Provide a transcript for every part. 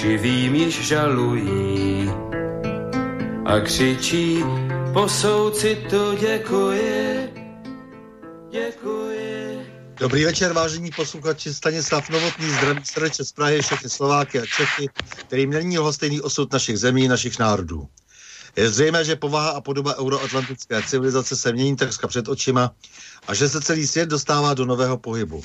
živým již žalují a křičí po soucitu děkuji, děkuji. Dobrý večer, vážení posluchači. Stanislav Novotný, zdraví srdče z Prahy, všechny Slováky a Čechy, kterým není lhostejný osud našich zemí, našich národů. Je zřejmé, že povaha a podoba euroatlantické civilizace se mění takřka před očima a že se celý svět dostává do nového pohybu.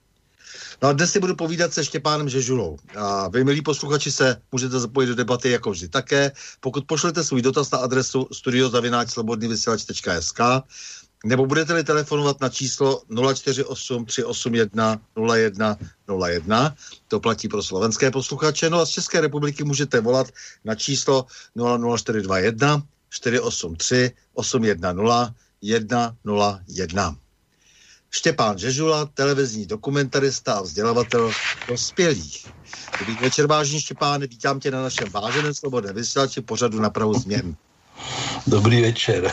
No a dnes si budu povídat se Štěpánem Žežulou. A vy, milí posluchači, se můžete zapojit do debaty jako vždy také, pokud pošlete svůj dotaz na adresu studiozavináčslobodnývysílač.sk nebo budete-li telefonovat na číslo 048 381 01 01, to platí pro slovenské posluchače, no a z České republiky můžete volat na číslo 00421 483 810 101. Štěpán Žežula, televizní dokumentarista a vzdělavatel dospělých. Dobrý večer, vážný Štěpán, vítám tě na našem váženém svobodném vysílači pořadu na prahu změn. Dobrý večer.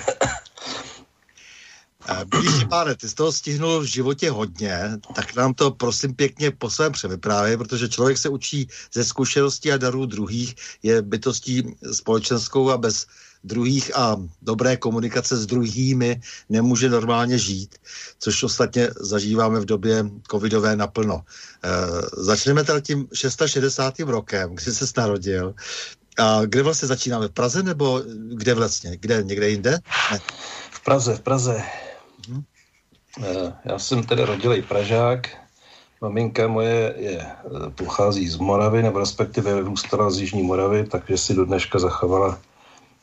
Milý Štěpáne, ty z toho stihnul v životě hodně, tak nám to prosím pěkně po svém převyprávě, protože člověk se učí ze zkušeností a darů druhých, je bytostí společenskou a bez druhých a dobré komunikace s druhými nemůže normálně žít, což ostatně zažíváme v době covidové naplno. E, začneme teda tím 660. rokem, kdy se narodil. A kde vlastně začínáme? V Praze nebo kde vlastně? Kde? Někde jinde? Ne. V Praze, v Praze. Mhm. E, já jsem tedy rodilý Pražák, Maminka moje je, e, pochází z Moravy, nebo respektive vyrůstala z Jižní Moravy, takže si do dneška zachovala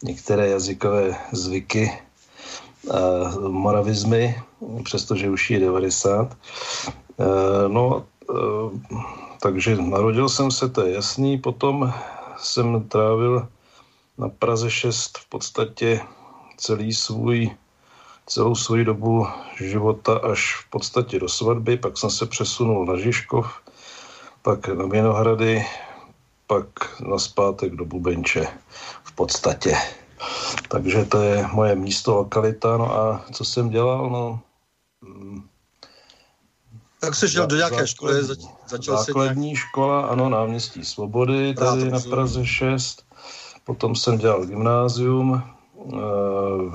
některé jazykové zvyky a moravizmy, přestože už je 90. E, no, e, takže narodil jsem se, to je jasný, potom jsem trávil na Praze 6 v podstatě celý svůj, celou svou dobu života až v podstatě do svatby, pak jsem se přesunul na Žižkov, pak na Vinohrady, pak na zpátek do Bubenče podstatě. Takže to je moje místo, lokalita. No a co jsem dělal? No, mm, tak jsi šel do nějaké školy? Zač, začal základní nějak... škola, ano, náměstí Svobody, tady na Praze 6. Potom jsem dělal gymnázium e,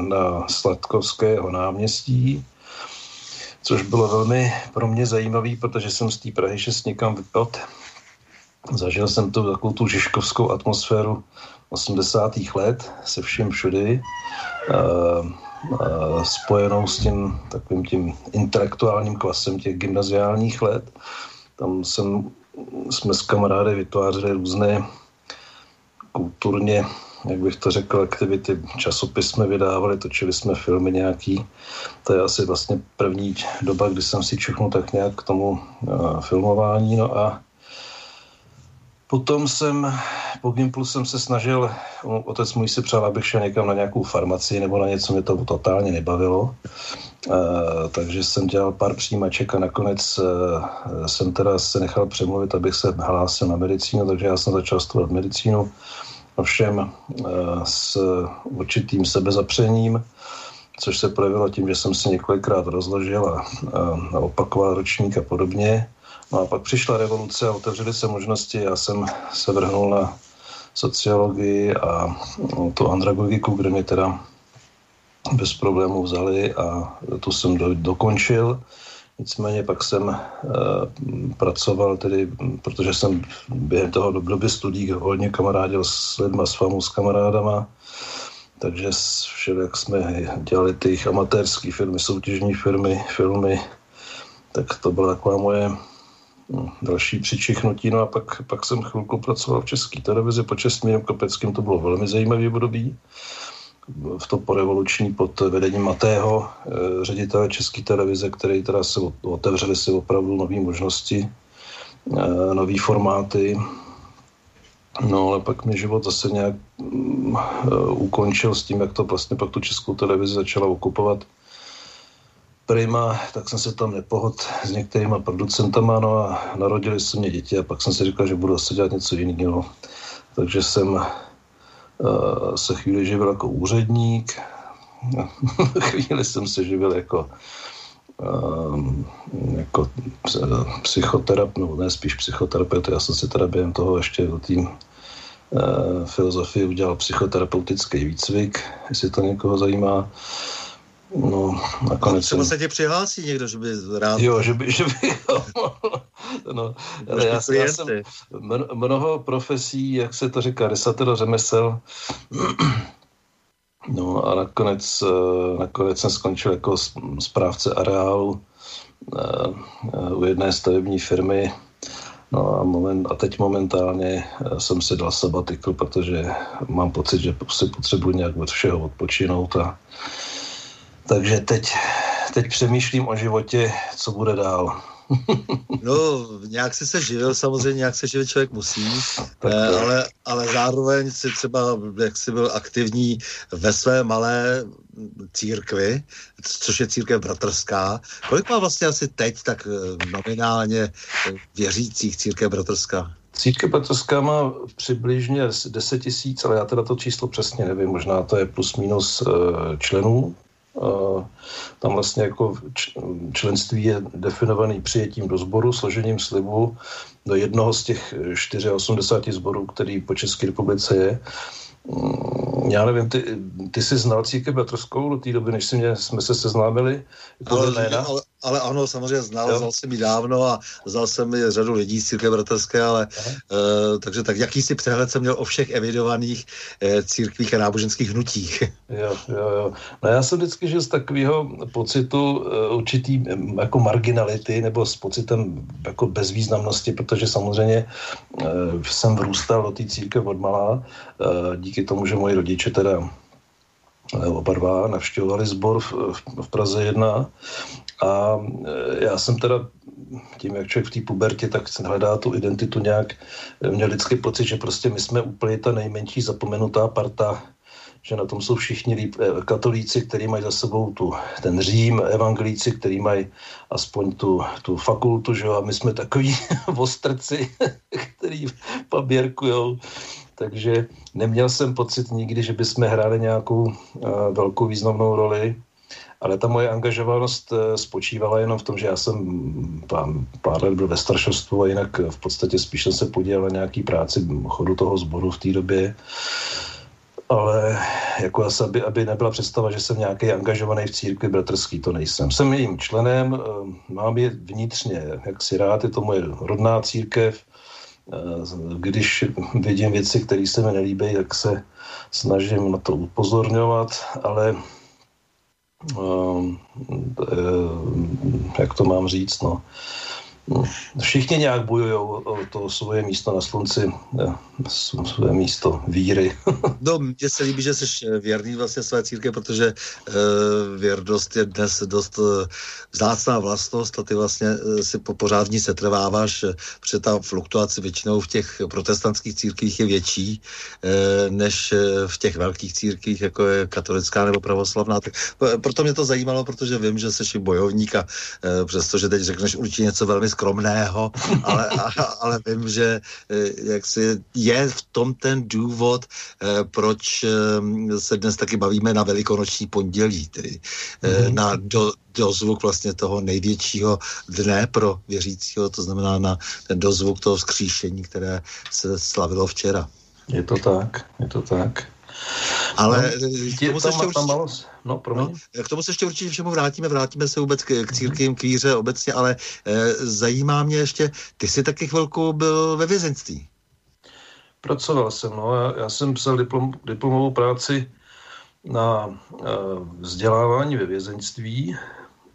na Sladkovského náměstí, což bylo velmi pro mě zajímavé, protože jsem z té Prahy 6 někam vypadl Zažil jsem tu takovou tu žižkovskou atmosféru 80. let se vším všudy, uh, uh, spojenou s tím takovým tím intelektuálním klasem těch gymnaziálních let. Tam jsem, jsme s kamarády vytvářeli různé kulturně jak bych to řekl, aktivity. Časopis jsme vydávali, točili jsme filmy nějaký. To je asi vlastně první doba, kdy jsem si čuchnul tak nějak k tomu uh, filmování. No a Potom jsem, po Gimplu jsem se snažil, otec můj si přál, abych šel někam na nějakou farmaci nebo na něco, mě to totálně nebavilo. E, takže jsem dělal pár přijímaček a nakonec e, jsem teda se nechal přemluvit, abych se hlásil na medicínu, takže já jsem začal studovat medicínu, ovšem e, s určitým sebezapřením, což se projevilo tím, že jsem se několikrát rozložil a, a, opakoval ročník a podobně. No a pak přišla revoluce a otevřely se možnosti. Já jsem se vrhnul na sociologii a tu andragogiku, kde mi teda bez problémů vzali a tu jsem do, dokončil. Nicméně pak jsem e, pracoval tedy, protože jsem během toho doby studií hodně kamarádil s lidma, s famu, s kamarádama, takže všelijak jsme dělali ty amatérské filmy, soutěžní filmy, filmy, tak to byla taková moje další přičichnutí. No a pak, pak jsem chvilku pracoval v české televizi pod Čestmírem Kopeckým, to bylo velmi zajímavý období. V to porevoluční pod vedením Matého, eh, ředitele české televize, který teda se otevřeli si opravdu nové možnosti, eh, nové formáty. No ale pak mi život zase nějak mm, eh, ukončil s tím, jak to vlastně pak tu českou televizi začala okupovat Prima, tak jsem se tam nepohod s některýma producentama, no a narodili se mě děti a pak jsem si říkal, že budu zase dělat něco jiného. Takže jsem uh, se chvíli živil jako úředník, chvíli jsem se živil jako uh, jako psychoterapeut, nebo ne spíš psychoterapeut, já jsem si teda během toho ještě do tým uh, filozofii udělal psychoterapeutický výcvik, jestli to někoho zajímá. No, nakonec... Třeba se tě přihlásí někdo, že by rád... Jo, že by, že by no, ale já, já jsem mnoho profesí, jak se to říká, desatero řemesel, no a nakonec, eh, nakonec jsem skončil jako správce areálu eh, eh, u jedné stavební firmy, No a, moment, a teď momentálně jsem si dal sabatikl, protože mám pocit, že si potřebuji nějak od všeho odpočinout a takže teď, teď přemýšlím o životě, co bude dál. no, nějak si se živil, samozřejmě nějak se živit člověk musí, eh, ale, ale zároveň si třeba, jak jsi byl aktivní ve své malé církvi, což je církev bratrská. Kolik má vlastně asi teď tak eh, nominálně věřících církev bratrská? Církev bratrská má přibližně 10 tisíc, ale já teda to číslo přesně nevím, možná to je plus minus eh, členů tam vlastně jako členství je definovaný přijetím do sboru, složením slibu do jednoho z těch 84 sborů, který po České republice je. Mm, já nevím, ty, ty jsi znal církev bratrskou do té doby, než jsme, jsme se seznámili? Ale, ale, ale ano, samozřejmě znal, jo. znal jsem ji dávno a znal jsem i řadu lidí z církve bratrské, ale uh, takže tak jakýsi přehled jsem měl o všech evidovaných uh, církvích a náboženských hnutích. Jo, jo, jo. No já jsem vždycky žil z takového pocitu uh, určitý mm, jako marginality nebo s pocitem jako bezvýznamnosti, protože samozřejmě uh, jsem vrůstal do té církve od malá, uh, díky tomu, že moji rodiče teda oba dva navštěvovali sbor v, v, v Praze 1 a e, já jsem teda tím, jak člověk v té pubertě, tak hledá tu identitu nějak, e, měl vždycky pocit, že prostě my jsme úplně ta nejmenší zapomenutá parta, že na tom jsou všichni líp, e, katolíci, kteří mají za sebou tu, ten Řím, evangelíci, kteří mají aspoň tu, tu fakultu, že jo, a my jsme takový ostrci, který paběrkujou. Takže neměl jsem pocit nikdy, že bychom hráli nějakou uh, velkou významnou roli ale ta moje angažovanost eh, spočívala jenom v tom, že já jsem pár, pár let byl ve staršostvu a jinak v podstatě spíš jsem se podílel na nějaký práci chodu toho sboru v té době. Ale jako asi, aby, aby nebyla představa, že jsem nějaký angažovaný v církvi bratrský, to nejsem. Jsem jejím členem, eh, mám je vnitřně, jak si rád, je to moje rodná církev. Eh, když vidím věci, které se mi nelíbí, tak se snažím na to upozorňovat, ale eh, jak to mám říct, no. No, všichni nějak bojují o to svoje místo na slunci, svoje místo víry. no, mně se líbí, že jsi věrný vlastně své církve, protože uh, věrnost je dnes dost vzácná vlastnost a ty vlastně si po pořádní setrváváš, protože ta fluktuace většinou v těch protestantských církvích je větší uh, než v těch velkých církvích, jako je katolická nebo pravoslavná. Tak, proto mě to zajímalo, protože vím, že jsi bojovník a uh, přestože teď řekneš určitě něco velmi skromného, ale, ale vím, že eh, jak si je v tom ten důvod, eh, proč eh, se dnes taky bavíme na velikonoční pondělí, tedy mm-hmm. na do, dozvuk vlastně toho největšího dne pro věřícího, to znamená na ten dozvuk toho vzkříšení, které se slavilo včera. Je to tak, je to tak. Ale no, k tomu se ještě určitě, no, no, no, k tomu se ještě určitě všemu vrátíme, vrátíme se vůbec k, k církvím, k víře obecně, ale e, zajímá mě ještě, ty jsi taky chvilku byl ve vězenství. Pracoval jsem, no, já, já jsem psal diplom, diplomovou práci na e, vzdělávání ve vězeňství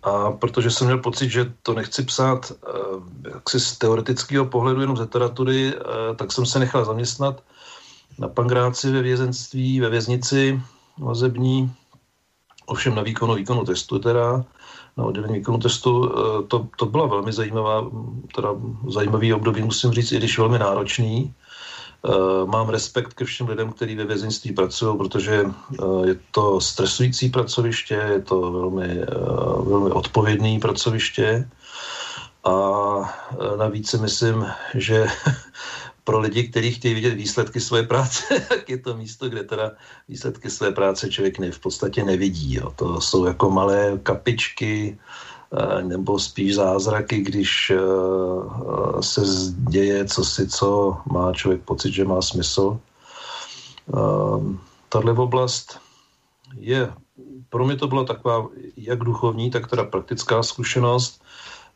a protože jsem měl pocit, že to nechci psát e, jaksi z teoretického pohledu jenom z literatury, e, tak jsem se nechal zaměstnat na pangráci ve vězenství, ve věznici vazební, ovšem na výkonu výkonu testu teda, na oddělení výkonu testu, eh, to, to byla velmi zajímavá, teda zajímavý období, musím říct, i když velmi náročný. Eh, mám respekt ke všem lidem, kteří ve vězeňství pracují, protože eh, je to stresující pracoviště, je to velmi, velmi odpovědný pracoviště. A navíc si myslím, že pro lidi, kteří chtějí vidět výsledky své práce, tak je to místo, kde teda výsledky své práce člověk ne, v podstatě nevidí. Jo. To jsou jako malé kapičky, eh, nebo spíš zázraky, když eh, se děje co si, co má člověk pocit, že má smysl. Ehm, tahle oblast je, pro mě to byla taková jak duchovní, tak teda praktická zkušenost.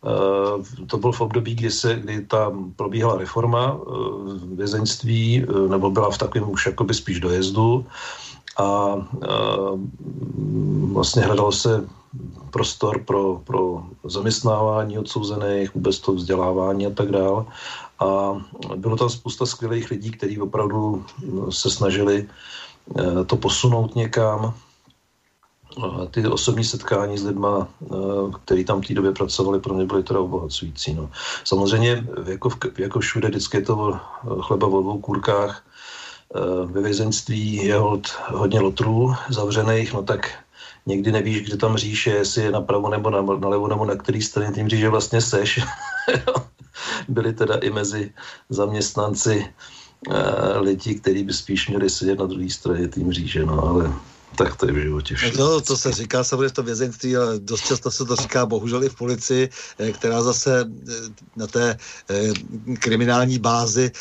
Eh, to byl v období, kdy, se, kdy tam probíhala reforma eh, vězeňství, eh, nebo byla v takovém už jakoby spíš dojezdu a vlastně hledalo se prostor pro, pro zaměstnávání odsouzených, vůbec to vzdělávání a tak dále. A bylo tam spousta skvělých lidí, kteří opravdu se snažili to posunout někam ty osobní setkání s lidma, kteří tam v té době pracovali, pro mě byly teda obohacující. No. Samozřejmě, jako, v, jako všude, vždycky je to chleba v dvou kůrkách, ve vězenství je hodně lotrů zavřených, no tak někdy nevíš, kde tam říše, jestli je napravo nebo na, nalevo nebo na který straně tím říže vlastně seš. Byli teda i mezi zaměstnanci lidi, kteří by spíš měli sedět na druhé straně tím říže, no ale tak to je v životě všechno. No, to se říká samozřejmě v tom vězenství, ale dost často se to říká bohužel i v policii, eh, která zase eh, na té eh, kriminální bázi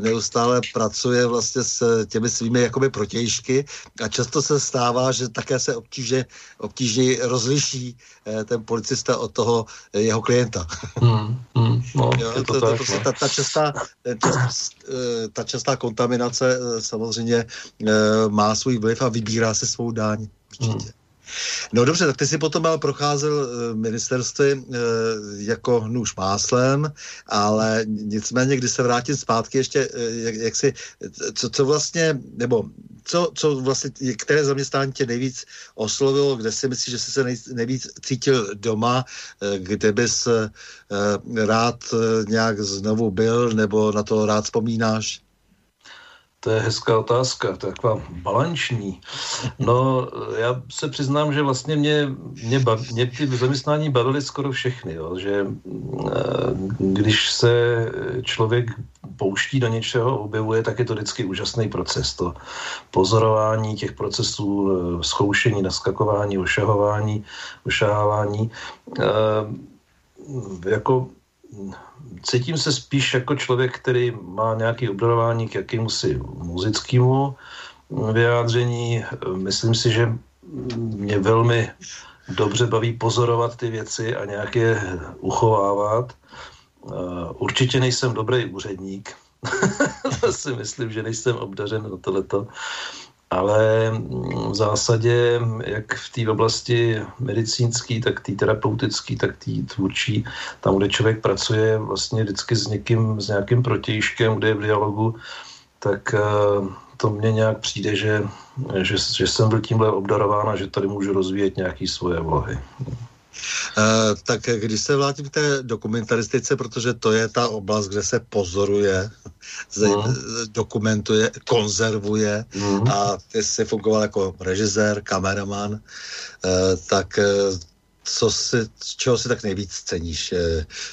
neustále pracuje vlastně s těmi svými jakoby protějšky a často se stává, že také se obtíže, obtížně rozliší ten policista od toho jeho klienta. Hmm, hmm, no, jo, to, to, tak, to, prostě no. ta, ta, častá, čast, ta častá kontaminace samozřejmě má svůj vliv a vybírá se svou dáň. Určitě. Hmm. No dobře, tak ty si potom ale procházel uh, ministerství uh, jako nůž máslem, ale nicméně, když se vrátím zpátky ještě, uh, jak, jak si, co, co vlastně, nebo co, co vlastně, které zaměstnání tě nejvíc oslovilo, kde si myslíš, že jsi se nej, nejvíc cítil doma, kde bys rád nějak znovu byl, nebo na to rád vzpomínáš? To je hezká otázka, to je taková balanční. No, já se přiznám, že vlastně mě, mě, bav, mě ty zaměstnání bavily skoro všechny, jo, že eh, když se člověk pouští do něčeho, objevuje, tak je to vždycky úžasný proces. To pozorování těch procesů, eh, zkoušení, naskakování, ošahování, ošahávání. E, jako cítím se spíš jako člověk, který má nějaký obdarování k jakémusi muzickému vyjádření. Myslím si, že mě velmi dobře baví pozorovat ty věci a nějak je uchovávat. Určitě nejsem dobrý úředník. si myslím, že nejsem obdařen na tohleto. Ale mm, v zásadě, jak v té oblasti medicínské, tak té terapeutické, tak té tvůrčí, tam, kde člověk pracuje vlastně vždycky s někým, s nějakým protějškem, kde je v dialogu, tak eh, to mně nějak přijde, že, že, že jsem byl tímhle obdarován a že tady můžu rozvíjet nějaké svoje vlohy. Uh, tak když se vrátím k té dokumentaristice, protože to je ta oblast, kde se pozoruje, mm. dokumentuje, konzervuje mm. a ty jsi fungoval jako režisér, kameraman, uh, tak uh, co si, čeho si tak nejvíc ceníš?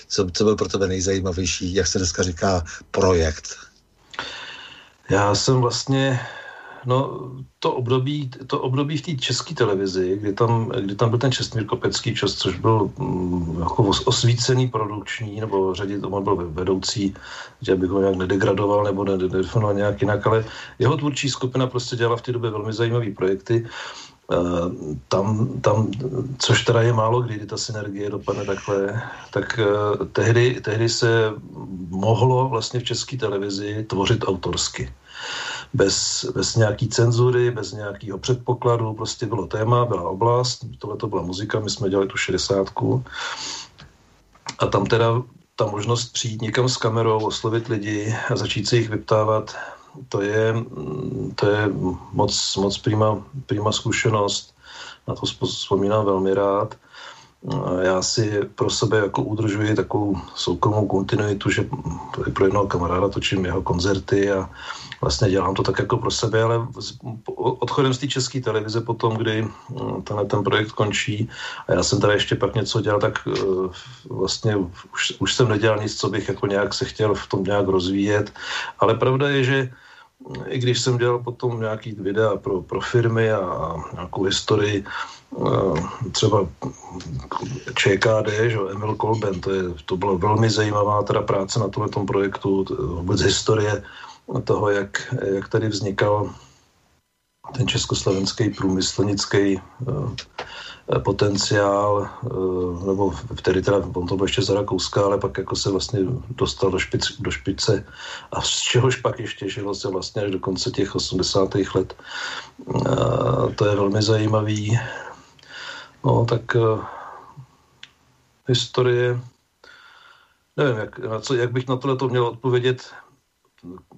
Co, co byl pro tebe nejzajímavější, jak se dneska říká, projekt? Já jsem vlastně No, to období, to období v té české televizi, kdy tam, kdy tam byl ten Čestmír Kopecký čas, což byl mm, jako osvícený produkční, nebo řadit, on byl vedoucí, že bych ho nějak nedegradoval nebo nedefinoval nějak jinak, ale jeho tvůrčí skupina prostě dělala v té době velmi zajímavé projekty. Uh, tam, tam, což teda je málo kdy, kdy ta synergie dopadne takhle, tak uh, tehdy, tehdy se mohlo vlastně v české televizi tvořit autorsky bez, bez nějaký cenzury, bez nějakého předpokladu, prostě bylo téma, byla oblast, tohle to byla muzika, my jsme dělali tu šedesátku a tam teda ta možnost přijít někam s kamerou, oslovit lidi a začít se jich vyptávat, to je, to je moc, moc prima, prima zkušenost, na to vzpomínám velmi rád. Já si pro sebe jako udržuji takovou soukromou kontinuitu, že pro jednoho kamaráda točím jeho koncerty a vlastně dělám to tak jako pro sebe, ale odchodem z té české televize potom, kdy mm, tenhle ten projekt končí a já jsem tady ještě pak něco dělal, tak eh, vlastně už, už jsem nedělal nic, co bych jako nějak se chtěl v tom nějak rozvíjet, ale pravda je, že mm, i když jsem dělal potom nějaký videa pro, pro firmy a, nějakou historii, eh, třeba ČKD, že Emil Kolben, to, je, to byla velmi zajímavá teda práce na tomto projektu, vůbec historie toho, jak, jak tady vznikal ten československý průmyslnický uh, potenciál, uh, nebo vtedy teda, on to byl ještě za Rakouska, ale pak jako se vlastně dostal do, špic, do špice a z čehož pak ještě žilo se vlastně až do konce těch 80. let. Uh, to je velmi zajímavý. No, tak historie, nevím, jak, na co, jak bych na tohle to měl odpovědět,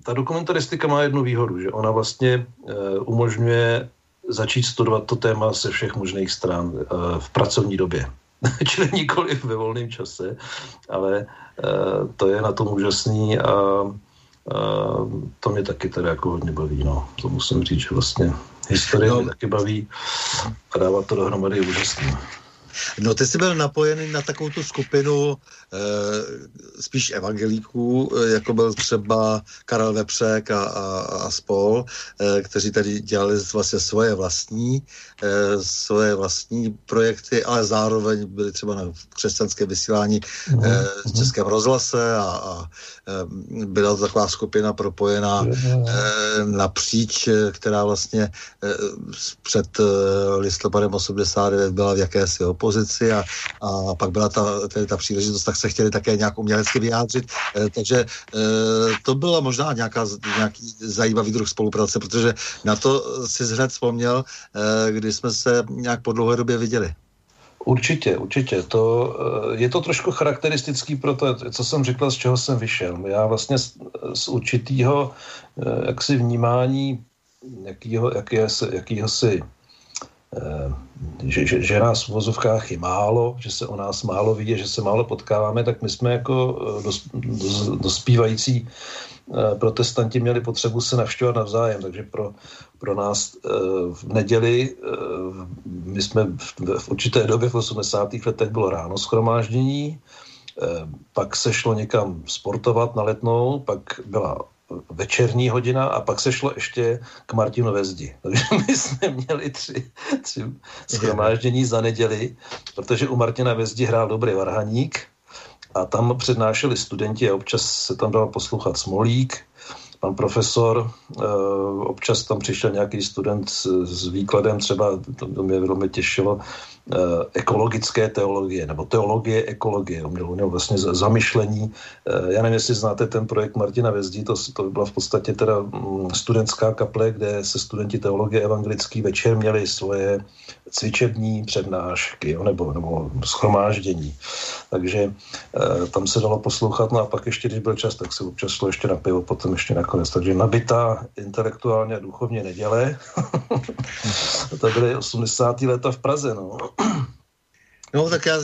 ta dokumentaristika má jednu výhodu, že ona vlastně uh, umožňuje začít studovat to téma ze všech možných stran uh, v pracovní době. Čili nikoli ve volném čase, ale uh, to je na tom úžasný a to mě taky teda jako hodně baví, no. To musím říct, že vlastně historie no. mě taky baví a dávat to dohromady je úžasný. No ty jsi byl napojený na takovou tu skupinu spíš evangelíků, e, jako byl třeba Karel Vepřek a, a, a spol, e, kteří tady dělali vlastně svoje vlastní, e, svoje vlastní projekty, ale zároveň byli třeba na křesťanské vysílání e, v Českém rozhlase a, a byla to taková skupina propojená e, napříč, která vlastně e, před e, listopadem 89 byla v jakési opozici a, a pak byla ta, tedy ta příležitost, tak se chtěli také nějak umělecky vyjádřit. E, takže e, to byla možná nějaká, nějaký zajímavý druh spolupráce, protože na to si hned vzpomněl, e, kdy jsme se nějak po dlouhé době viděli. Určitě, určitě. To, je to trošku charakteristický pro to, co jsem řekl, z čeho jsem vyšel. Já vlastně z, z určitýho jaksi vnímání jakýho, jakýho, jakýho si Eh, že, že, že nás v vozovkách je málo, že se o nás málo vidí, že se málo potkáváme, tak my jsme jako eh, dos, dos, dospívající eh, protestanti měli potřebu se navštěvovat navzájem, takže pro, pro nás v neděli, my jsme v, v určité době v 80. letech bylo ráno schromáždění, pak se šlo někam sportovat na letnou, pak byla večerní hodina a pak se šlo ještě k Martinu Vezdi. Takže my jsme měli tři, tři schromáždění za neděli, protože u Martina Vezdi hrál dobrý varhaník a tam přednášeli studenti a občas se tam dal poslouchat Smolík, pan profesor, občas tam přišel nějaký student s, výkladem, třeba to, mě velmi těšilo, Eh, ekologické teologie, nebo teologie ekologie. On měl, měl vlastně zamyšlení. Eh, já nevím, jestli znáte ten projekt Martina Vezdí, to, to byla v podstatě teda mm, studentská kaple, kde se studenti teologie evangelický večer měli svoje cvičební přednášky, nebo, nebo schromáždění. Takže e, tam se dalo poslouchat, no a pak ještě, když byl čas, tak se občas šlo ještě na pivo, potom ještě nakonec. Takže nabitá intelektuálně a duchovně neděle. to byly 80. léta v Praze, no. No tak já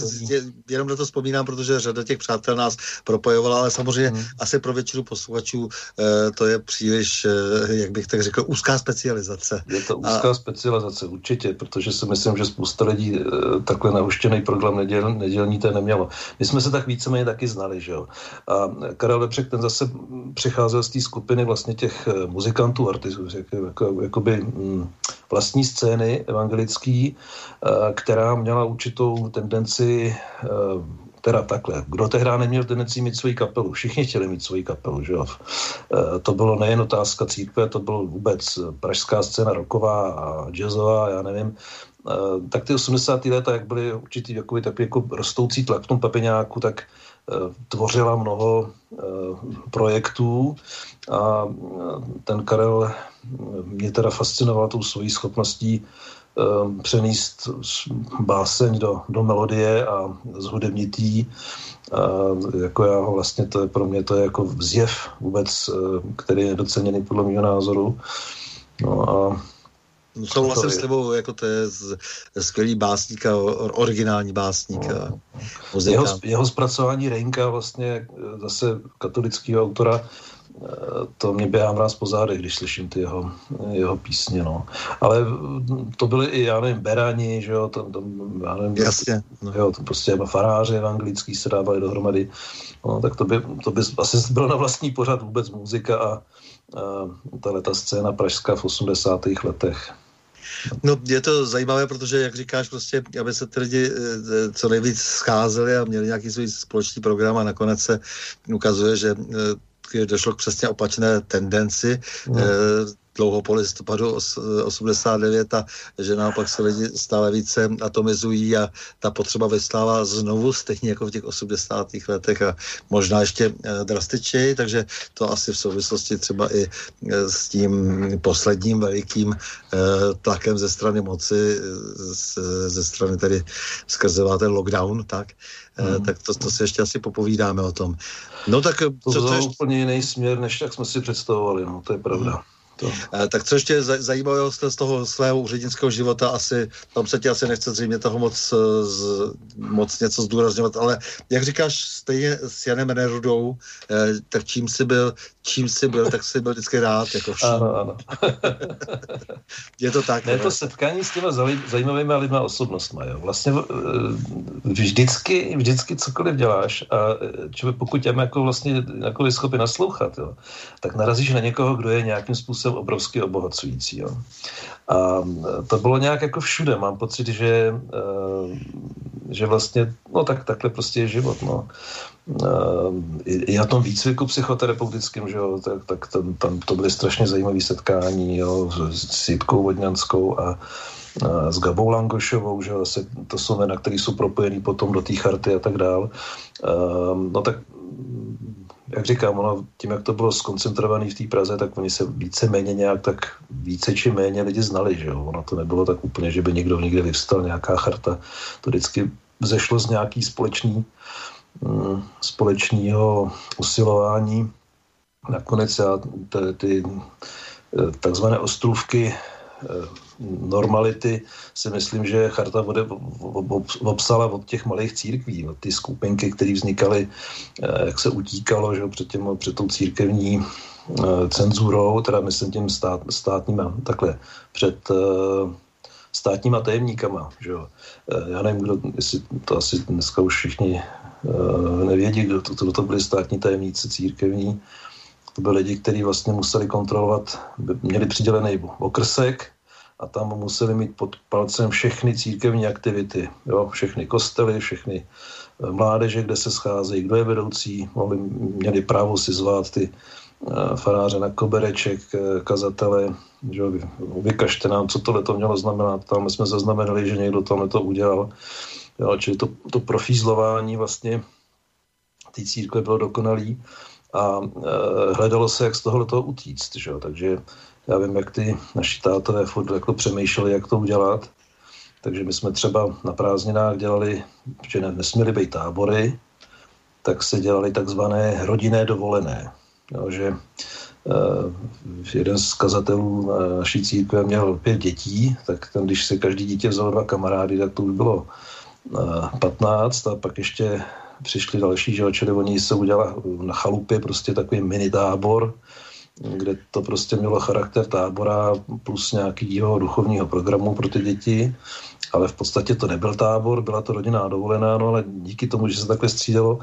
jenom na to vzpomínám, protože řada těch přátel nás propojovala, ale samozřejmě hmm. asi pro většinu posluchačů eh, to je příliš, eh, jak bych tak řekl, úzká specializace. Je to úzká a... specializace, určitě, protože si myslím, že spousta lidí eh, takhle nahuštěný program neděl, nedělní to nemělo. My jsme se tak víceméně taky znali, že jo. A Karel Lepřek ten zase přicházel z té skupiny vlastně těch muzikantů, artistů, jako, jako, jakoby hm, vlastní scény evangelický, eh, která měla určitou tendenci eh, teda takhle. Kdo tehdy neměl tendenci mít svoji kapelu? Všichni chtěli mít svoji kapelu, že jo? Eh, to bylo nejen otázka církve, to bylo vůbec pražská scéna roková a jazzová, já nevím. Tak ty 80. léta, jak byly určitý takový, takový jako rostoucí tlak v tom papeňáku, tak tvořila mnoho projektů a ten Karel mě teda fascinoval tou svojí schopností um, přenést báseň do, do melodie a zhudebnitý. A jako já ho vlastně, to je pro mě to je jako zjev vůbec, eh, který je doceněný podle mého názoru. No a Souhlasím s tebou, jako to je z, skvělý básník a originální básník. A no. jeho, jeho zpracování Reinka vlastně eh, zase katolického autora to mě běhá mráz po zádech, když slyším ty jeho, jeho písně, no. Ale to byly i, já nevím, Berani, že jo, tam, tam já nevím, Jasně. No. Jo, to prostě faráře anglický se dávali dohromady, no, tak to by, to by asi bylo na vlastní pořad vůbec muzika a, a tahle ta scéna pražská v 80. letech. No je to zajímavé, protože jak říkáš, prostě, aby se ty lidi eh, co nejvíc scházeli a měli nějaký svůj společný program a nakonec se ukazuje, že eh, došlo k přesně opačné tendenci. No. dlouho po listopadu 89 a že naopak se lidi stále více atomizují a ta potřeba vystává znovu, stejně jako v těch 80. letech a možná ještě eh, drastičněji, takže to asi v souvislosti třeba i eh, s tím posledním velikým tlakem ze strany moci, ze strany tedy skrze ten lockdown, tak, hmm. tak to, to si ještě asi popovídáme o tom. No tak to, to, to je úplně jiný směr, než jak jsme si představovali, no, to je pravda. Hmm. To. Eh, tak co ještě zajímavého z toho svého úřednického života, asi, tam se ti asi nechce zřejmě toho moc, eh, z, moc něco zdůrazňovat, ale jak říkáš, stejně s Janem Nerudou, eh, tak čím jsi byl, čím jsi byl, tak jsi byl vždycky rád. Jako vším. ano, ano. je to tak. Ne, to setkání s těma zajímavými lidmi osobnostmi. Jo. Vlastně vždycky, vždycky cokoliv děláš a člověk, pokud těm jako vlastně jako schopný naslouchat, jo, tak narazíš na někoho, kdo je nějakým způsobem obrovsky obohacující. Jo. A to bylo nějak jako všude. Mám pocit, že, eh, že vlastně, no tak takhle prostě je život. No. Eh, I na tom výcviku psychoterapeutickým, že jo, tak, tak tam, tam to byly strašně zajímavé setkání jo, s Jitkou Vodňanskou a, a s Gabou Langošovou, že jo, to jsou jména, které jsou propojený potom do té charty a tak dál. Um, no tak jak říkám, ono, tím, jak to bylo skoncentrované v té Praze, tak oni se více méně nějak tak více či méně lidi znali, že jo. Ono to nebylo tak úplně, že by někdo někde vyvstal nějaká charta. To vždycky zešlo z nějaký společný, mm, společného usilování. Nakonec já ty, ty eh, takzvané ostrůvky eh, normality si myslím, že charta vode obsala od těch malých církví, od ty skupinky, které vznikaly, eh, jak se utíkalo že, před, těm, před tou církevní eh, cenzurou, teda myslím tím stát, státníma, takhle, před eh, státníma tajemníkama. Že. Já nevím, kdo, jestli to asi dneska už všichni nevědí, kdo to, kdo to byli státní tajemníci církevní. To byli lidi, kteří vlastně museli kontrolovat, měli přidělený okrsek, a tam museli mít pod palcem všechny církevní aktivity, jo, všechny kostely, všechny eh, mládeže, kde se scházejí, kdo je vedoucí, mohli, měli právo si zvát ty faráře na kobereček, kazatele, že vykažte nám, co tohle to mělo znamenat. Tam jsme zaznamenali, že někdo tohle to udělal. Jo, čili to, to profízlování vlastně té církve bylo dokonalý a e, hledalo se, jak z tohohle toho utíct. Že? Takže já vím, jak ty naši tátové furt jako přemýšleli, jak to udělat. Takže my jsme třeba na prázdninách dělali, že ne, nesměly být tábory, tak se dělali takzvané rodinné dovolené. Jo, že uh, jeden z kazatelů naší církve měl pět dětí, tak ten, když se každý dítě vzal dva kamarády, tak to už bylo 15 a pak ještě přišli další, že čili oni se udělali na chalupě prostě takový mini tábor, kde to prostě mělo charakter tábora plus nějakého duchovního programu pro ty děti, ale v podstatě to nebyl tábor, byla to rodinná dovolená, no ale díky tomu, že se takhle střídalo,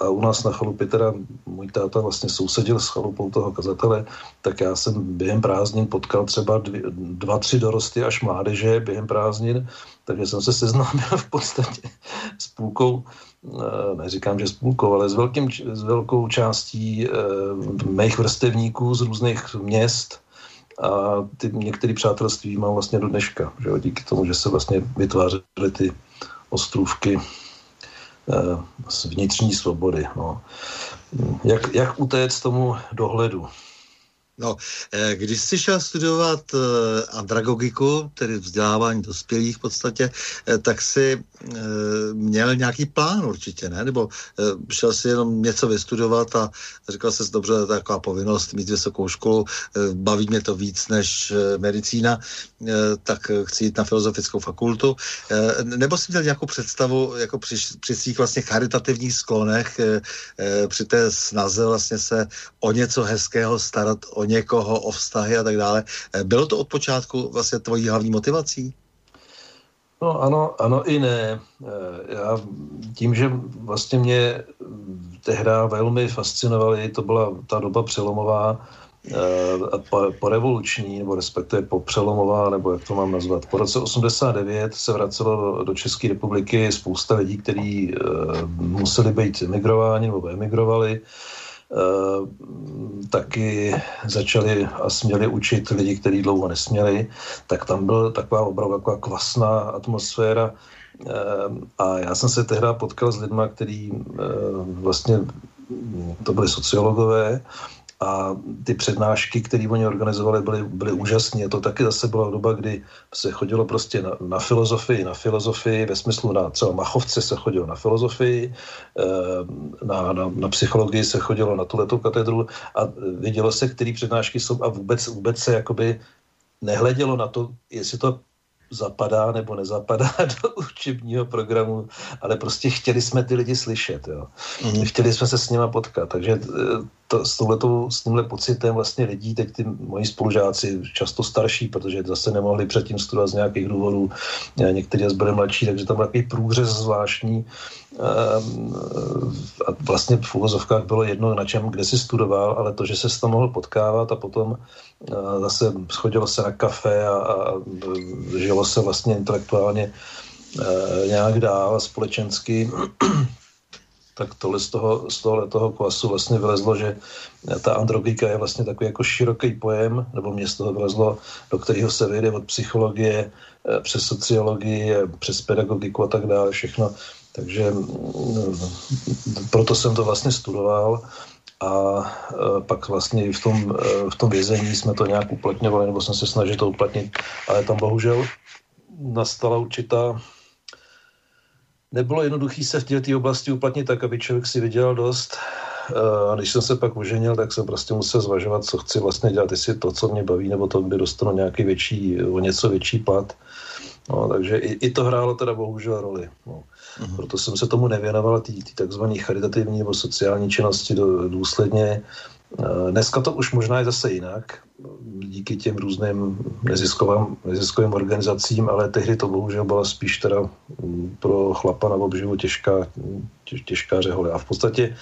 a u nás na chalupě teda můj táta vlastně sousedil s chalupou toho kazatele, tak já jsem během prázdnin potkal třeba dvě, dva, tři dorosty až mládeže během prázdnin, takže jsem se seznámil v podstatě s půlkou Eh, neříkám, že s půlkou, ale s, velkým, s velkou částí e, mých vrstevníků z různých měst. A ty některé přátelství mám vlastně do dneška, že jo, díky tomu, že se vlastně vytvářely ty ostrůvky vnitřní svobody. No. Jak, jak utéct tomu dohledu? No, eh, když jsi šel studovat eh, andragogiku, tedy vzdělávání dospělých v podstatě, eh, tak si měl nějaký plán určitě, ne? Nebo šel si jenom něco vystudovat a říkal jsi, dobře, to je taková povinnost mít vysokou školu, baví mě to víc než medicína, tak chci jít na filozofickou fakultu. Nebo jsi měl nějakou představu jako při, při svých vlastně charitativních sklonech, při té snaze vlastně se o něco hezkého starat, o někoho, o vztahy a tak dále. Eh, bylo to od počátku vlastně tvojí hlavní motivací? No ano, ano i ne. Eh, já tím, že vlastně mě tehdy velmi fascinovaly, to byla ta doba přelomová, eh, po, po revoluční, nebo respektive po přelomová, nebo jak to mám nazvat. Po roce 89 se vracelo do, do České republiky spousta lidí, kteří museli být emigrováni nebo emigrovali. Eh, taky začali a směli učit lidi, kteří dlouho nesměli, tak tam byla taková opravdu taková kvasná atmosféra. Eh, a já jsem se tehdy potkal s lidmi, kteří eh, vlastně to byli sociologové a ty přednášky, které oni organizovali, byly, byly úžasné. To taky zase byla doba, kdy se chodilo prostě na, na filozofii, na filozofii, ve smyslu na třeba Machovce se chodilo na filozofii, eh, na, na, na psychologii se chodilo na tuhletou katedru a vidělo se, které přednášky jsou a vůbec, vůbec se jakoby nehledělo na to, jestli to zapadá nebo nezapadá do učebního programu, ale prostě chtěli jsme ty lidi slyšet, jo. Mm. Chtěli jsme se s nima potkat, takže eh, to, s, touhletou, s tímhle pocitem vlastně lidí, teď ty moji spolužáci, často starší, protože zase nemohli předtím studovat z nějakých důvodů, eh, někteří byli mladší, takže tam byl takový průřez zvláštní, ehm, a vlastně v úvozovkách bylo jedno, na čem, kde si studoval, ale to, že se tam mohl potkávat a potom eh, zase schodilo se na kafe a, a žilo se vlastně intelektuálně eh, nějak dál společensky, tak tohle z toho, z tohle toho klasu vlastně vylezlo, že ta androgika je vlastně takový jako široký pojem, nebo mě z toho vylezlo, do kterého se vyjde od psychologie eh, přes sociologii, přes pedagogiku a tak dále, všechno. Takže mm, proto jsem to vlastně studoval a eh, pak vlastně v tom, eh, v tom vězení jsme to nějak uplatňovali, nebo jsem se snažil to uplatnit, ale tam bohužel nastala určitá nebylo jednoduché se v této oblasti uplatnit tak, aby člověk si vydělal dost. Eh, a když jsem se pak uženil, tak jsem prostě musel zvažovat, co chci vlastně dělat, jestli to, co mě baví, nebo to, kdy dostanu nějaký větší, o něco větší plat. No, takže i, i to hrálo teda bohužel roli. No. Uh-huh. Proto jsem se tomu nevěnoval, ty takzvané charitativní nebo sociální činnosti do, důsledně. Eh, dneska to už možná je zase jinak, díky těm různým neziskovým, neziskovým organizacím, ale tehdy to bohužel byla spíš teda mm, pro chlapa na obživu těžká, těž, těžká řehole. A v podstatě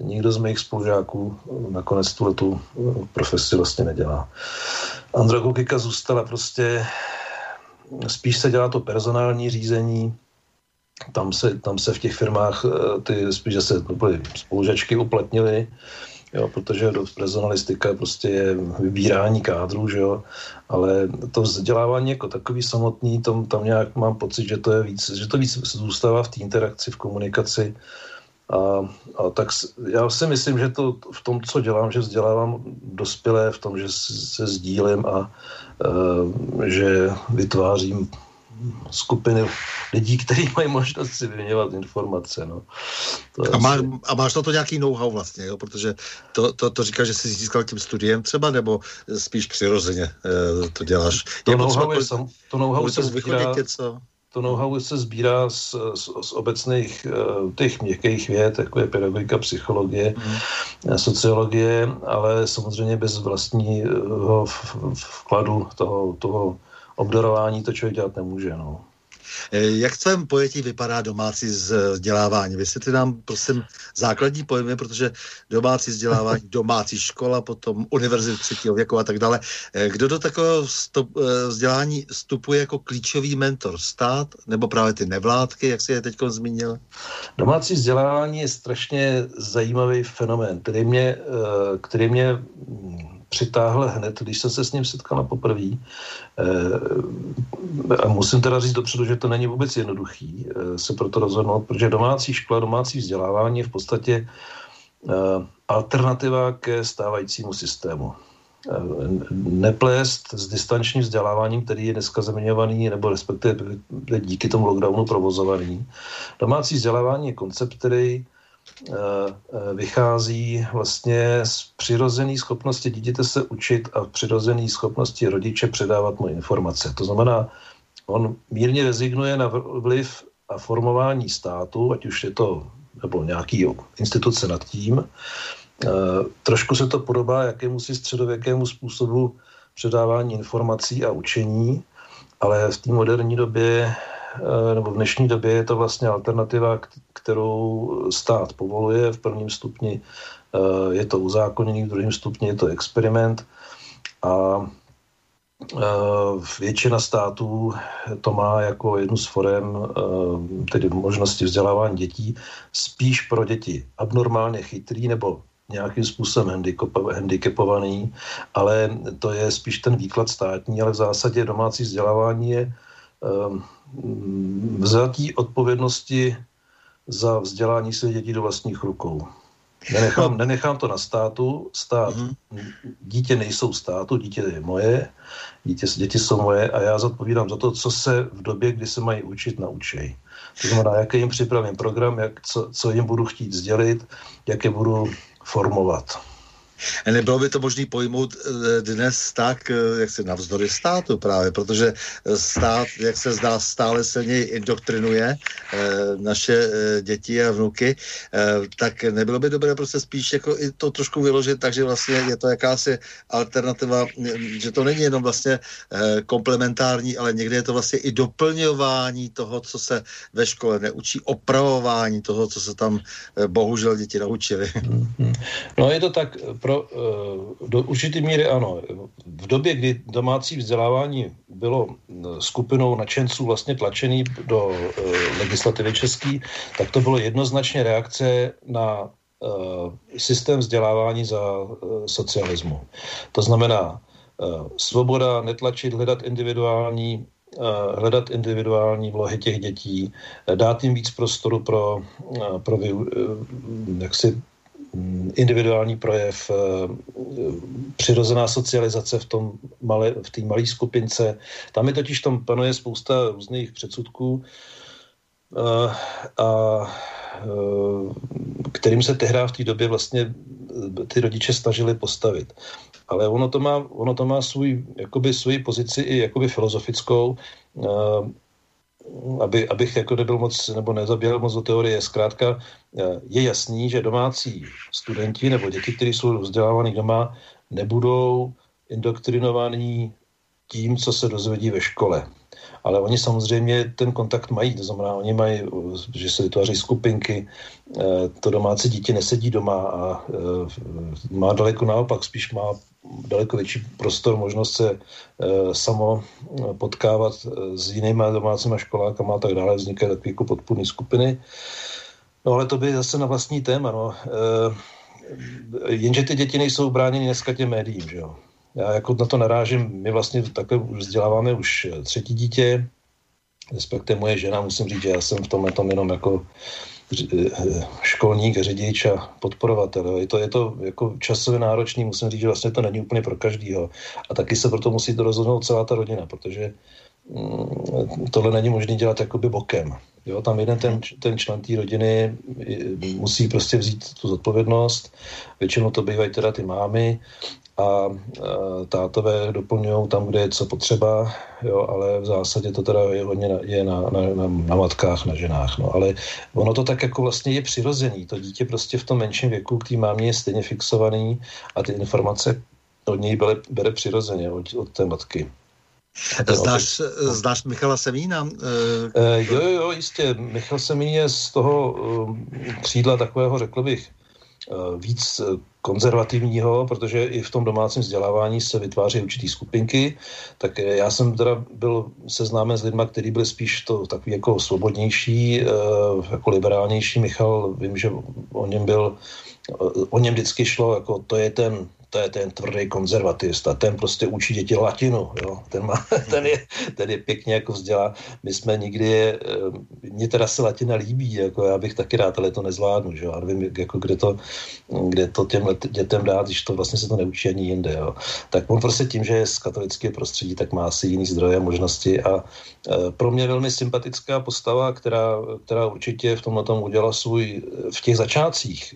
nikdo z mých spolužáků nakonec tu tu profesi vlastně nedělá. Andragogika zůstala prostě, spíš se dělá to personální řízení, tam se, tam se v těch firmách eh, ty spíš zase spolužačky uplatnily, jo, protože personalistika prostě je vybírání kádrů, že jo, ale to vzdělávání jako takový samotný, tam, tam nějak mám pocit, že to je víc, že to víc zůstává v té interakci, v komunikaci, a, a tak já si myslím, že to v tom, co dělám, že vzdělávám dospělé v tom, že se sdílím a e, že vytvářím skupiny lidí, kteří mají možnost si vyměňovat informace. No. To a, má, a máš na to nějaký know-how vlastně, jo? protože to, to, to říkáš, že jsi získal tím studiem třeba, nebo spíš přirozeně e, to děláš? To know-how, je sam, to know-how se sbírá, něco? to know-how se sbírá z, z, z obecných uh, těch měkkých věd, jako je pedagogika, psychologie, mm. sociologie, ale samozřejmě bez vlastního vkladu toho, toho obdarování to člověk dělat nemůže. No. Eh, jak v tvém pojetí vypadá domácí vzdělávání? Vysvětli nám, prosím, základní pojmy, protože domácí vzdělávání, domácí škola, potom univerzit třetího věku a tak dále. Eh, kdo do takového stop, eh, vzdělání vstupuje jako klíčový mentor? Stát nebo právě ty nevládky, jak si je teď zmínil? Domácí vzdělávání je strašně zajímavý fenomén, který mě, který mě přitáhl hned, když jsem se s ním setkal na poprvé. E, a musím teda říct dopředu, že to není vůbec jednoduchý e, se proto rozhodnout, protože domácí škola, domácí vzdělávání je v podstatě e, alternativa ke stávajícímu systému. Neplést s distančním vzděláváním, který je dneska zeměňovaný, nebo respektive díky tomu lockdownu provozovaný. Domácí vzdělávání je koncept, který Eh, eh, vychází vlastně z přirozené schopnosti dítěte se učit a přirozené schopnosti rodiče předávat mu informace. To znamená, on mírně rezignuje na vliv a formování státu, ať už je to nebo nějaký instituce nad tím. E, trošku se to podobá jakému si středověkému způsobu předávání informací a učení, ale v té moderní době Eh, nebo v dnešní době je to vlastně alternativa, kterou stát povoluje. V prvním stupni eh, je to uzákonění, v druhém stupni je to experiment a eh, většina států to má jako jednu z forem, tedy možnosti vzdělávání dětí, spíš pro děti abnormálně chytrý nebo nějakým způsobem handicapovaný, ale to je spíš ten výklad státní, ale v zásadě domácí vzdělávání je vzatí odpovědnosti za vzdělání svých dětí do vlastních rukou. Nenechám, nenechám to na státu, stát, mm-hmm. dítě nejsou státu, dítě je moje, dítě, děti jsou moje a já zodpovídám za to, co se v době, kdy se mají učit, naučej. To znamená, jaký jim připravím program, jak, co, co jim budu chtít sdělit, jak je budu formovat. Nebylo by to možné pojmout eh, dnes tak, eh, jak se navzdory státu právě, protože stát, jak se zdá, stále silněji indoktrinuje eh, naše děti a vnuky, tak nebylo by dobré prostě spíš jako i to trošku vyložit, takže vlastně je to jakási alternativa, že to není jenom vlastně komplementární, ale někdy je to vlastně i doplňování toho, co se ve škole neučí, opravování toho, co se tam bohužel děti naučili. Mhm. No je to tak, pro, eh, do určité míry ano. V době, kdy domácí vzdělávání bylo eh, skupinou nadšenců vlastně tlačený do eh, legislativy český, tak to bylo jednoznačně reakce na systém vzdělávání za socialismu. To znamená, svoboda netlačit, hledat individuální hledat individuální vlohy těch dětí, dát jim víc prostoru pro, pro jaksi individuální projev, eh, přirozená socializace v tom malé, v té malé skupince. Tam je totiž tam panuje spousta různých předsudků, a, eh, a eh, kterým se tehdy v té době vlastně ty rodiče snažili postavit. Ale ono to má, ono to má svůj, jakoby svůj pozici i jakoby filozofickou aby, abych jako nebyl moc, nebo nezabíjel moc do teorie, zkrátka eh, je jasný, že domácí studenti nebo děti, kteří jsou vzdělávaní doma, nebudou indoktrinovaní tím, co se dozvědí ve škole. Ale oni samozřejmě ten kontakt mají, to znamená, oni mají, že se vytváří skupinky, eh, to domácí dítě nesedí doma a eh, má daleko naopak, spíš má daleko větší prostor, možnost se e, samo eh, potkávat eh, s jinými domácíma školákama a tak dále, vznikají takové jako podpůrné skupiny. No ale to by zase na vlastní téma. No. Jenže ty děti nejsou bráněny dneska těm médiím, že jo. Já jako na to narážím, my vlastně takhle vzděláváme už třetí dítě, respektive moje žena, musím říct, že já jsem v tomhle tom jenom jako školník, řidič a podporovatel. Je to, je to jako časově náročný, musím říct, že vlastně to není úplně pro každýho. A taky se proto musí to rozhodnout celá ta rodina, protože mm, tohle není možné dělat jakoby bokem. Jo, tam jeden ten, ten člen té rodiny musí prostě vzít tu zodpovědnost. Většinou to bývají teda ty mámy a tátové doplňují tam, kde je co potřeba, jo, ale v zásadě to teda je hodně na, je na, na, na, na matkách, na ženách. No. Ale ono to tak jako vlastně je přirozený. To dítě prostě v tom menším věku k té mámě je stejně fixovaný a ty informace od něj bere, bere přirozeně, od, od té matky. Znáš, znáš Michala Semína? Uh, jo, jo, jistě. Michal Semín je z toho křídla takového, řekl bych, víc konzervativního, protože i v tom domácím vzdělávání se vytváří určitý skupinky, tak já jsem teda byl seznámen s lidmi, kteří byli spíš to takový jako svobodnější, jako liberálnější. Michal, vím, že o něm byl, o něm vždycky šlo, jako to je ten to je ten tvrdý konzervativista, ten prostě učí děti latinu, jo? Ten, má, ten, je, ten je pěkně jako vzdělá. My jsme nikdy, eh, mně teda se latina líbí, jako já bych taky rád, ale to nezvládnu, že jo? A nevím, jako kde to, kde to těm dětem dát, když to vlastně se to neučí ani jinde, jo? Tak on prostě tím, že je z katolického prostředí, tak má asi jiný zdroje a možnosti a e, pro mě velmi sympatická postava, která, která určitě v tomhle tom udělala svůj, v těch začátcích,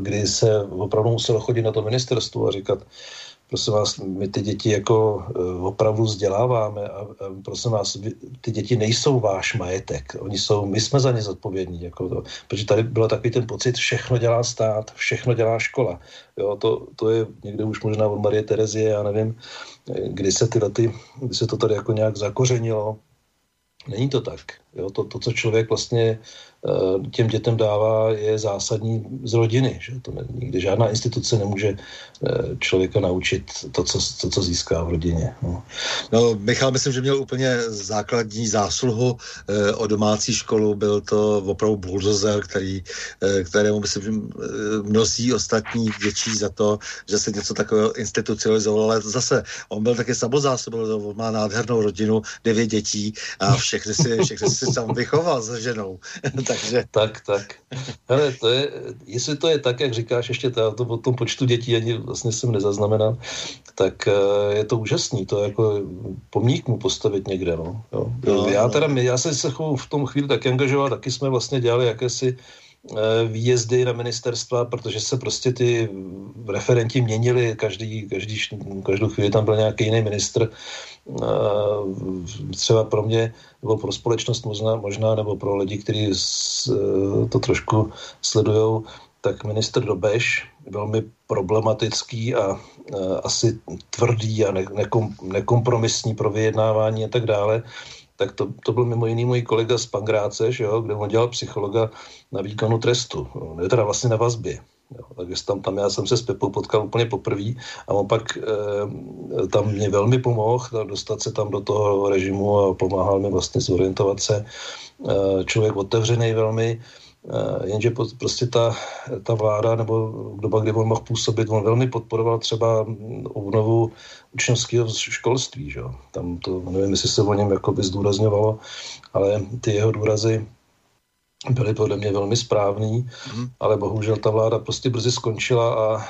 kdy se opravdu muselo chodit na to ministerstvo, a říkat, prosím vás, my ty děti jako uh, opravdu vzděláváme a, a prosím vás, ty děti nejsou váš majetek, oni jsou, my jsme za ně zodpovědní, jako to, protože tady byl takový ten pocit, všechno dělá stát, všechno dělá škola, jo, to, to je někde už možná od Marie Terezie, já nevím, kdy se ty lety, kdy se to tady jako nějak zakořenilo, není to tak, jo, to, to co člověk vlastně Eh, těm dětem dává, je zásadní z rodiny. Že? To nikdy žádná instituce nemůže eh, člověka naučit to, co, to, co získá v rodině. No. no, Michal, myslím, že měl úplně základní zásluhu eh, o domácí školu. Byl to opravdu bulldozer, který, eh, kterému myslím, že mnozí ostatní děčí za to, že se něco takového institucionalizovalo. Ale zase, on byl taky samozásobil, má nádhernou rodinu, devět dětí a všechny si, všechny si sám vychoval se ženou. Takže... Tak, tak. Hele, to je, jestli to je tak, jak říkáš, ještě to, to o tom počtu dětí ani vlastně jsem nezaznamenal, tak uh, je to úžasný, to jako pomník mu postavit někde, no. Jo. No, já no. teda, já jsem se v tom chvíli tak angažoval, taky jsme vlastně dělali jakési uh, výjezdy na ministerstva, protože se prostě ty referenti měnili, každý, každý, každou chvíli tam byl nějaký jiný ministr, třeba pro mě nebo pro společnost možná, možná nebo pro lidi, kteří to trošku sledují, tak minister Dobeš velmi problematický a asi tvrdý a ne, nekom, nekompromisní pro vyjednávání a tak dále, tak to, to byl mimo jiný můj kolega z Pangráce, že jo, kde on dělal psychologa na výkonu trestu, ne teda vlastně na vazbě. Jo, takže tam, tam já jsem se s Pepou potkal úplně poprvé a on pak e, tam mě velmi pomohl dostat se tam do toho režimu a pomáhal mi vlastně zorientovat se. E, člověk otevřený velmi, e, jenže po, prostě ta, ta vláda nebo doba, kdy on mohl působit, on velmi podporoval třeba obnovu učňovského školství. Že? Tam to, nevím, jestli se o něm jakoby zdůrazňovalo, ale ty jeho důrazy byly podle mě velmi správný, mm. ale bohužel ta vláda prostě brzy skončila a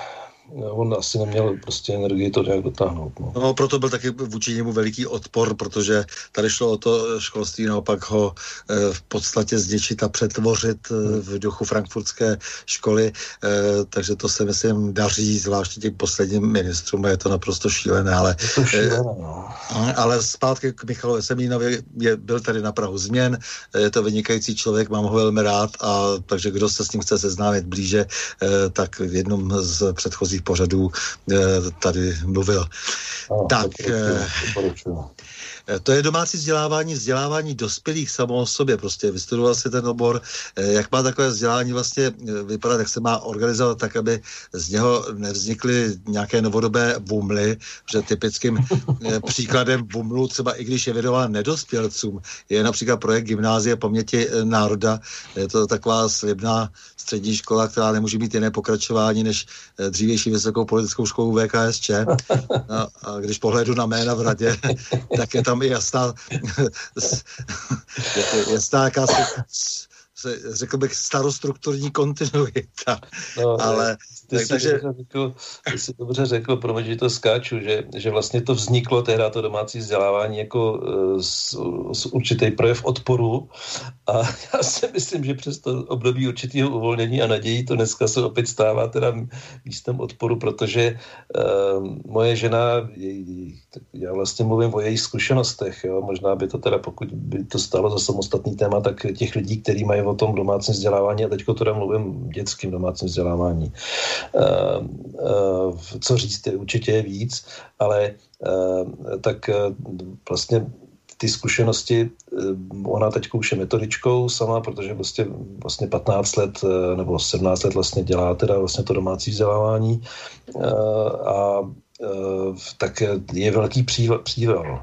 on asi neměl prostě energii to nějak dotáhnout. No. no, proto byl taky vůči němu veliký odpor, protože tady šlo o to školství naopak ho e, v podstatě zničit a přetvořit e, v duchu frankfurtské školy, e, takže to se myslím daří, zvláště těm posledním ministrům, je to naprosto šílené, ale, je to šílené, no. ale zpátky k Michalu Semínovi, je, byl tady na Prahu změn, je to vynikající člověk, mám ho velmi rád, a takže kdo se s ním chce seznámit blíže, tak v jednom z předchozích předchozích pořadů eh, tady mluvil. No, tak, eh, Eh, to je domácí vzdělávání, vzdělávání dospělých samo o sobě. Prostě vystudoval si ten obor, jak má takové vzdělání vlastně vypadat, jak se má organizovat tak, aby z něho nevznikly nějaké novodobé bumly, že typickým příkladem bumlu, třeba i když je vědován nedospělcům, je například projekt Gymnázie paměti národa. Je to taková slibná střední škola, která nemůže mít jiné pokračování než dřívější vysokou politickou školu VKSČ. No, a když pohledu na jména v radě, tak je tam i jasná, jasná jakási řekl bych, starostrukturní kontinuita. No, ale ty tak, jsi takže... Dobře řekl, ty jsi dobře řekl, promiň, že to skáču, že, že vlastně to vzniklo tehdy to domácí vzdělávání jako z, eh, z určitý projev odporu a já si myslím, že přes to období určitého uvolnění a nadějí to dneska se opět stává teda místem odporu, protože uh, moje žena, jej, já vlastně mluvím o jejich zkušenostech, jo, možná by to teda, pokud by to stalo za samostatný téma, tak těch lidí, kteří mají o tom domácím vzdělávání, a teďko teda mluvím dětským domácím vzdělávání, Eh, eh, co říct, je určitě víc, ale eh, tak vlastně ty zkušenosti, ona teď už je metodičkou sama, protože vlastně, vlastně 15 let nebo 17 let vlastně dělá teda vlastně to domácí vzdělávání a tak je velký přível.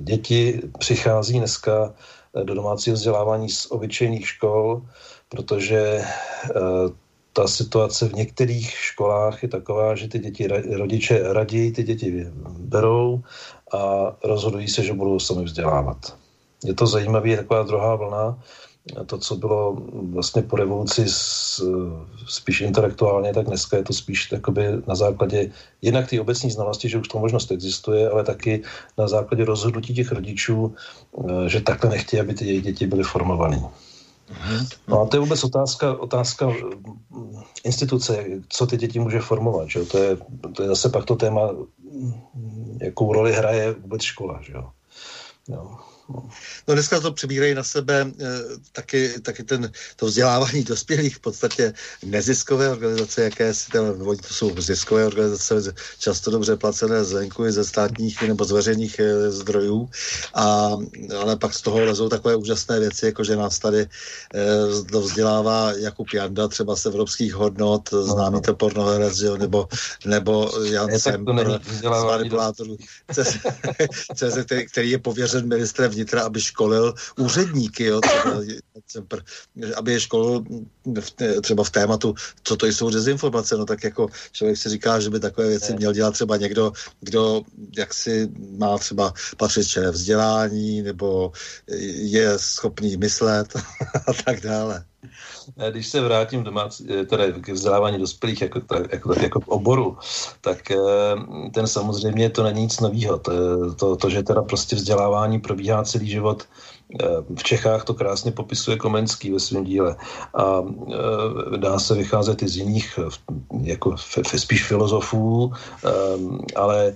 Děti přichází dneska do domácího vzdělávání z obyčejných škol, protože ta situace v některých školách je taková, že ty děti, rodiče raději ty děti berou a rozhodují se, že budou sami vzdělávat. Je to zajímavé, taková druhá vlna, to, co bylo vlastně po revoluci spíš intelektuálně, tak dneska je to spíš takoby na základě jednak té obecní znalosti, že už to možnost existuje, ale taky na základě rozhodnutí těch rodičů, eh, že takhle nechtějí, aby ty jejich děti byly formované. No a to je vůbec otázka, otázka mm, instituce, co ty děti může formovat. Že? To, je, to je zase pak to téma, jakou roli hraje vůbec škola. Že? Jo? No. No dneska to přibírají na sebe e, taky, taky ten, to vzdělávání dospělých v podstatě neziskové organizace, jaké si tam, to jsou ziskové organizace, často dobře placené zvenku i ze státních nebo z veřejných e, zdrojů, a, ale pak z toho lezou takové úžasné věci, jako že nás tady e, vzdělává Jakub Janda, třeba z evropských hodnot, no, známý no. to pornoherec, nebo, nebo Jan Semper z manipulátorů, který, který je pověřen ministrem vnitra, aby školil úředníky, jo, třeba, aby je školil v, třeba v tématu, co to jsou dezinformace, no tak jako člověk si říká, že by takové věci měl dělat třeba někdo, kdo jaksi má třeba patřičné vzdělání, nebo je schopný myslet a tak dále. Když se vrátím domácí, eh, teda k vzdělávání dospělých jako, jako, jako oboru, tak eh, ten samozřejmě to není nic nového. To, to, to, že teda prostě vzdělávání probíhá celý život, v Čechách to krásně popisuje Komenský ve svém díle. A dá se vycházet i z jiných, jako spíš filozofů, ale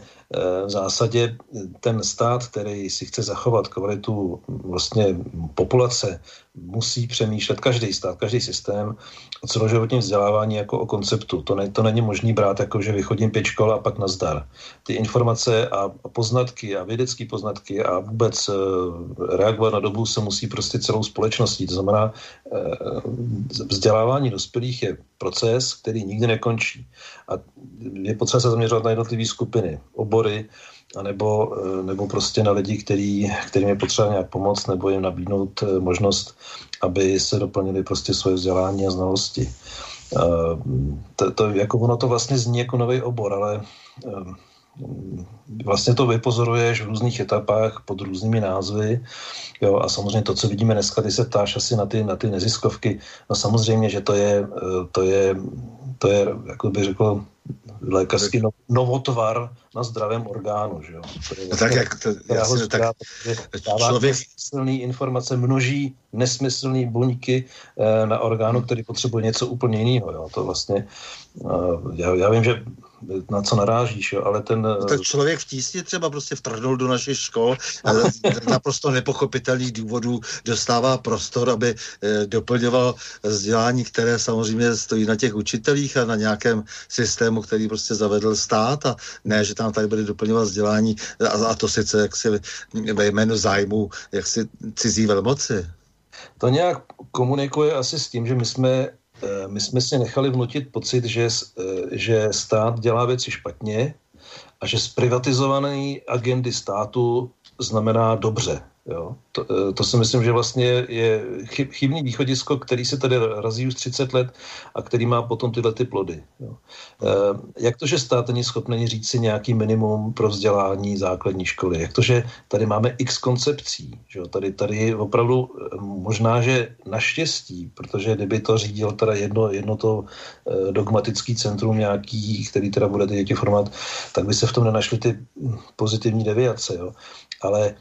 v zásadě ten stát, který si chce zachovat kvalitu vlastně populace, musí přemýšlet každý stát, každý systém o celoživotním vzdělávání jako o konceptu. To, ne, to není možný brát jako, že vychodím pět škol a pak nazdar. Ty informace a poznatky a vědecké poznatky a vůbec uh, reagovat na dobu se musí prostě celou společností. To znamená, uh, vzdělávání dospělých je proces, který nikdy nekončí. A je potřeba se zaměřovat na jednotlivé skupiny, obory, anebo, eh, nebo prostě na lidi, který, kterým je potřeba nějak pomoct, nebo jim nabídnout eh, možnost, aby se doplnili prostě svoje vzdělání a znalosti. Eh, to, to, jako ono to vlastně zní jako nový obor, ale vlastně to vypozoruješ v různých etapách pod různými názvy. Jo, a samozřejmě to, co vidíme dneska, ty se ptáš asi na ty, na ty neziskovky. No samozřejmě, že to je, to je, to je, jako bych řekl, lékařský no, novotvar na zdravém orgánu. Že jo? To je no tak jak to, jasně, tak dává člověk... nesmyslný informace, množí nesmyslné buňky eh, na orgánu, který potřebuje něco úplně jiného. Jo? To vlastně, eh, já, já vím, že na co narážíš, jo, ale ten... No, tak člověk v tísni třeba prostě vtrhnul do našich škol a naprosto nepochopitelných důvodů dostává prostor, aby eh, doplňoval vzdělání, které samozřejmě stojí na těch učitelích a na nějakém systému, který prostě zavedl stát a ne, že tam tady bude doplňovat vzdělání a, a to sice jaksi ve jménu zájmu jaksi cizí velmoci. To nějak komunikuje asi s tím, že my jsme Eh, my jsme si nechali vnutit pocit, že, eh, že stát dělá věci špatně a že zprivatizované agendy státu znamená dobře. Jo? To, eh, to si myslím, že vlastně je chyb, chybný východisko, který se tady razí už 30 let a který má potom tyhle ty plody. Jo? Eh, jak to, že stát není schopný říct si nějaký minimum pro vzdělání základní školy? Jak to, že tady máme x koncepcí? Že jo? Tady, tady opravdu eh, možná, že naštěstí, protože kdyby to řídil teda jedno, jedno to dogmatický centrum nějaký, který teda bude ty děti formovat, tak by se v tom nenašly ty pozitivní deviace. Jo? Ale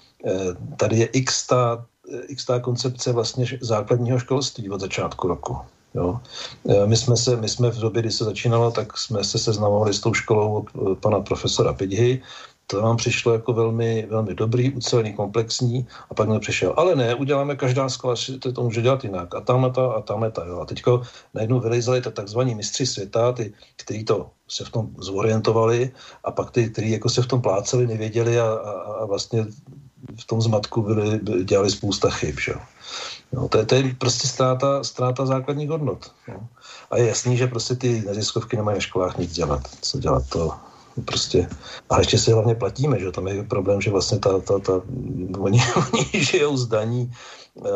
tady je x ta, x ta koncepce vlastně základního školství od začátku roku. Jo. Eh, my jsme, se, my jsme v době, kdy se začínalo, tak jsme se seznamovali s tou školou od eh, pana profesora Pidhy. To nám přišlo jako velmi, velmi dobrý, ucelený, komplexní a pak mi přišel, ale ne, uděláme každá škola, to, to může dělat jinak. A tamhle ta, a tamhle ta, jo. A teďko najednou vylezali to takzvaní mistři světa, ty, kteří to se v tom zorientovali a pak ty, kteří jako se v tom pláceli, nevěděli a, a, a vlastně v tom zmatku byli, byli dělali spousta chyb. Že? No, to, je, to je prostě ztráta, ztráta základních hodnot. No. A je jasný, že prostě ty neziskovky nemají v školách nic dělat. Co dělat to prostě. A ještě si hlavně platíme, že tam je problém, že vlastně ta, ta, ta oni, oni žijou z daní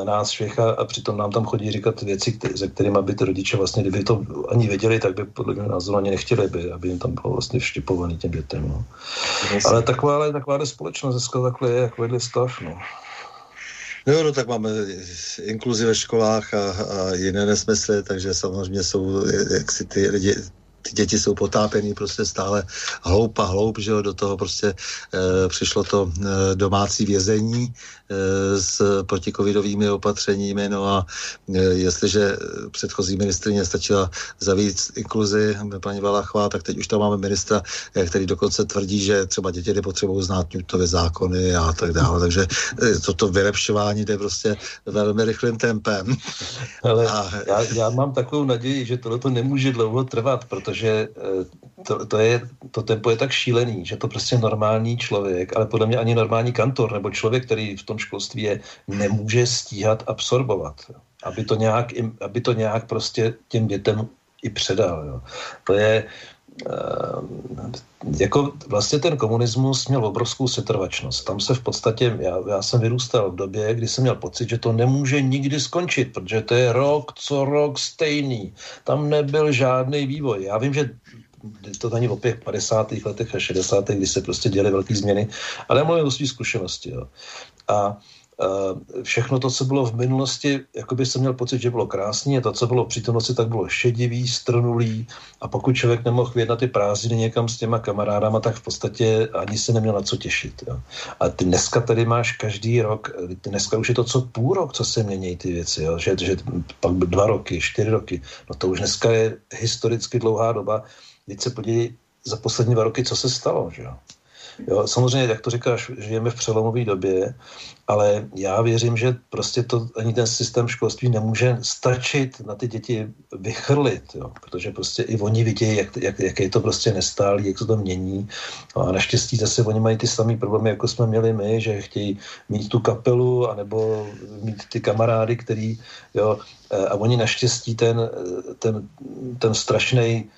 nás všech a, a přitom nám tam chodí říkat věci, které, se kterými by ty rodiče vlastně, kdyby to ani věděli, tak by podle mě názoru ani nechtěli, aby, aby jim tam bylo vlastně vštěpovaný těm dětem. No. Ale taková, ale taková společnost dneska takhle je, jak vedli stav. No. No, no, tak máme inkluzi ve školách a, a jiné nesmysly, takže samozřejmě jsou jak si ty lidi, ty děti jsou potápěný prostě stále hloup a hloup, že jo, do toho prostě e, přišlo to e, domácí vězení, Eh, s protikovidovými opatřeními. No a eh, jestliže předchozí ministrině stačila zavíc inkluzi, paní Valachová, tak teď už tam máme ministra, eh, který dokonce tvrdí, že třeba děti nepotřebují znát Newtové zákony a tak dále. Takže toto vylepšování jde prostě velmi rychlým tempem. Ale a... já, já mám takovou naději, že tohle to nemůže dlouho trvat, protože to, to, je, to tempo je tak šílený, že to prostě normální člověk, ale podle mě ani normální kantor nebo člověk, který v tom školství je, nemůže stíhat absorbovat. Aby to nějak, aby to nějak prostě těm dětem i předal. Jo. To je, eh, jako vlastně ten komunismus měl obrovskou setrvačnost. Tam se v podstatě, já, já jsem vyrůstal v době, kdy jsem měl pocit, že to nemůže nikdy skončit, protože to je rok co rok stejný. Tam nebyl žádný vývoj. Já vím, že to není o 50. letech a 60. kdy se prostě děly velké změny, ale mluvím o své zkušenosti. Jo. A všechno to, co bylo v minulosti, jako by jsem měl pocit, že bylo krásné a to, co bylo v přítomnosti, tak bylo šedivý, strnulý a pokud člověk nemohl vyjet na ty prázdniny někam s těma kamarádama, tak v podstatě ani se neměl na co těšit. Jo. A ty dneska tady máš každý rok, dneska už je to co půl rok, co se mění ty věci, jo. Že, že pak dva roky, čtyři roky, no to už dneska je historicky dlouhá doba, Teď se podívej za poslední dva roky, co se stalo, že jo. Jo, samozřejmě, jak to říkáš, žijeme v přelomové době, ale já věřím, že prostě to ani ten systém školství nemůže stačit na ty děti vychrlit, jo, protože prostě i oni vidějí, jak, jak, jak je to prostě nestálý, jak se to mění. No a naštěstí zase oni mají ty samé problémy, jako jsme měli my, že chtějí mít tu kapelu, anebo mít ty kamarády, který, jo, a oni naštěstí ten, ten, ten strašný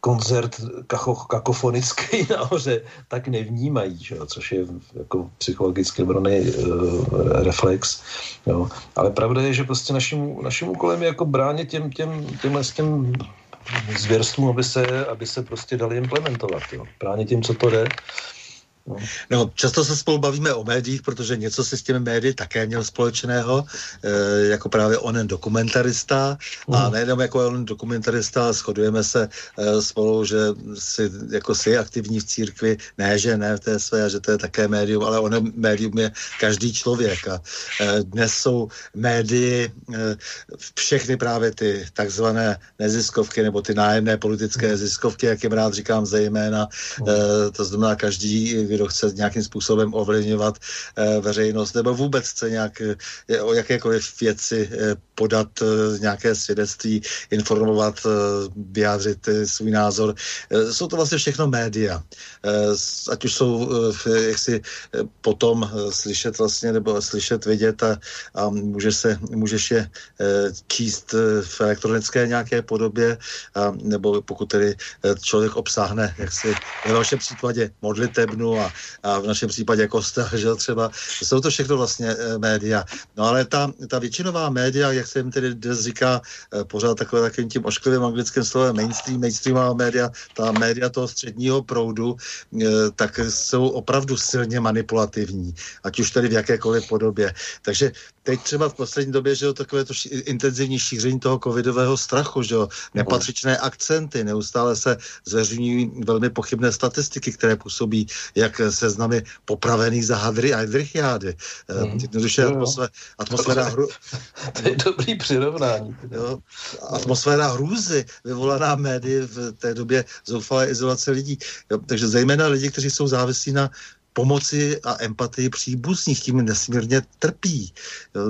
koncert kacho, kakofonický nahoře tak nevnímají, že jo, což je jako psychologicky brony uh, reflex. Jo. Ale pravda je, že prostě naším, naším úkolem je jako bránit těm, těm, těmhle těm zvěrstvům, aby se, aby se prostě dali implementovat. Jo. Bránit tím, co to jde. No. no, často se spolu bavíme o médiích, protože něco se s těmi médii také měl společného, e, jako právě onen dokumentarista mm. a nejenom jako onen dokumentarista, shodujeme se e, spolu, že si, jako si aktivní v církvi, ne, že ne v té své, že to je také médium, ale ono médium je každý člověk a e, dnes jsou médii e, všechny právě ty takzvané neziskovky nebo ty nájemné politické mm. ziskovky, jak jim rád říkám zejména, mm. e, to znamená každý kdo chce nějakým způsobem ovlivňovat eh, veřejnost nebo vůbec chce nějak eh, o jakékoliv věci eh, podat nějaké svědectví, informovat, vyjádřit svůj názor. Jsou to vlastně všechno média. Ať už jsou jaksi potom slyšet vlastně, nebo slyšet, vidět a, a může se, můžeš je číst v elektronické nějaké podobě, a, nebo pokud tedy člověk obsáhne, jak si ve vašem případě modlitebnu a v našem případě kostel, že třeba. Jsou to všechno vlastně e, média. No ale ta, ta většinová média, jak se jim tedy dnes říká e, pořád takové takovým tím ošklivým anglickým slovem mainstream, mainstreamová média, ta média toho středního proudu, e, tak jsou opravdu silně manipulativní, ať už tedy v jakékoliv podobě. Takže teď třeba v poslední době, že jo, takové to ši, intenzivní šíření toho covidového strachu, že jo, nepatřičné akcenty, neustále se zveřejňují velmi pochybné statistiky, které působí jak seznamy popravených za hadry a drichyády. Hmm. Jednoduše atmosféra, atmosféra hru... To je dobrý přirovnání. Jo, atmosféra hrůzy vyvolaná médii v té době zoufalé izolace lidí. Jo, takže zejména lidi, kteří jsou závislí na pomoci a empatii příbuzných, tím nesmírně trpí.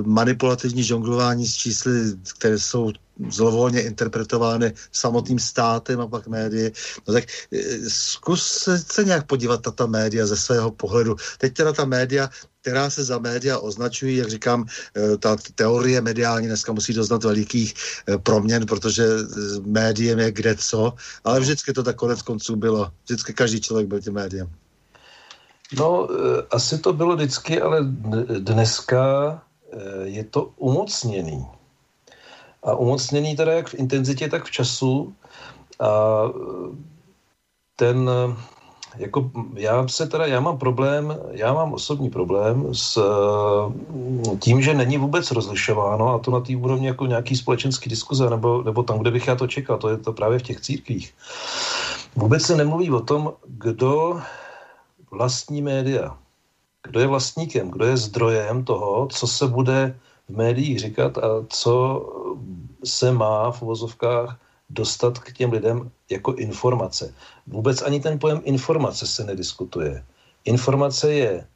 Manipulativní žonglování s čísly, které jsou zlovolně interpretovány samotným státem a pak médii. No tak eh, zkus se nějak podívat na ta média ze svého pohledu. Teď teda ta média která se za média označují, jak říkám, eh, ta teorie mediální dneska musí doznat velikých eh, proměn, protože médiem je kde co, ale vždycky to tak konec konců bylo. Vždycky každý člověk byl tím médiem. No, asi to bylo vždycky, ale dneska je to umocněný a umocněný teda jak v intenzitě, tak v času. A ten, jako já se teda, já mám problém, já mám osobní problém s tím, že není vůbec rozlišováno a to na té úrovni jako nějaký společenský diskuze nebo, nebo tam, kde bych já to čekal, to je to právě v těch církvích. Vůbec se nemluví o tom, kdo vlastní média, kdo je vlastníkem, kdo je zdrojem toho, co se bude v médiích říkat a co se má v uvozovkách dostat k těm lidem jako informace. Vůbec ani ten pojem informace se nediskutuje. Informace je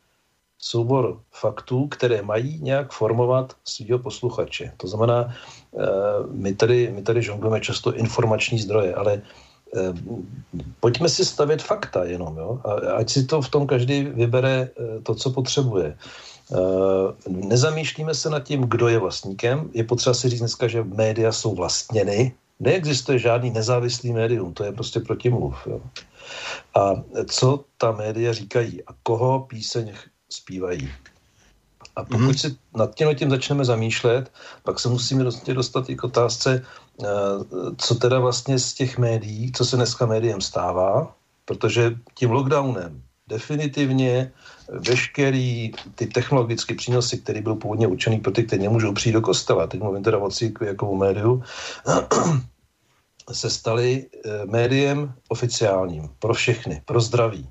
soubor faktů, které mají nějak formovat svého posluchače. To znamená, eh, my tady, my tady žonglujeme často informační zdroje, ale pojďme si stavět fakta jenom, jo? A ať si to v tom každý vybere eh, to, co potřebuje. Eh, nezamýšlíme se nad tím, kdo je vlastníkem. Je potřeba si říct dneska, že média jsou vlastněny. Neexistuje žádný nezávislý médium, to je prostě protimluv. Jo. A co ta média říkají a koho píseň zpívají. A pokud mm-hmm. si nad tím, tím začneme zamýšlet, pak se musíme dostat, i k otázce, eh, co teda vlastně z těch médií, co se dneska médiem stává, protože tím lockdownem definitivně veškerý ty technologické přínosy, které byl původně určený pro ty, kteří nemůžou přijít do kostela, teď mluvím teda o církvi jako o médiu, se staly eh, médiem oficiálním pro všechny, pro zdraví.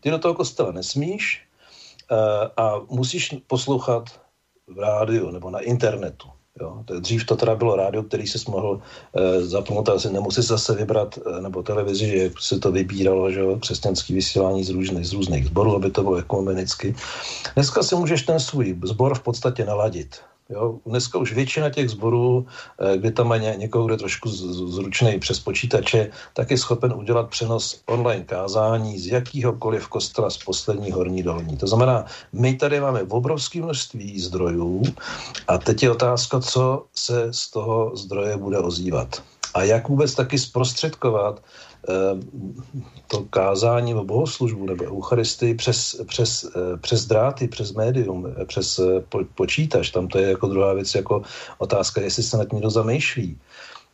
Ty do toho kostela nesmíš eh, a musíš poslouchat v rádiu nebo na internetu. Jo. Dřív to teda bylo rádio, který se mohl e, zapnout, asi nemusí zase vybrat, e, nebo televizi, že se to vybíralo, že jo, křesťanský vysílání z různých, z různých zborů, aby to bylo ekumenicky. Dneska si můžeš ten svůj zbor v podstatě naladit. Jo, dneska už většina těch zborů, eh, kde tam má někoho, kdo trošku zručný přes počítače, tak je schopen udělat přenos online kázání z jakýhokoliv kostela z poslední horní dolní. To znamená, my tady máme obrovské množství zdrojů a teď je otázka, co se z toho zdroje bude ozývat. A jak vůbec taky zprostředkovat to kázání nebo bohoslužbu nebo eucharistii přes, přes, eh, přes dráty, přes médium, eh, přes počítač. Tam to je jako druhá věc, jako otázka, jestli se nad někdo zamýšlí.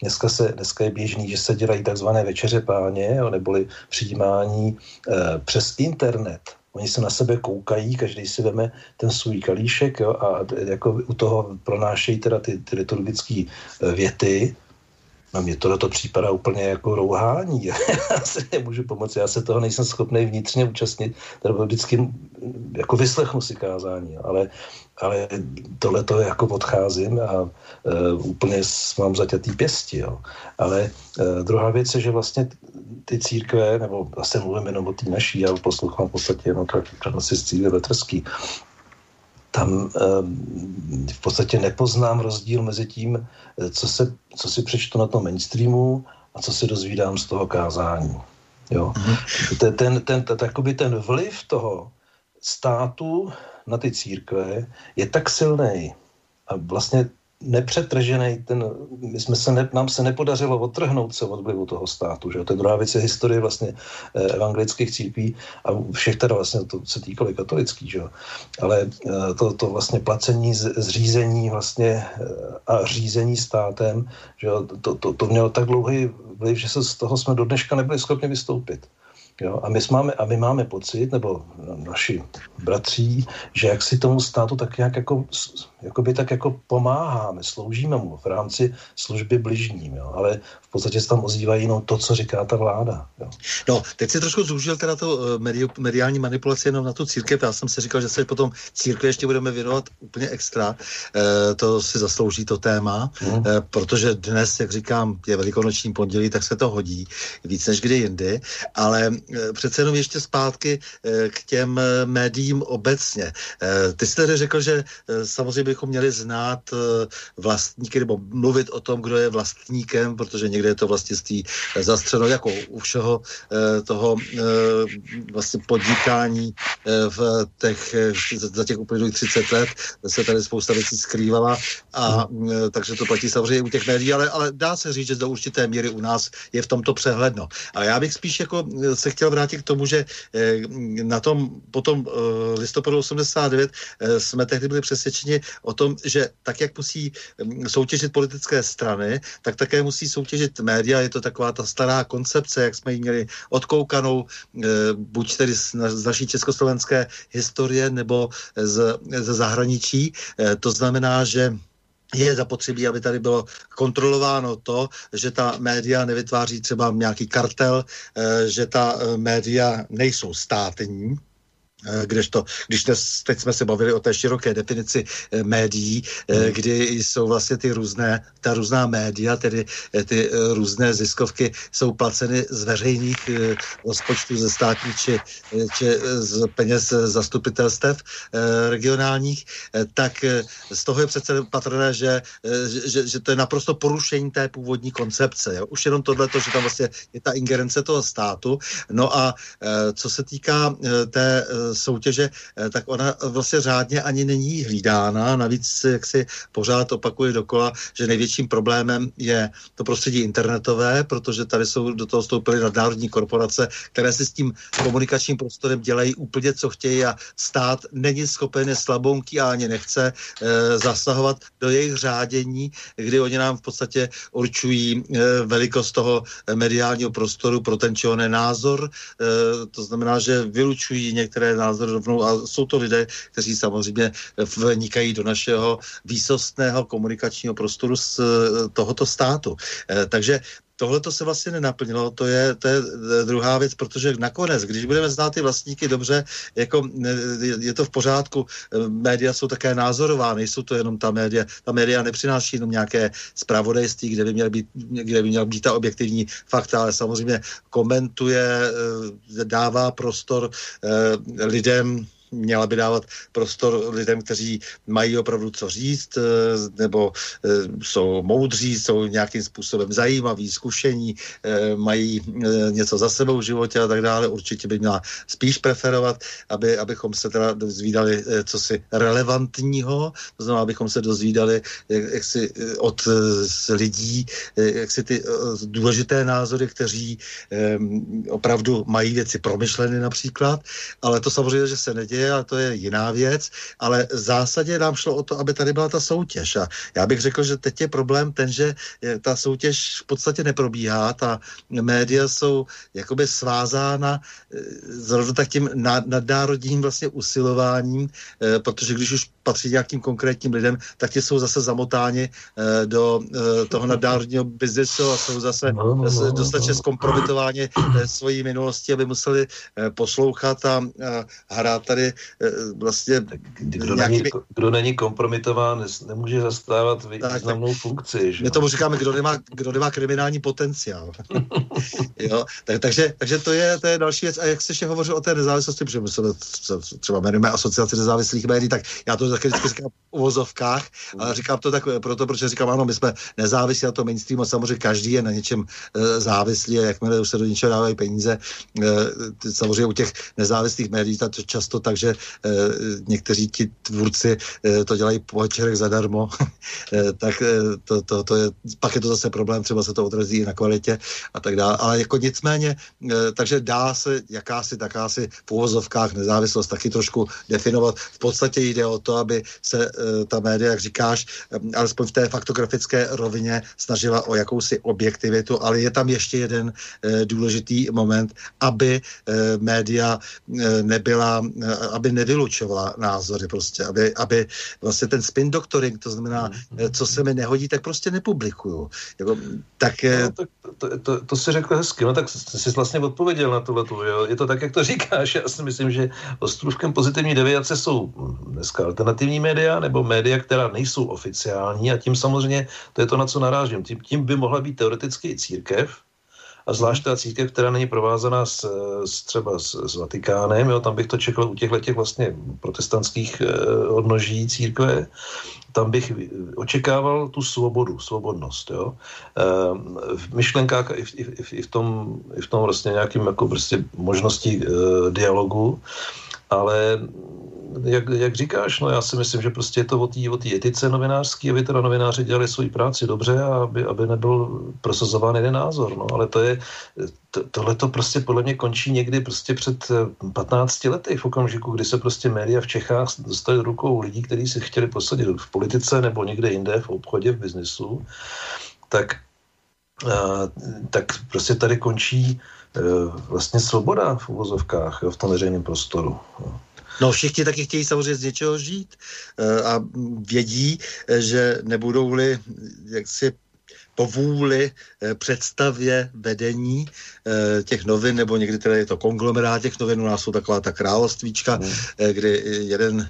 Dneska, se, dneska je běžný, že se dělají takzvané večeře páně, jo, neboli přijímání e, přes internet. Oni se na sebe koukají, každý si veme ten svůj kalíšek jo, a jako u toho pronášejí teda ty, ty liturgické věty No mě tohle to připadá úplně jako rouhání. já se nemůžu pomoci, já se toho nejsem schopný vnitřně účastnit, nebo vždycky jako vyslechnu si kázání, ale, ale tohle to jako odcházím a uh, úplně mám zaťatý pěsti. Jo. Ale uh, druhá věc je, že vlastně ty církve, nebo zase mluvím jenom o té naší, já poslouchám v podstatě jenom asi z církve vetrský, tam ehm, v podstatě nepoznám rozdíl mezi tím, eh, co, se, co si přečtu na tom mainstreamu a co si dozvídám z toho kázání. Jo. Mm-hmm. Ten, ten, ten, ten, ten vliv toho státu na ty církve je tak silný a vlastně nepřetržený, ten, my jsme se ne, nám se nepodařilo odtrhnout se od vlivu toho státu. Že? To je druhá věc je historie vlastně eh, evangelických církví a všech teda vlastně to se týkalo i katolický, že? ale eh, to, to vlastně placení, zřízení vlastně eh, a řízení státem, že? To, to, to mělo tak dlouhý vliv, že se z toho jsme do dneška nebyli schopni vystoupit. Jo? A, my máme, a my máme pocit, nebo naši bratří, že jak si tomu státu tak nějak jako, jako by tak jako pomáháme, sloužíme mu v rámci služby bližním, jo? ale v podstatě se tam ozývají jenom to, co říká ta vláda. Jo? No, teď si trošku zúžil teda to uh, mediální manipulaci jenom na tu církev. Já jsem si říkal, že se potom církve ještě budeme věnovat úplně extra. Uh, to si zaslouží to téma, hmm. uh, protože dnes, jak říkám, je velikonoční pondělí, tak se to hodí víc než kdy jindy, ale Eh, přece jenom ještě zpátky eh, k těm eh, médiím obecně. Ty jsi tady řekl, že samozřejmě bychom měli znát vlastníky nebo mluvit o tom, kdo je vlastníkem, protože někde je to vlastnictví zastřeno jako u všeho toho vlastně podnikání v těch, za těch uplynulých 30 let se tady spousta věcí skrývala a takže to platí samozřejmě u těch médií, ale, ale dá se říct, že do určité míry u nás je v tomto přehledno. A já bych spíš jako se chtěl vrátit k tomu, že eh, na tom potom eh, listopadu 89 eh, jsme tehdy byli přesvědčeni o tom, že tak, jak musí mm, soutěžit politické strany, tak také musí soutěžit média. Je to taková ta stará koncepce, jak jsme ji měli odkoukanou, buď tedy z, z naší československé historie nebo z, ze zahraničí. To znamená, že je zapotřebí, aby tady bylo kontrolováno to, že ta média nevytváří třeba nějaký kartel, eh, že ta eh, média nejsou státní, kdežto, když dnes, teď jsme se bavili o té široké definici eh, médií, eh, hmm. kdy jsou vlastně ty různé, ta různá média, tedy ty různé ziskovky jsou placeny z veřejných rozpočtů ze státních či, či z peněz zastupitelstev regionálních, tak z toho je přece patrné, že, že, že to je naprosto porušení té původní koncepce. Jo? Už jenom tohle, že tam vlastně je ta ingerence toho státu. No a co se týká té soutěže, eh, tak ona vlastně řádně ani není hlídána. Navíc, jak si pořád opakuje dokola, že největším problémem je to prostředí internetové, protože tady jsou do toho vstoupily nadnárodní korporace, které si s tím komunikačním prostorem dělají úplně, co chtějí a stát není schopen je slabounký a ani nechce e, zasahovat do jejich řádění, kdy oni nám v podstatě určují e, velikost toho mediálního prostoru pro ten názor. E, to znamená, že vylučují některé názor rovnou a jsou to lidé, kteří samozřejmě vnikají do našeho výsostného komunikačního prostoru z eh, tohoto státu. Eh, takže tohle to se vlastně nenaplnilo, to je, to je eh, druhá věc, protože nakonec, když budeme znát ty vlastníky dobře, jako je to v pořádku, média jsou také názorová, nejsou to jenom ta média, ta média nepřináší jenom nějaké zpravodajství, kde by měl být, kde by měl být ta objektivní fakta, ale samozřejmě komentuje, eh, dává prostor eh, lidem, měla by dávat prostor lidem, kteří mají opravdu co říct, eh, nebo eh, jsou moudří, jsou nějakým způsobem zajímaví, zkušení, eh, mají něco za sebou v životě a tak dále. Určitě by měla spíš preferovat, aby, abychom se teda dozvídali co si relevantního, to znamená, abychom se dozvídali jak, jak si od lidí, jak si ty důležité názory, kteří opravdu mají věci promyšleny například, ale to samozřejmě, že se neděje je a to je jiná věc, ale v zásadě nám šlo o to, aby tady byla ta soutěž. A já bych řekl, že teď je problém ten, že ta soutěž v podstatě neprobíhá, ta média jsou jakoby svázána eh, zrovna tak tím nadnárodním vlastně usilováním, eh, protože když už patří nějakým konkrétním lidem, tak ti jsou zase zamotáni eh, do toho nadnárodního biznesu a jsou zase no, no, no, dostatečně zkompromitováni svojí minulosti, aby museli poslouchat a hrát tady vlastně kdo, nějakými... není, kdo není kompromitován, nemůže zastávat významnou tak, funkci. Že? My tomu říkáme, kdo nemá, kdo nemá kriminální potenciál. jo? Tak, takže, takže to, je, to je další věc. A jak jsi ještě hovořil o té nezávislosti, protože my se třeba jmenujeme asociaci nezávislých médií, tak já to taky vždycky říkám v uvozovkách, ale říkám to tak proto, protože říkám, ano, my jsme nezávislí na to mainstream a samozřejmě každý je na něčem uh, závislý a jakmile už se do něčeho dávají peníze, uh, samozřejmě u těch nezávislých médií to často tak, že uh, někteří ti tvůrci uh, to dělají po večerech zadarmo, uh, tak uh, to, to, to je, pak je to zase problém, třeba se to odrazí na kvalitě a tak dále. Ale jako nicméně, e, takže dá se jakási takási v úvozovkách nezávislost taky trošku definovat. V podstatě jde o to, aby se e, ta média, jak říkáš, e, alespoň v té faktografické rovině snažila o jakousi objektivitu, ale je tam ještě jeden důležitý moment, aby média nebyla, aby nevylučovala názory prostě, aby, aby vlastně ten spin doctoring, to znamená, co se mi nehodí, tak prostě nepublikuju. Jako, tak, no, tak to, to, to si řekl hezky, no tak jsi vlastně odpověděl na tohle. Je to tak, jak to říkáš. Já si myslím, že ostrůvkem pozitivní deviace jsou dneska alternativní média nebo média, která nejsou oficiální a tím samozřejmě, to je to, na co narážím, tím, tím by mohla být teoreticky i církev, a zvlášť ta církev, která není provázaná s, s třeba s, s Vatikánem, jo, tam bych to čekal u těchto těch vlastně protestantských eh, odnoží církve, tam bych očekával tu svobodu, svobodnost, jo. V myšlenkách i v, i, v, i v tom, i v tom vlastně nějakým jako prostě možnosti dialogu, ale jak, jak říkáš, no já si myslím, že prostě je to o té o etice novinářské, aby teda novináři dělali svoji práci dobře a aby, aby nebyl prosazován jeden názor, no, ale to je, to, tohle to prostě podle mě končí někdy prostě před 15 lety, v okamžiku, kdy se prostě média v Čechách dostali do rukou lidí, kteří si chtěli posadit v politice nebo někde jinde, v obchodě, v biznesu, tak, a, tak prostě tady končí vlastně svoboda v uvozovkách jo, v tom veřejném prostoru. Jo. No všichni taky chtějí samozřejmě z něčeho žít eh, a vědí, eh, že nebudou-li jaksi po vůli, eh, představě vedení eh, těch novin, nebo někdy teda je to konglomerát těch novin, u nás jsou taková ta královstvíčka, mm. kdy jeden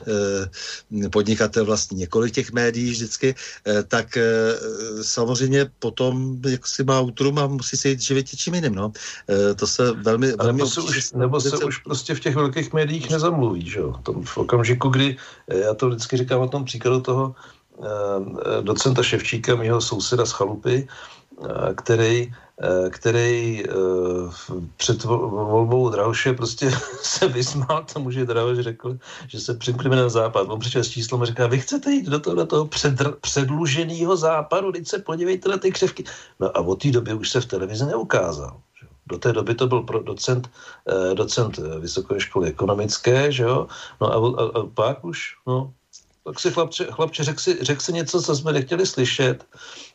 podnikatel vlastní několik těch médií vždycky, tak samozřejmě potom jak si má útrum a musí se jít živit něčím jiným, no. To se velmi... velmi nebo se, už, nebo se už prostě v těch velkých médiích nezamluví, že jo. v okamžiku, kdy, já to vždycky říkám o tom příkladu toho, Eh, docenta Ševčíka, mého souseda z Chalupy, eh, který, eh, který před volbou Drahoše prostě se vysmál tomu, že Drahoš řekl, že se přimkneme na západ. On přišel s číslem a říká, vy chcete jít do toho, do toho předr, předluženého západu, teď se podívejte na ty křevky. No a od té doby už se v televizi neukázal. Do té doby to byl docent, docent vysoké školy ekonomické, že jo? No a, a, a pak už, no, tak si chlapče, chlapče řek, si, řek si něco, co jsme nechtěli slyšet,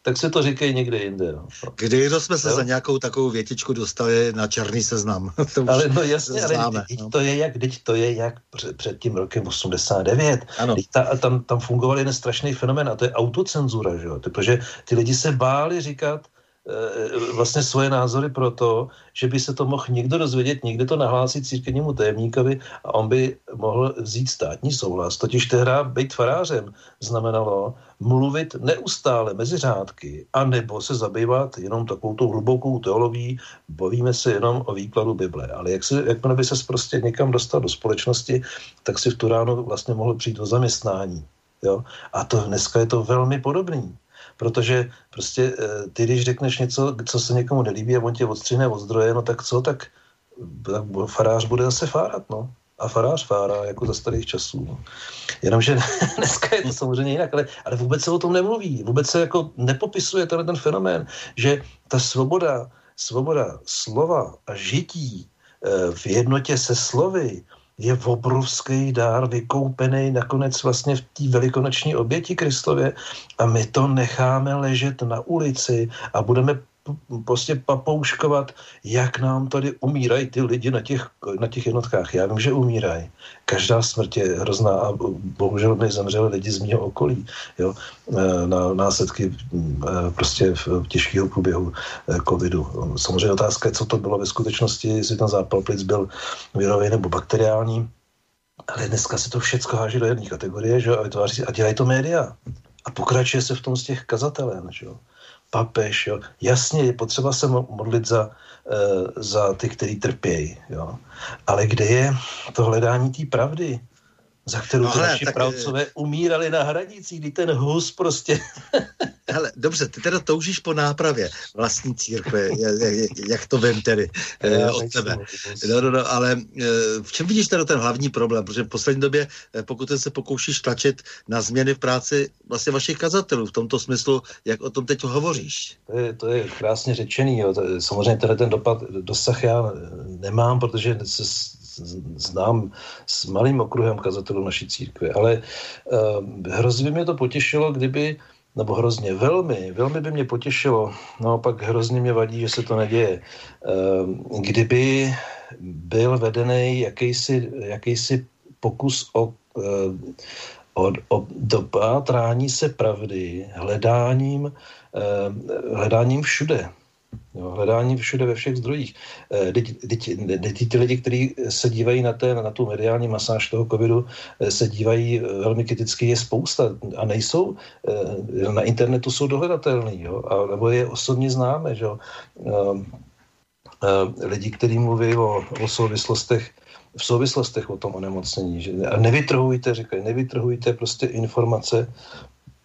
tak si to říkej někde jinde. No. Kdy to jsme se jo? za nějakou takovou větičku dostali na černý seznam? to ale no jasně, známe, ale teď no. to je jak, teď to je jak před, před tím rokem 89. Ano. ta, tam, tam fungoval jeden strašný fenomen a to je autocenzura, že jo? protože ty lidi se báli říkat, vlastně svoje názory pro to, že by se to mohl někdo dozvědět, někde to nahlásit církevnímu tajemníkovi a on by mohl vzít státní souhlas. Totiž tehdy být farářem znamenalo mluvit neustále mezi řádky a nebo se zabývat jenom takovou tou hlubokou teologií, bavíme se jenom o výkladu Bible. Ale jak se, jakmile by se prostě někam dostal do společnosti, tak si v tu ráno vlastně mohl přijít o zaměstnání. Jo? A to dneska je to velmi podobný. Protože prostě eh, ty, když řekneš něco, co se někomu nelíbí a on tě odstřihne od zdroje, no tak co, tak, tak farář bude zase fárat, no. A farář fárá, jako za starých časů. No. Jenomže dneska je to samozřejmě jinak, ale, ale vůbec se o tom nemluví. Vůbec se jako nepopisuje ten, ten fenomén, že ta svoboda, svoboda slova a žití eh, v jednotě se slovy, je obrovský dár vykoupený nakonec vlastně v té velikonoční oběti Kristově a my to necháme ležet na ulici a budeme prostě papouškovat, jak nám tady umírají ty lidi na těch, na těch jednotkách. Já vím, že umírají. Každá smrt je hrozná a bohužel mi zemřeli lidi z mého okolí jo, e, na následky e, prostě v těžkého průběhu e, covidu. Samozřejmě otázka je, co to bylo ve skutečnosti, jestli ten zápal plic byl virový nebo bakteriální, ale dneska se to všechno háží do jedné kategorie že? a dělají to média. A pokračuje se v tom z těch kazatelů. Že? Papež. Jo. Jasně, je potřeba se modlit za, uh, za ty, kteří trpějí. Jo. Ale kde je to hledání té pravdy? Za kterou no, hele, naši tak, pravcové eh, umírali na hranicích, kdy ten hus prostě... hele, dobře, ty teda toužíš po nápravě vlastní církve, jak, to vím tedy Já od tebe. No, no, no, ale v čem vidíš teda ten hlavní problém? Protože v poslední době, pokud se pokoušíš tlačit na změny v práci vlastně vašich kazatelů, v tomto smyslu, jak o tom teď hovoříš? To je, to je krásně řečený. Jo. Samozřejmě teda ten dopad, dosah já nemám, protože se znám s malým okruhem kazatelů naší církve, ale uh, hrozně by mě to potěšilo, kdyby, nebo hrozně, velmi, velmi by mě potěšilo, no pak hrozně mě vadí, že se to neděje, uh, kdyby byl vedený jakýsi, jakýsi pokus o, uh, o, o dopátrání se pravdy, hledáním, hledáním všude. Jo, hledání všude ve všech zdrojích. Teď ty lidi, kteří se dívají na, té, na tu mediální masáž toho covidu, eh, se dívají eh, velmi kriticky, je spousta a nejsou, eh, na internetu jsou dohledatelný, jo, a, nebo je osobně známe, že jo. Lidi, kteří mluví o, o souvislostech, v souvislostech o tom onemocnění. Že, a nevytrhujte, říkají, nevytrhujte prostě informace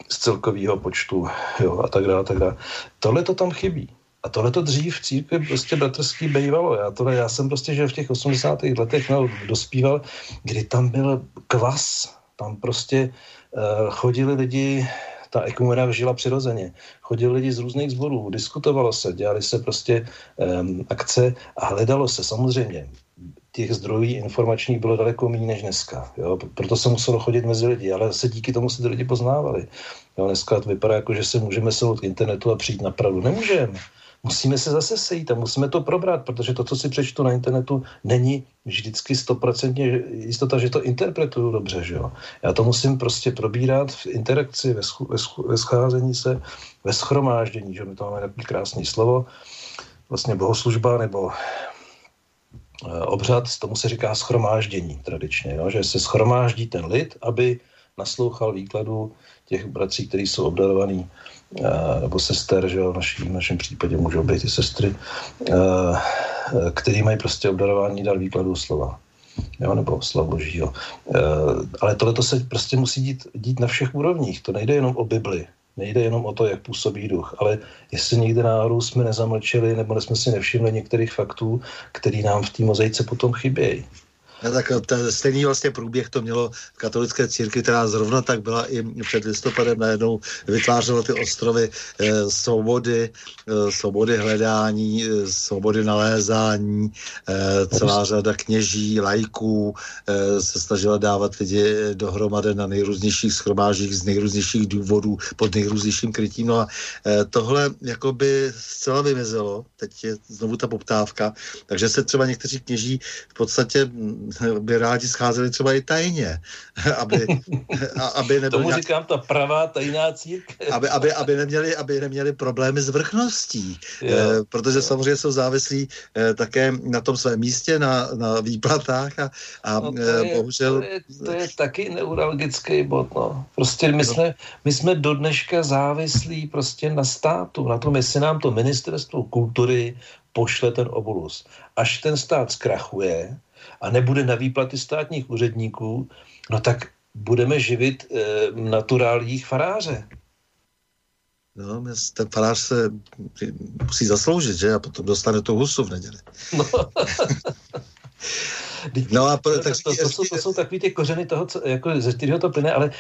z celkového počtu jo, a tak dále, tak dále. Tohle to tam chybí. A tohle to dřív v církvi prostě bratrský bejvalo. Já, tohle, já jsem prostě, že v těch 80. letech no, dospíval, kdy tam byl kvas. Tam prostě uh, chodili lidi, ta ekumena žila přirozeně. Chodili lidi z různých zborů, diskutovalo se, dělali se prostě um, akce a hledalo se samozřejmě těch zdrojů informačních bylo daleko méně než dneska. Jo? Proto se muselo chodit mezi lidi, ale se díky tomu se ty lidi poznávali. Jo? Dneska to vypadá jako, že se můžeme selout k internetu a přijít na pravdu. Nemůžeme musíme se zase sejít a musíme to probrat, protože to, co si přečtu na internetu, není vždycky stoprocentně jistota, že to interpretuju dobře. Že jo? Já to musím prostě probírat v interakci, ve, schu, ve, schu, ve scházení se, ve schromáždění, že my to máme takový krásný slovo, vlastně bohoslužba nebo eh, obřad, tomu se říká schromáždění tradičně, jo? že se schromáždí ten lid, aby naslouchal výkladu těch bratří, kteří jsou obdarovaní nebo sester, že jo, v, naší, v našem případě můžou být i sestry, který mají prostě obdarování dar výkladu slova. Jo, nebo slov božího. Ale tohle to se prostě musí dít, dít na všech úrovních. To nejde jenom o Bibli, nejde jenom o to, jak působí duch, ale jestli někde náhodou jsme nezamlčeli nebo jsme si nevšimli některých faktů, který nám v té mozaice potom chybějí. Tak ten stejný vlastně průběh to mělo v katolické církvi, která zrovna tak byla i před listopadem najednou vytvářela ty ostrovy eh, svobody, eh, svobody hledání, eh, svobody nalézání, eh, celá řada kněží, lajků eh, se snažila dávat lidi dohromady na nejrůznějších schromážích z nejrůznějších důvodů pod nejrůznějším krytím. No a eh, tohle jakoby zcela vymizelo, teď je znovu ta poptávka, takže se třeba někteří kněží v podstatě by rádi scházeli třeba i tajně, aby, aby nebyl Tomu nějak... říkám ta pravá tajná církev. aby, aby, aby, neměli, aby neměli problémy s vrchností, jo, eh, protože jo. samozřejmě jsou závislí eh, také na tom svém místě, na, na výplatách a, a no to eh, je, bohužel... To je, to je taky neuralgický bod, no. Prostě my, no. jsme, my jsme do dneška závislí prostě na státu, na tom, jestli nám to ministerstvo kultury pošle ten obolus. Až ten stát zkrachuje, a nebude na výplaty státních úředníků, no tak budeme živit e, naturálních faráře. No, ten farář se musí zasloužit, že? A potom dostane tu husu v neděli. No. No a pro, tak, to, to, jsou, to jsou takový ty kořeny toho, co, jako, ze kterého to plyne, ale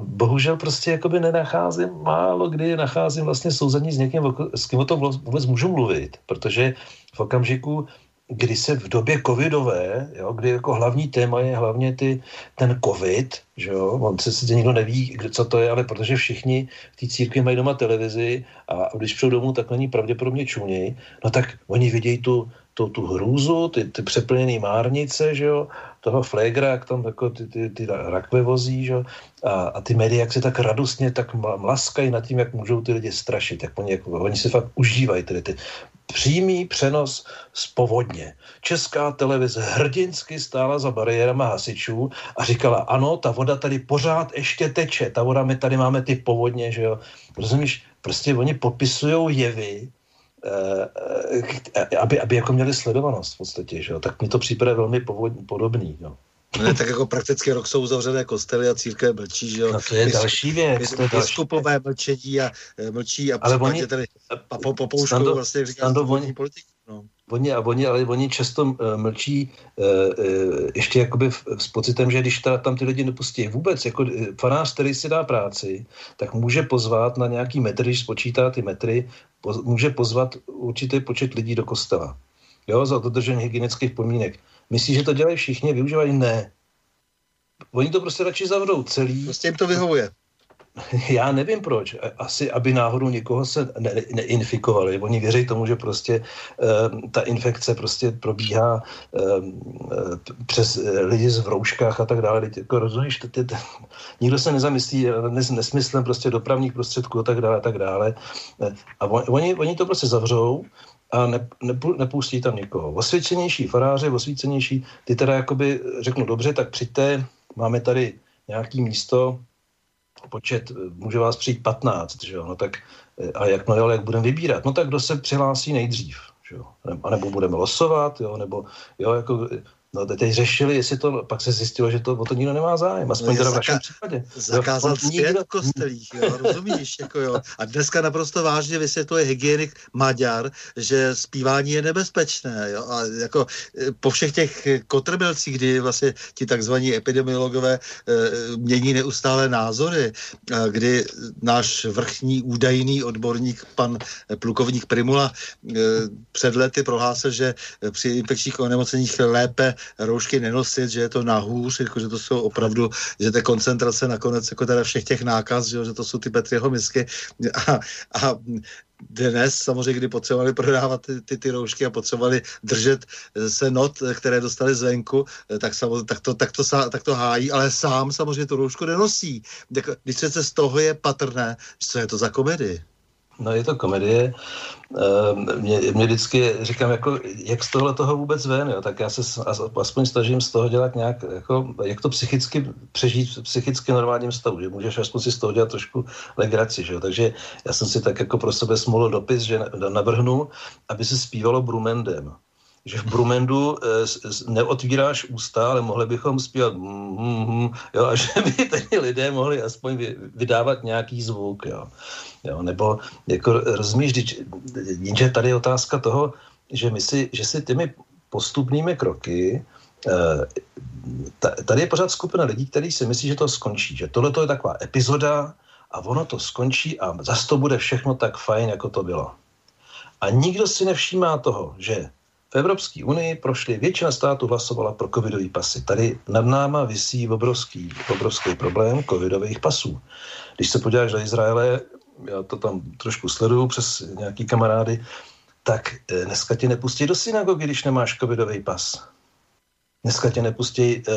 bohužel prostě jakoby nenacházím, málo kdy nacházím vlastně souzení s někým, s kým o tom vůbec můžu mluvit, protože v okamžiku, kdy se v době covidové, jo, kdy jako hlavní téma je hlavně ty, ten covid, že jo, on se sice nikdo neví, co to je, ale protože všichni v té církvi mají doma televizi a když přijdou domů, tak na ní pravděpodobně čunějí, no tak oni vidějí tu, tu, tu hrůzu, ty, ty přeplněné márnice, že jo, toho flégra, jak tam jako ty, ty, ty rakve vozí, že? A, a ty média, jak se tak radostně tak mlaskají nad tím, jak můžou ty lidi strašit, jak oni, jako, oni se fakt užívají tedy ty přímý přenos z povodně. Česká televize hrdinsky stála za bariérama hasičů a říkala, ano, ta voda tady pořád ještě teče, ta voda, my tady máme ty povodně, že jo. Rozumíš, prostě oni popisují jevy, Eh, eh, aby, aby jako měli sledovanost v podstatě, že jo? tak mi to připadá velmi podobný. Jo. Ne, tak jako prakticky rok jsou uzavřené kostely a církve mlčí, že jo. No to je další věc. To je biskupové mlčení a eh, mlčí a Ale oni, tady po, po, po vlastně říká oni, politik. No. Oni, a oni, ale oni často uh, mlčí ještě jakoby s pocitem, že když ta, tam ty lidi nepustí vůbec, jako fanář, který si dá práci, tak může pozvat na nějaký metr, když spočítá ty metry, poz, může pozvat určitý počet lidí do kostela. Jo, za dodržení hygienických podmínek. Myslíš, že to dělají všichni, využívají? Ne. Oni to prostě radši zavřou celý. Prostě jim to vyhovuje. Já nevím proč. Asi, aby náhodou někoho se ne, neinfikovali. Oni věří tomu, že prostě uh, ta infekce prostě probíhá uh, přes lidi v rouškách a tak dále. Teď, jako, rozumíš, t, t, t, nikdo se nezamyslí nes, nesmyslem prostě dopravních prostředků a tak dále a tak dále. A on, oni, oni to prostě zavřou a ne, ne, nepustí tam nikoho. Osvědčenější faráři, osvícenější, ty teda jakoby řeknu dobře, tak přijďte, máme tady nějaký místo, počet, může vás přijít 15, že jo? No tak, a jak, no jo, jak budeme vybírat? No tak kdo se přihlásí nejdřív, že jo? A nebo budeme losovat, jo? Nebo, jo, jako, No teď řešili, jestli to, pak se zjistilo, že to o to nikdo nemá zájem, aspoň no, teda v našem případě. Zakázal zpět v kostelích, jo, rozumíš, jako jo. A dneska naprosto vážně vysvětluje hygienik Maďar, že zpívání je nebezpečné, jo. A jako e, po všech těch kotrbelcích, kdy vlastně ti takzvaní epidemiologové e, mění neustále názory, e, kdy náš vrchní údajný odborník, pan plukovník Primula, e, před lety prohlásil, že při infekčních onemocněních lépe roušky nenosit, že je to nahůř, jako, že to jsou opravdu, že ta koncentrace nakonec jako teda všech těch nákaz, že, že to jsou ty Petriho misky a, a dnes samozřejmě, kdy potřebovali prodávat ty, ty, ty roušky a potřebovali držet se not, které dostali zvenku, tak, samozřejmě, tak, to, tak, to, tak to hájí, ale sám samozřejmě tu roušku nenosí. Když se z toho je patrné, co je to za komedii. No je to komedie. Ehm, mě, mě vždycky říkám, jako, jak z tohle toho vůbec ven, jo? tak já se aspoň snažím z toho dělat nějak, jako, jak to psychicky přežít v psychicky normálním stavu, že můžeš aspoň si z toho dělat trošku legraci, že jo? takže já jsem si tak jako pro sebe smolil dopis, že navrhnu, aby se zpívalo Brumendem že v Brumendu e, neotvíráš ústa, ale mohli bychom zpívat mm, mm, jo, a že by tady lidé mohli aspoň vy, vydávat nějaký zvuk. Jo. Jo, nebo jako rozumíš, jenže tady je otázka toho, že, my si, že si těmi postupnými kroky eh, tady je pořád skupina lidí, kteří si myslí, že to skončí, že tohle je taková epizoda a ono to skončí a zase to bude všechno tak fajn, jako to bylo. A nikdo si nevšímá toho, že v Evropské unii prošly, většina států hlasovala pro covidový pasy. Tady nad náma visí obrovský, obrovský problém covidových pasů. Když se podíváš do Izraele, já to tam trošku sleduju přes nějaký kamarády, tak eh, dneska tě nepustí do synagogy, když nemáš covidový pas. Dneska tě nepustí eh,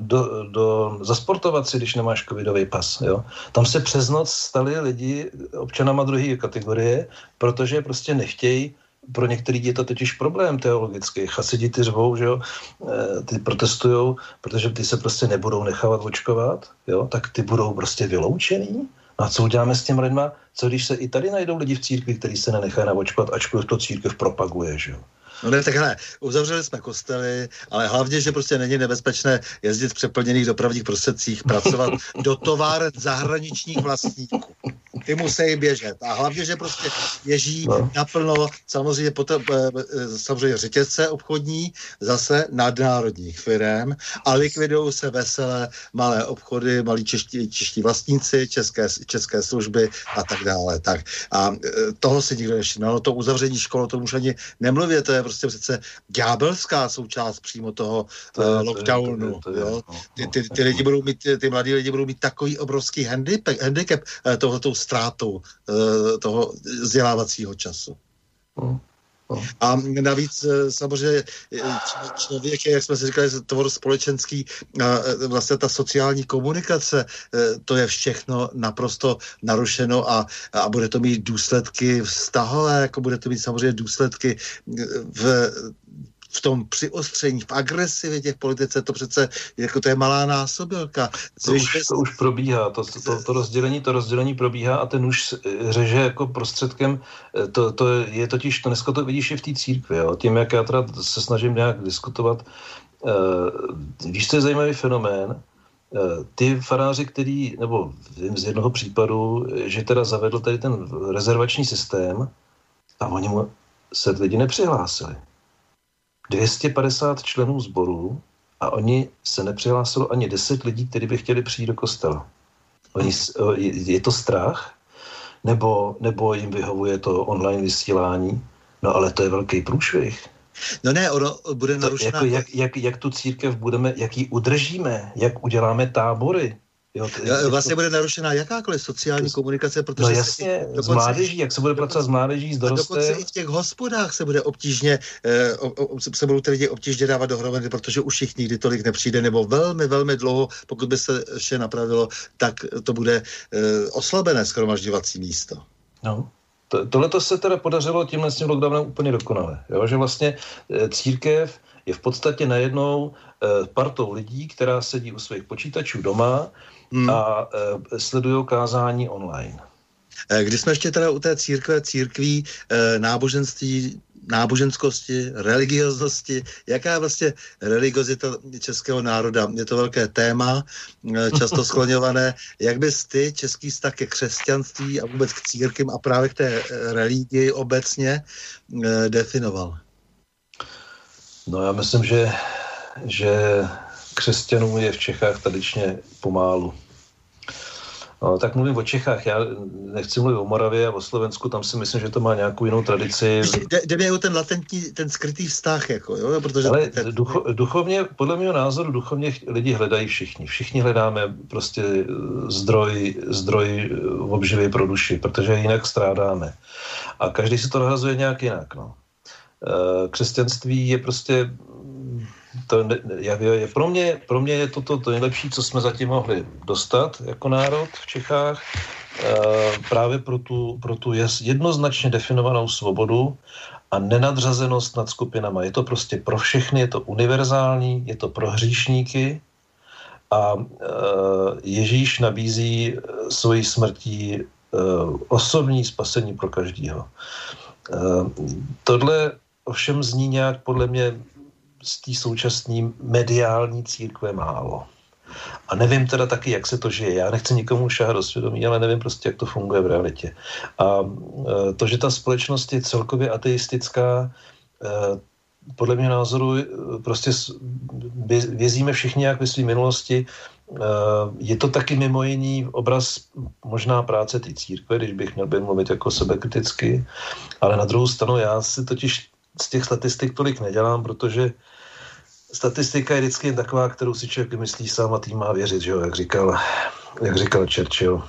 do, do, zasportovat si, když nemáš covidový pas. Jo? Tam se přes noc stali lidi občanama druhé kategorie, protože prostě nechtějí pro některý je to totiž problém teologický. Chasidi ty řvou, že jo, eh, ty protestujou, protože ty se prostě nebudou nechávat očkovat, jo, tak ty budou prostě vyloučený. No a co uděláme s těmi lidma? Co když se i tady najdou lidi v církvi, kteří se nenechají navočkovat, ačkoliv to církev propaguje, že jo? No ne, takhle, uzavřeli jsme kostely, ale hlavně, že prostě není nebezpečné jezdit v přeplněných dopravních prostředcích, pracovat do továren zahraničních vlastníků. ty musí běžet. A hlavně, že prostě běží no. naplno, samozřejmě, potom, eh, eh, samozřejmě řetězce obchodní, zase nadnárodních firm a likvidují se veselé malé obchody, malí čeští, čeští vlastníci, české, české služby a tak dále. Tak. A eh, toho si nikdo nevšiml. No to uzavření škol, to už ani nemluvě, to je prostě přece ďábelská součást přímo toho to je, lockdownu. To je, to je, jo? Ty, ty, ty, lidi budou mít, ty mladí lidi budou mít takový obrovský handicap, handicap tohoto ztrátou toho vzdělávacího času. No. No. A navíc eh, samozřejmě eh, člověk je, jak jsme si říkali, tvor společenský a eh, vlastně ta sociální komunikace, to je všechno naprosto narušeno a, a bude to mít důsledky vztahové, jako bude to mít samozřejmě důsledky v v tom přiostření, v agresivitě v politice, to přece jako to je malá násobilka. To už, to už probíhá, to, to, to, rozdělení, to rozdělení probíhá a ten už řeže jako prostředkem, eh, to, to je totiž, to dneska to vidíš i v té církvi, jo. tím, jak já teda se snažím nějak diskutovat, uh, víš, to je zajímavý fenomén, ty faráři, který, nebo vím z jednoho případu, že teda zavedl tady ten rezervační systém a oni mu se lidi nepřihlásili. 250 členů sboru a oni se nepřihlásilo ani 10 lidí, kteří by chtěli přijít do kostela. Oni, je to strach? Nebo, nebo jim vyhovuje to online vysílání? No ale to je velký průšvih. No ne, ono bude narušená... Jako, jak, jak, jak tu církev budeme, jak ji udržíme, jak uděláme tábory, Jo, to, vlastně to... bude narušená jakákoliv sociální to... komunikace, protože... No jasně, dokonce, s mládeží, jak se bude pracovat s mládeží, s dorostem. A dokonce i v těch hospodách se bude obtížně, eh, se budou ty lidi obtížně dávat dohromady, protože už jich nikdy tolik nepřijde, nebo velmi, velmi dlouho, pokud by se vše napravilo, tak to bude eh, oslabené schromažďovací místo. No, to, tohle to se teda podařilo tímhle s tím lockdownem úplně dokonale. Jo? Že vlastně eh, církev je v podstatě najednou eh, partou lidí, která sedí u svých počítačů doma hmm. a e, sledují kázání online. Eh, když jsme ještě teda u té církve, církví, e, náboženství, náboženskosti, religioznosti, jaká je vlastně religiozita českého národa. Je to velké téma, často skloňované. Jak bys ty český vztah ke křesťanství a vůbec k církvím a právě k té religii obecně definoval? No já myslím, že, že křesťanů je v Čechách tradičně pomálu. No, tak mluvím o Čechách, já nechci mluvit o Moravě a o Slovensku, tam si myslím, že to má nějakou jinou tradici. Jde mi o ten latentní, ten skrytý vztah, jako, jo? Protože Ale ten... ducho, duchovně, podle mého názoru, duchovně lidi hledají všichni. Všichni hledáme prostě zdroj, zdroj obživy pro duši, protože jinak strádáme. A každý si to nahrazuje nějak jinak, no. Eh, křesťanství je prostě to je, pro, mě, pro mě je to to, to nejlepší, co jsme zatím mohli dostat jako národ v Čechách. E, právě pro tu, pro tu jednoznačně definovanou svobodu a nenadřazenost nad skupinama. Je to prostě pro všechny, je to univerzální, je to pro hříšníky a e, Ježíš nabízí svojí smrtí osobní spasení pro každého. Tohle ovšem zní nějak podle mě z té současné mediální církve málo. A nevím teda taky, jak se to žije. Já nechci nikomu šáhat do svědomí, ale nevím prostě, jak to funguje v realitě. A e, to, že ta společnost je celkově ateistická, e, podle mě názoru e, prostě vězíme všichni jak ve své minulosti. Je to taky mimo jiný obraz možná práce té církve, když bych měl by mluvit jako sebekriticky, ale na druhou stranu já si totiž z těch statistik tolik nedělám, protože statistika je vždycky taková, kterou si člověk myslí sám a tým má věřit, že jo, jak říkal, jak říkal Churchill.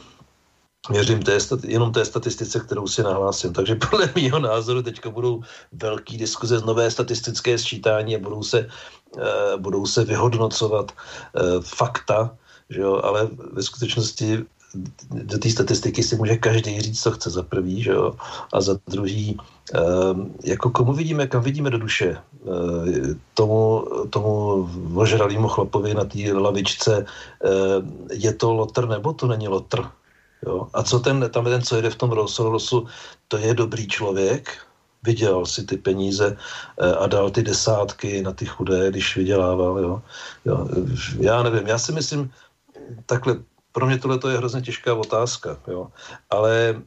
Věřím té, jenom té statistice, kterou si nahlásím. Takže podle mého názoru teďka budou velký diskuze z nové statistické sčítání a budou se, uh, budou se vyhodnocovat uh, fakta, že jo, ale ve skutečnosti do té statistiky si může každý říct, co chce za prvý, že jo? a za druhý, um, jako komu vidíme, kam vidíme do duše. Uh, tomu, tomu ožralýmu chlapovi na té lavičce, uh, je to lotr nebo to není lotr? Jo? A co ten, tam ten, co jede v tom Rolls to je dobrý člověk, vydělal si ty peníze uh, a dal ty desátky na ty chudé, když vydělával. Jo? Jo? Já nevím, já si myslím, takhle pro mě tohle je hrozně těžká otázka, jo. Ale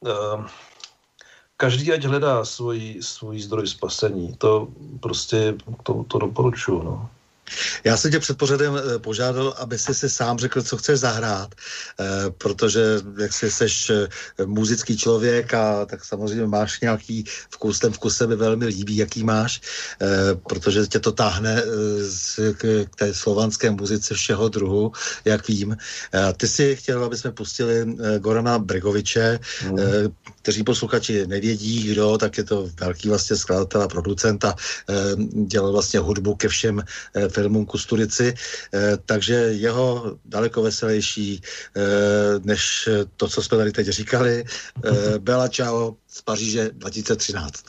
uh, každý ať hledá svůj, svůj zdroj spasení. To prostě, to, to doporučuju, no. Já jsem tě před pořadem eh, požádal, aby si si sám řekl, co chceš zahrát, eh, protože jak jsi seš eh, muzický člověk a tak samozřejmě máš nějaký vkus, ten vkus se mi velmi líbí, jaký máš, protože tě to táhne k té slovanské muzice všeho druhu, jak vím. Ty si chtěl, aby jsme pustili Gorana Bregoviče, mm. Kteří posluchači nevědí, kdo, tak je to velký vlastně skladatel a producent a dělal vlastně hudbu ke všem filmům Kusturici, eh, takže jeho daleko veselější eh, než to, co jsme tady teď říkali. Eh, Bella Ciao z Paříže 2013.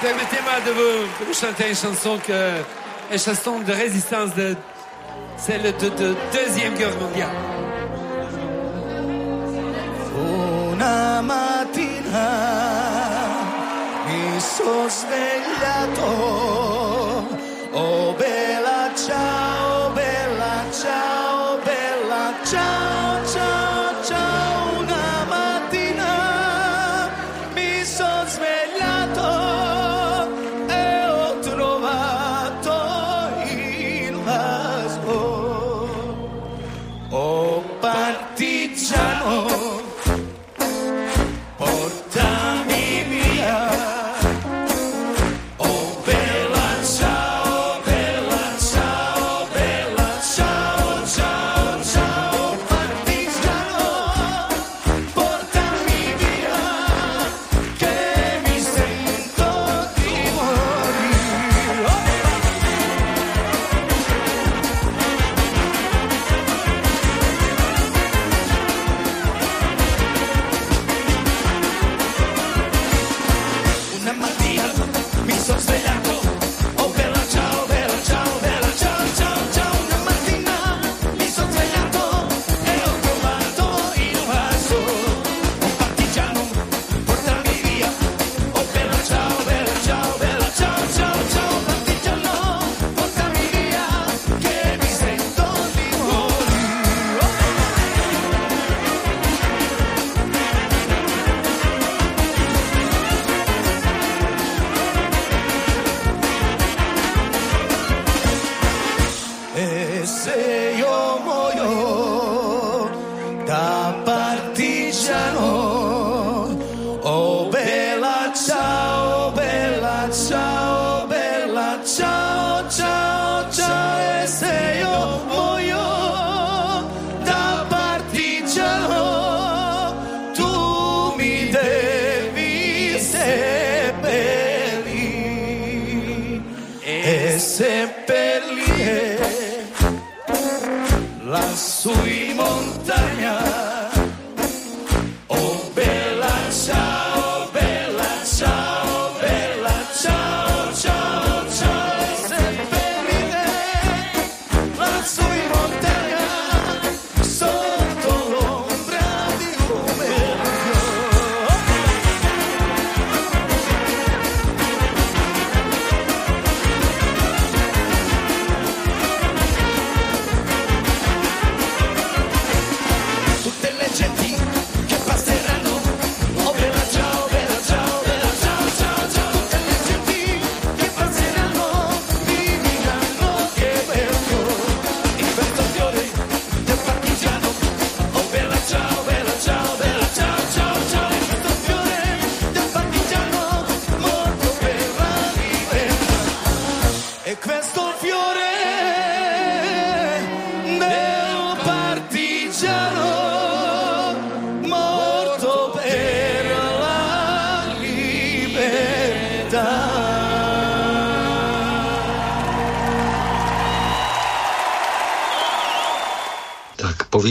Permettez-moi de vous, de vous chanter une chanson que, une chanson de résistance de celle de, de deuxième guerre mondiale. Mattina mi sono svegliato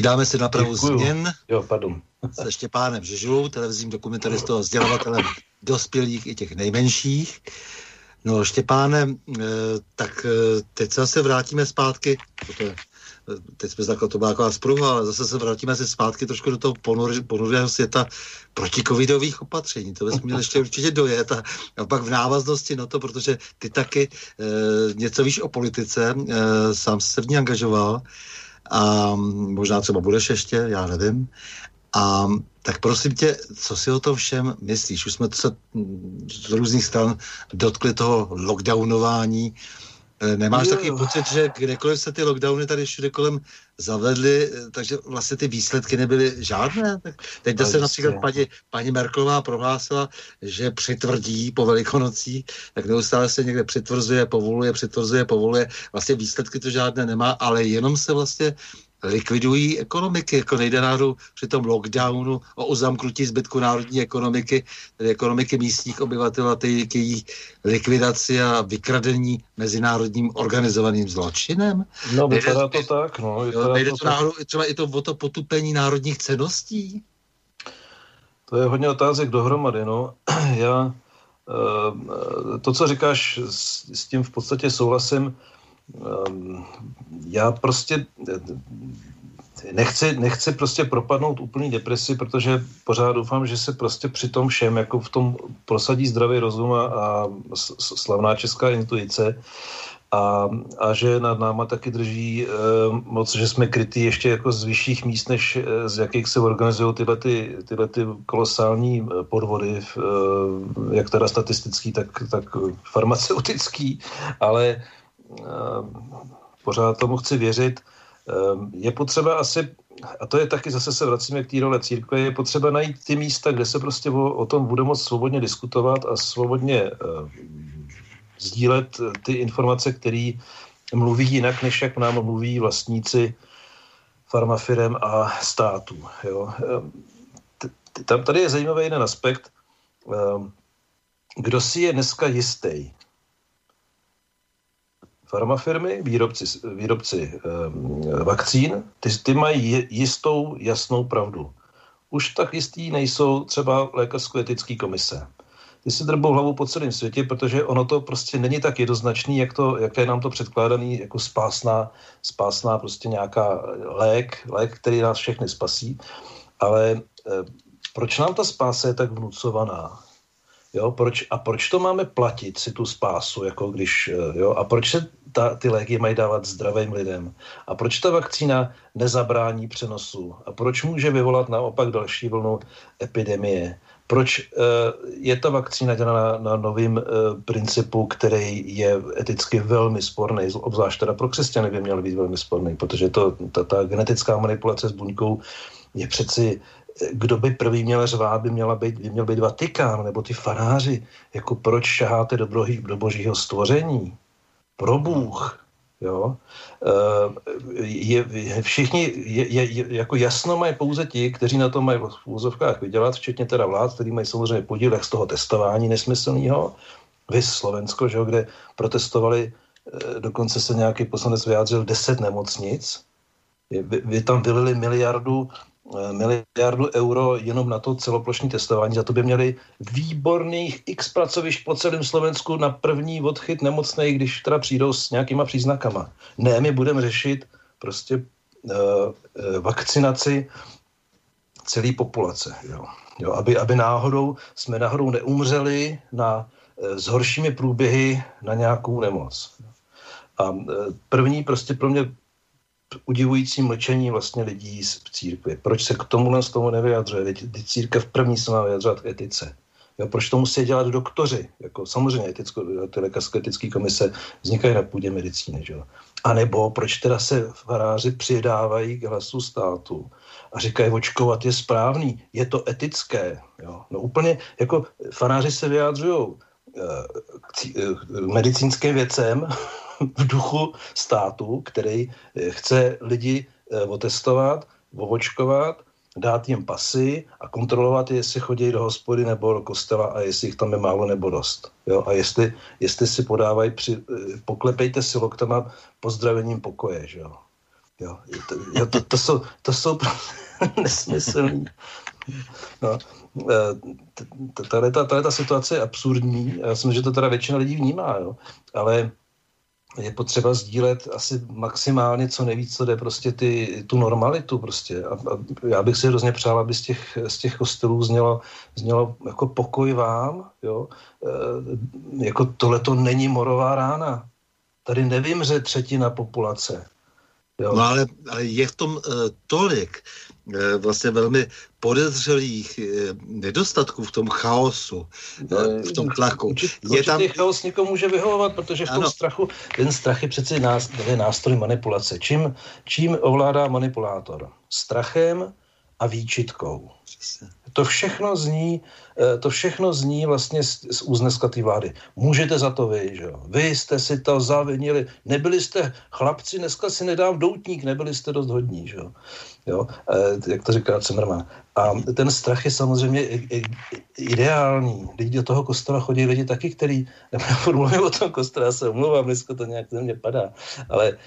Povídáme si na pravu změn jo, pardon. se Štěpánem Žežulou, televizním dokumentalistou a vzdělavatelem dospělých i těch nejmenších. No Štěpáne, eh, tak eh, teď se zase vrátíme zpátky, protože eh, teď jsme takhle, to byla taková spruha, ale zase se vrátíme se zpátky trošku do toho ponurého světa protikovidových opatření. To bychom měli ještě určitě dojet a, a pak v návaznosti na to, protože ty taky e, něco víš o politice, e, sám se v ní angažoval, a možná třeba budeš ještě, já nevím. A tak prosím tě, co si o tom všem myslíš? Už jsme se z různých stran dotkli toho lockdownování, Eh, nemáš takový pocit, že kdekoliv se ty lockdowny tady všude kolem zavedly, eh, takže vlastně ty výsledky nebyly žádné? Tak teď se například paní, paní Merklová prohlásila, že přitvrdí po velikonocích, tak neustále se někde přitvrzuje, povoluje, přitvrzuje, povoluje. Vlastně výsledky to žádné nemá, ale jenom se vlastně likvidují ekonomiky, jako nejde náhodou při tom lockdownu o uzamknutí zbytku národní ekonomiky, tedy ekonomiky místních obyvatel a k její likvidaci a vykradení mezinárodním organizovaným zločinem. No, vypadá to tak, no. Nejde to, to náhodou třeba i to o to potupení národních ceností? To je hodně otázek dohromady, no. Já eh, to, co říkáš, s tím v podstatě souhlasím. Ehm, já prostě nechci, nechci prostě propadnout úplný depresi, protože pořád doufám, že se prostě při tom všem, jako v tom prosadí zdravý rozum a, a slavná česká intuice a, a že nad náma taky drží e, moc, že jsme krytí ještě jako z vyšších míst, než e, z jakých se organizují tyhle, ty, tyhle ty kolosální eh, podvody, e, jak teda statistický, tak, tak farmaceutický, ale pořád tomu chci věřit. Ehm, je potřeba asi, a to je taky, zase se vracíme k té role církve, je potřeba najít ty místa, kde se prostě o, o tom bude moct svobodně diskutovat a svobodně uh, sdílet ty informace, které mluví jinak, než jak nám mluví vlastníci farmafirem a států. Jo. Tam tady je zajímavý jeden aspekt. Kdo si je dneska jistý? Farmafirmy, výrobci, výrobci e, vakcín, ty, ty mají jistou, jasnou pravdu. Už tak jistý nejsou třeba lékařsko-etické komise. Ty si drbou hlavu po celém světě, protože ono to prostě není tak jednoznačný, jak, to, jak je nám to předkládaný jako spásná, spásná prostě nějaká lék, lék, který nás všechny spasí. Ale e, proč nám ta spása je tak vnucovaná? Jo, proč, a proč to máme platit si tu spásu, jako když, eh, jo, a proč se ta, ty léky mají dávat zdravým lidem? A proč ta vakcína nezabrání přenosu? A proč může vyvolat naopak další vlnu epidemie? Proč uh, je ta vakcína dělána na, na novým uh, principu, který je eticky velmi sporný, obzvlášť teda pro křesťany by měl být velmi sporný, protože to, ta, ta genetická manipulace s buňkou je přeci kdo by prvý měl řvát, by, měla být, by měl být Vatikán, nebo ty faráři, jako proč šaháte do, brohý, do božího stvoření. Pro Bůh. Jo? Eh, je, je, všichni, je, je, jako jasno mají pouze ti, kteří na to mají v úzovkách vydělat, včetně teda vlád, který mají samozřejmě podíl z toho testování nesmyslného. Vy Slovensko, že, kde protestovali, eh, dokonce se nějaký poslanec vyjádřil 10 nemocnic, vy, vy tam vylili miliardu miliardu euro jenom na to celoplošní testování. Za to by měli výborných x pracovišť po celém Slovensku na první odchyt nemocnej, když teda přijdou s nějakýma příznakama. Ne, my budeme řešit prostě uh, vakcinaci celé populace. Jo. Jo, aby, aby náhodou jsme náhodou neumřeli na, uh, s horšími průběhy na nějakou nemoc. A první prostě pro mě udivující mlčení vlastně lidí z církve. Proč se k tomu z tomu nevyjadřuje? Teď církev první se má vyjadřovat k etice. Jo, proč to musí dělat doktoři? Jako, samozřejmě eticko, ty lékařsko-etické komise vznikají na půdě medicíny. Že? A nebo proč teda se faráři přidávají k hlasu státu a říkají, očkovat je správný, je to etické. Jo? No úplně, jako faráři se vyjádřují eh, k eh, medicínským věcem, v duchu státu, který eh, chce lidi eh, otestovat, ovočkovat, dát jim pasy a kontrolovat, jestli chodí do hospody nebo do kostela a jestli jich tam je málo nebo dost. Jo? A jestli, jestli si podávají, při, eh, poklepejte si loktama pozdravením pokoje. Že jo? Jo, to, jo, to, to, jsou, to jsou nesmyslný. No, tahle ta, ta situace je absurdní. Já myslím, že to teda většina lidí vnímá, jo. ale je potřeba sdílet asi maximálně co nejvíc, co jde prostě ty, tu normalitu prostě. A, a já bych si hrozně přál, aby z těch, z těch kostelů znělo, znělo jako pokoj vám, jo. E, jako tohle to není morová rána. Tady nevymře třetina populace. Jo. No ale, ale je v tom uh, tolik uh, vlastně velmi podezřelých uh, nedostatků v tom chaosu, v tom tlaku. Je tam... chaos někomu může vyhovovat, protože v tom ano. strachu, ten strach je přeci nástroj manipulace. Čím, čím ovládá manipulátor? Strachem a výčitkou. To všechno zní, eh, to všechno zní vlastně z, z úzneska té vlády. Můžete za to vy, že jo? Vy jste si to zavinili, nebyli jste chlapci, dneska si nedám doutník, nebyli jste dost hodní, že jo? jo? E, jak to říká Cimrman. A ten strach je samozřejmě ideální. Lidi do toho kostela chodí lidi taky, který, mluvím o tom kostele, já se omlouvám, dneska to nějak ze mě padá, ale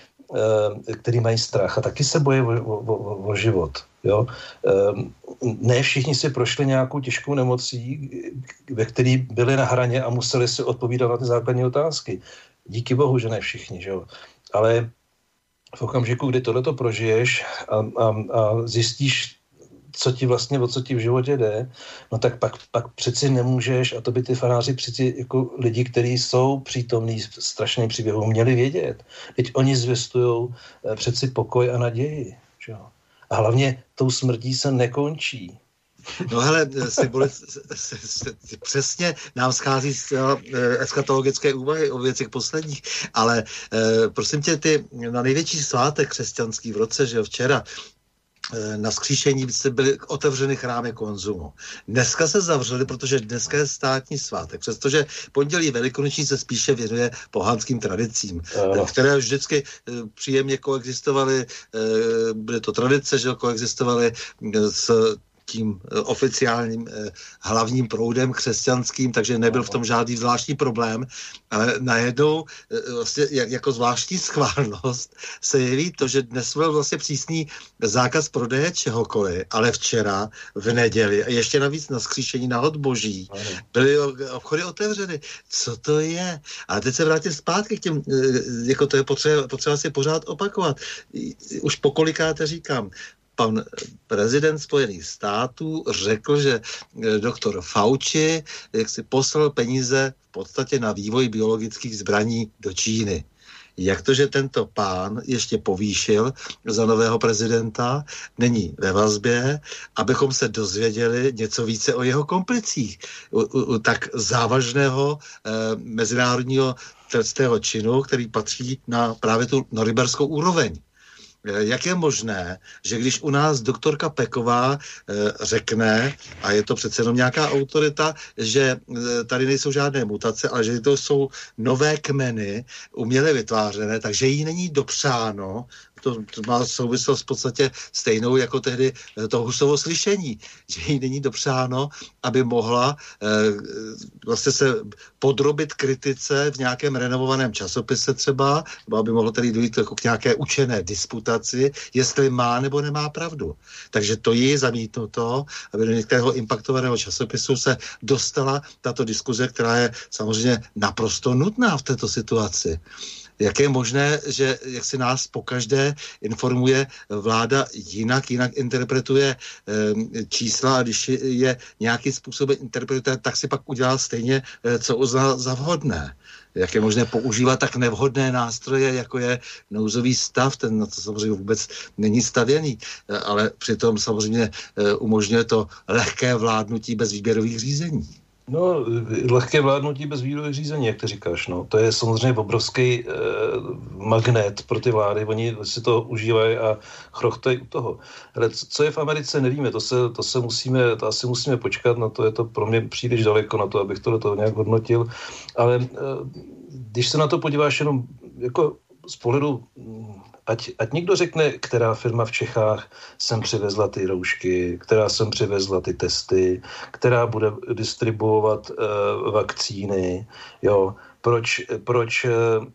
který mají strach a taky se bojí o, o, o, o život. Jo? Eh, ne všichni si prošli nějakou těžkou nemocí, ve které byli na hraně a museli si odpovídat na ty základní otázky. Díky bohu, že ne všichni. Že jo? Ale v okamžiku, kdy tohleto prožiješ a, a, a zjistíš co ti vlastně, o co ti v životě jde, no tak pak, pak přeci nemůžeš, a to by ty fanáři přeci jako lidi, kteří jsou přítomní strašným příběhům, měli vědět. Teď oni zvěstují eh, přeci pokoj a naději. Že? A hlavně tou smrtí se nekončí. No hele, symboli, přesně nám schází eh, eskatologické úvahy o věcech posledních, ale prosím tě, ty na největší svátek křesťanský v roce, že jo, včera, Eh, na skříšení byly otevřeny chrámy konzumu. Dneska se zavřely, protože dneska je státní svátek, přestože pondělí velikonoční se spíše věnuje pohanským tradicím, ano. které vždycky eh, příjemně koexistovaly, eh, byly to tradice, že koexistovaly s tím eh, oficiálním eh, hlavním proudem křesťanským, takže nebyl v tom žádný zvláštní problém. Ale najednou eh, vlastně jako zvláštní schválnost se jeví to, že dnes byl vlastně přísný zákaz prodeje čehokoliv, ale včera v neděli a ještě navíc na skříšení nahod boží byly obchody otevřeny. Co to je? A teď se vrátím zpátky k těm, jako to je potřeba, potřeba si pořád opakovat. Už pokolikáte říkám, pan prezident Spojených států řekl, že eh, doktor Fauci jak si poslal peníze v podstatě na vývoj biologických zbraní do Číny. Jak to, že tento pán ještě povýšil za nového prezidenta, není ve vazbě, abychom se dozvěděli něco více o jeho komplicích u, u, u tak závažného eh, mezinárodního trestného činu, který patří na právě tu noriberskou úroveň. Eh, jak je možné, že když u nás doktorka Peková eh, řekne, a je to přece jenom nějaká autorita, že eh, tady nejsou žádné mutace, ale že to jsou nové kmeny uměle vytvářené, takže jí není dopřáno to, to má souvislost v podstatě stejnou jako tehdy eh, to Husovo slyšení, že jí není dopřáno, aby mohla eh, vlastně se podrobit kritice v nějakém renovovaném časopise třeba, nebo aby mohlo tedy dojít jako k nějaké učené disputaci, jestli má nebo nemá pravdu. Takže to je zamítnuto, aby do některého impaktovaného časopisu se dostala tato diskuze, která je samozřejmě naprosto nutná v této situaci. Jak je možné, že jak si nás pokaždé informuje vláda jinak, jinak interpretuje e, čísla a když je nějakým způsobem interpretuje, tak si pak udělá stejně, e, co uzná za vhodné jak je možné používat tak nevhodné nástroje, jako je nouzový stav, ten na to samozřejmě vůbec není stavěný, eh, ale přitom samozřejmě umožňuje to lehké vládnutí bez výběrových řízení. No, lehké vládnutí bez výrovy řízení, jak ty říkáš, no. To je samozřejmě obrovský eh, magnet pro ty vlády, oni si to užívají a chrochtají u toho. Ale co je v Americe, nevíme, to se, to se musíme, to asi musíme počkat, na to je to pro mě příliš daleko na to, abych to do toho nějak hodnotil, ale eh, když se na to podíváš jenom jako z pohledu ať, ať někdo řekne, která firma v Čechách sem přivezla ty roušky, která sem přivezla ty testy, která bude distribuovat uh, vakcíny, jo, proč, proč, uh,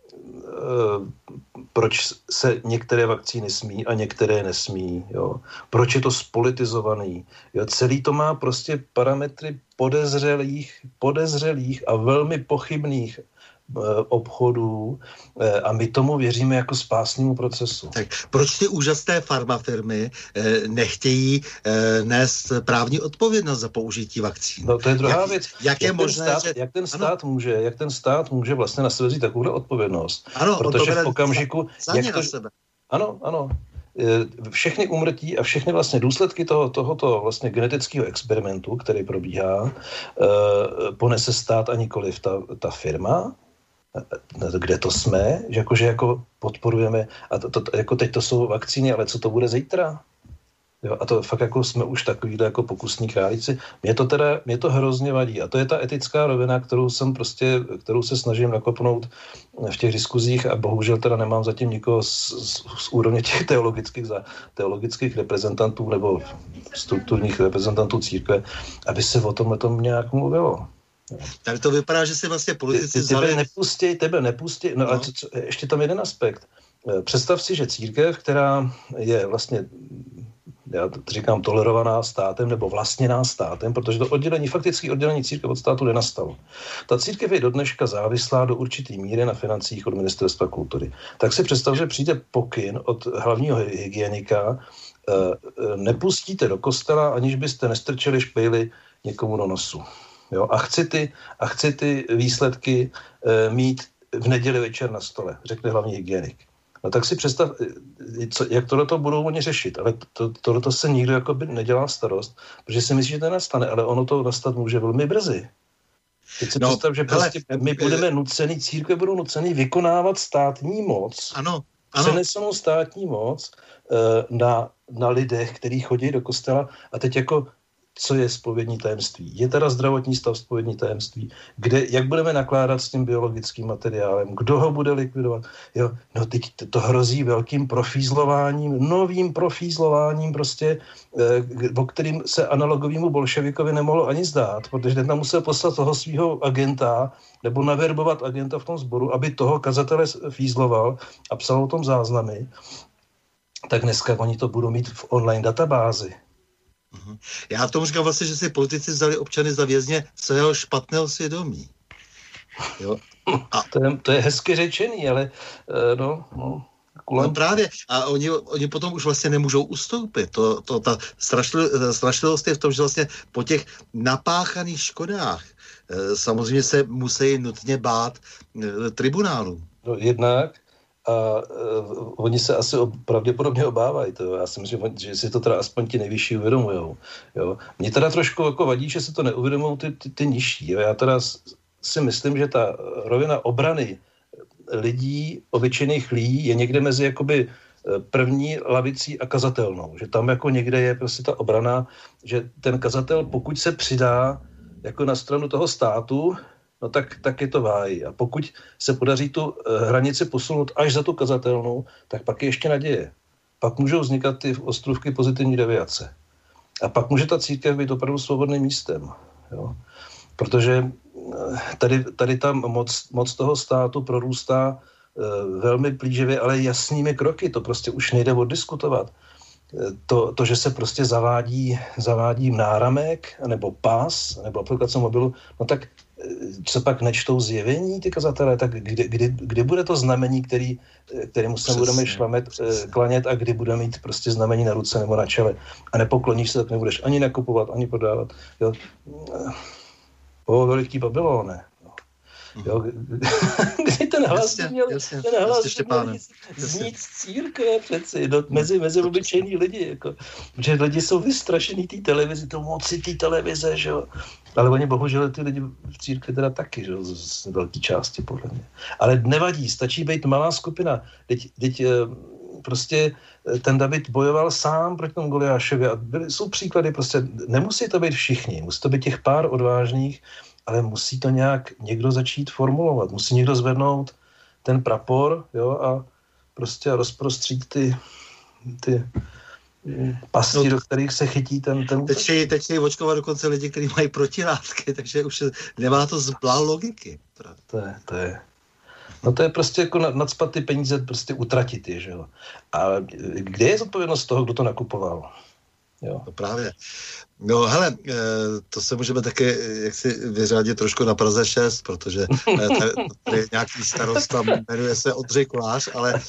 proč se některé vakcíny smí a některé nesmí, jo, proč je to spolitizovaný, jo, celý to má prostě parametry podezřelých, podezřelých a velmi pochybných obchodů eh, a my tomu věříme jako spásnému procesu. Tak proč ty úžasné farmafirmy eh, nechtějí nést právní odpovědnost za použití vakcín? No to je druhá jak, věc. Jak, je jak možné, stát, že... jak ten stát ano. může, jak ten stát může vlastně na sebe vzít takovou odpovědnost? Ano, protože v okamžiku, za, za jak to, sebe. Ano, ano. Všechny umrtí a všechny vlastně důsledky toho, tohoto vlastně genetického experimentu, který probíhá, ponese stát a nikoliv ta, ta firma, kde to jsme, že jakože jako podporujeme, a to, to, jako teď to jsou vakcíny, ale co to bude zítra? Jo, a to fakt jako jsme už takovýhle jako pokusní králíci. Mě to teda, mě to hrozně vadí. A to je ta etická rovina, kterou jsem prostě, kterou se snažím nakopnout v těch diskuzích a bohužel teda nemám zatím nikoho z, z, z úrovně těch teologických, za, teologických reprezentantů nebo strukturních reprezentantů církve, aby se o tom nějak mluvilo. Tak to vypadá, že si vlastně politici ty, ty, tebe nepustí, tebe nepustí, no, no. ale co, co, ještě tam jeden aspekt. Představ si, že církev, která je vlastně já to říkám tolerovaná státem nebo vlastněná státem, protože to oddělení, faktické oddělení církev od státu nenastalo. Ta církev je do dneška závislá do určitý míry na financích od ministerstva kultury. Tak si představ, že přijde pokyn od hlavního hygienika, eh, eh, nepustíte do kostela, aniž byste nestrčili špejly někomu do nosu. Jo? A, chci ty, a chci ty výsledky eh, mít v neděli večer na stole, řekne hlavní hygienik. No tak si představ, co, jak tohle to budou oni řešit. Ale to, tohle to se nikdo jakoby nedělá starost, protože si myslí, že to nastane, ale ono to nastat může velmi brzy. Teď si no, představ, že prostě my budeme nucený, církve budou nucený vykonávat státní moc, ano, ano. přenesenou státní moc na, na lidech, kteří chodí do kostela a teď jako co je spovědní tajemství. Je teda zdravotní stav spovědní tajemství, kde, jak budeme nakládat s tím biologickým materiálem, kdo ho bude likvidovat. Jo, no teď to hrozí velkým profízlováním, novým profízlováním prostě, eh, o kterým se analogovému bolševikovi nemohlo ani zdát, protože ten tam musel poslat toho svého agenta nebo naverbovat agenta v tom sboru, aby toho kazatele fízloval a psal o tom záznamy, tak dneska oni to budou mít v online databázi. Já tomu říkám vlastně, že si politici vzali občany za vězně svého špatného svědomí. Jo? A... To, je, to je hezky řečený, ale uh, no, no. No právě. A oni, oni potom už vlastně nemůžou ustoupit. To, to, ta strašlivost je v tom, že vlastně po těch napáchaných škodách eh, samozřejmě se musí nutně bát eh, tribunálu. No, jednak a uh, oni se asi pravděpodobně obávají. To. Já si myslím, že, že si to teda aspoň ti nejvyšší uvědomují. Mně teda trošku jako vadí, že si to neuvědomují ty, ty, ty nižší. Jo. Já teda si myslím, že ta rovina obrany lidí, obyčejných lidí, je někde mezi jakoby e, první lavicí a kazatelnou. Že tam jako někde je prostě ta obrana, že ten kazatel, pokud se přidá jako na stranu toho státu, no tak, tak je to váj. A pokud se podaří tu eh, hranici posunout až za tu kazatelnou, tak pak je ještě naděje. Pak můžou vznikat ty ostrovky pozitivní deviace. A pak může ta církev být opravdu svobodným místem. Jo? Protože eh, tady, tady tam moc, moc toho státu prorůstá e, velmi plíživě, ale jasnými kroky. To prostě už nejde oddiskutovat. To, to, že se prostě zavádí, zavádí náramek, nebo pás, nebo aplikace mobilu, no tak co pak nečtou zjevení ty kazatelé, tak kdy, kdy, kdy bude to znamení, který, kterému se budeme šlamet, eh, klanět a kdy budeme mít prostě znamení na ruce nebo na čele a nepokloníš se, tak nebudeš ani nakupovat, ani prodávat. Jo. O, veliký Babylone. Mhm. Jo, kdy ten hlas jasně, měl, jasně, ten hlas jasně, měl znít z církve přeci, do, mezi, mezi obyčejní lidi, jako, že lidi jsou vystrašený té televizi, to moci té televize, že jo. Ale oni bohužel ty lidi v církvi teda taky, že jo, z, z velké části podle mě. Ale nevadí, stačí být malá skupina. Teď, teď eh, prostě eh, ten David bojoval sám proti tomu Goliášovi a byly, jsou příklady, prostě nemusí to být všichni, musí to být těch pár odvážných, ale musí to nějak někdo začít formulovat, musí někdo zvednout ten prapor jo, a prostě rozprostřít ty, ty pasti, no, do kterých se chytí ten... ten... Teď chtějí, teď chtějí očkovat dokonce lidi, kteří mají protilátky, takže už nemá to zblá logiky. To je, to je. No to je prostě jako nadspat ty peníze, prostě utratit je, že jo. A kde je zodpovědnost toho, kdo to nakupoval? Jo. No právě. No hele, eh, to se můžeme také eh, jak si vyřádit trošku na Praze 6, protože eh, tady je nějaký starosta, jmenuje se Odřej Kolář, ale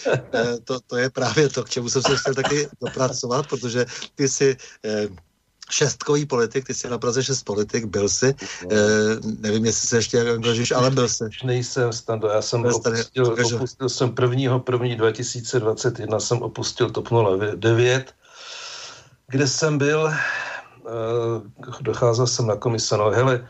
to, to je právě to, k čemu jsem se chtěl taky dopracovat, protože ty si šestkový politik, ty jsi na Praze šest politik, byl jsi, no. e, nevím, jestli se ještě angažuješ, ale byl jsi. Nejsem, Stando, já jsem opustil, opustil jsem prvního první 2021 jsem opustil TOP 09, kde jsem byl, e, docházel jsem na komise, no hele,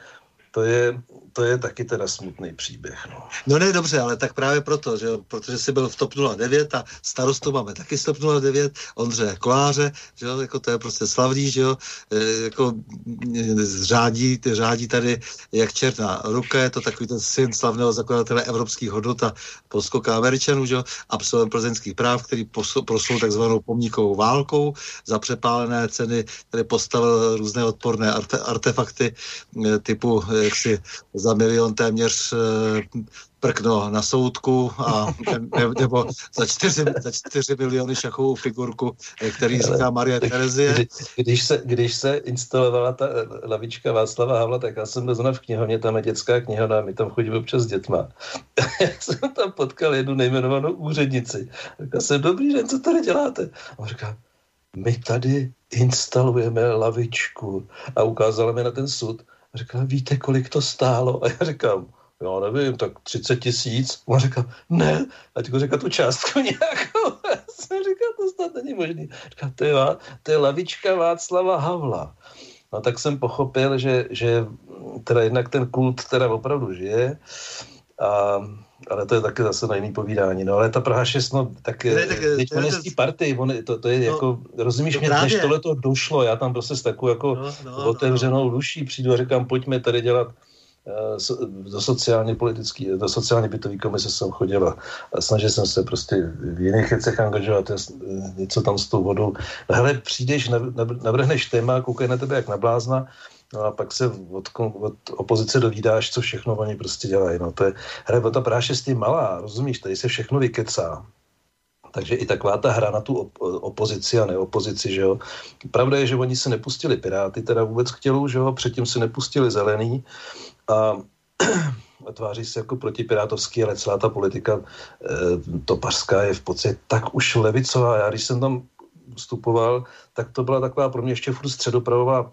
to je, to je taky teda smutný příběh. No. no ne, dobře, ale tak právě proto, že protože jsi byl v TOP 09 a starostu máme taky z TOP 09, Ondře Koláře, že jo, jako to je prostě slavný, že jo, e, jako řádí, řádí tady jak černá ruka, je to takový ten syn slavného zakladatele evropských hodnot a polskoka Američanů, že jo, absolvent plzeňských práv, který proslul takzvanou pomníkovou válkou za přepálené ceny, který postavil různé odporné arte, artefakty e, typu e, jaksi za milion téměř eh, prkno na soudku a nebo za čtyři, za čtyři miliony šachovou figurku, eh, který říká Marie Terezie. Kdy, když, se, když se instalovala ta eh, lavička Václava Havla, tak já jsem byl v knihovně, tam je dětská knihovna, my tam chodíme občas s dětma. já jsem tam potkal jednu nejmenovanou úřednici. Říkal jsem, dobrý den, co tady děláte? A on říká, my tady instalujeme lavičku. A ukázala mi na ten sud a víte, kolik to stálo? A já říkám, já nevím, tak 30 tisíc. On říkal, ne, a ti říká tu částku nějakou. Já jsem říkal, to snad není možný. Říkal, to je, to je lavička Václava Havla. No tak jsem pochopil, že, že teda jednak ten kult teda opravdu žije a ale to je taky zase na jiný povídání. No ale ta Praha 6, no tak, ne, tak teď on je z té party, on, to, to je no, jako, rozumíš mě, než tohle to došlo, já tam prostě s takovou jako no, no, otevřenou no. duší přijdu a říkám, pojďme tady dělat uh, do sociálně politický, do sociálně bytový komise jsem chodil a snažil jsem se prostě v jiných věcech angažovat, něco tam s tou vodou. No, hele, přijdeš, navrhneš téma, koukej na tebe jak na blázna, No a pak se od, od opozice dovídáš, co všechno oni prostě dělají. No to je, hele, ta 6 je malá, rozumíš, tady se všechno vykecá. Takže i taková ta hra na tu op- opozici a neopozici, že jo. Pravda je, že oni se nepustili Piráty teda vůbec k tělu, že jo, předtím se nepustili Zelený a tváří se jako protipirátovský, ale celá ta politika e, topařská je v podstatě tak už levicová. Já když jsem tam vstupoval, tak to byla taková pro mě ještě furt středopravová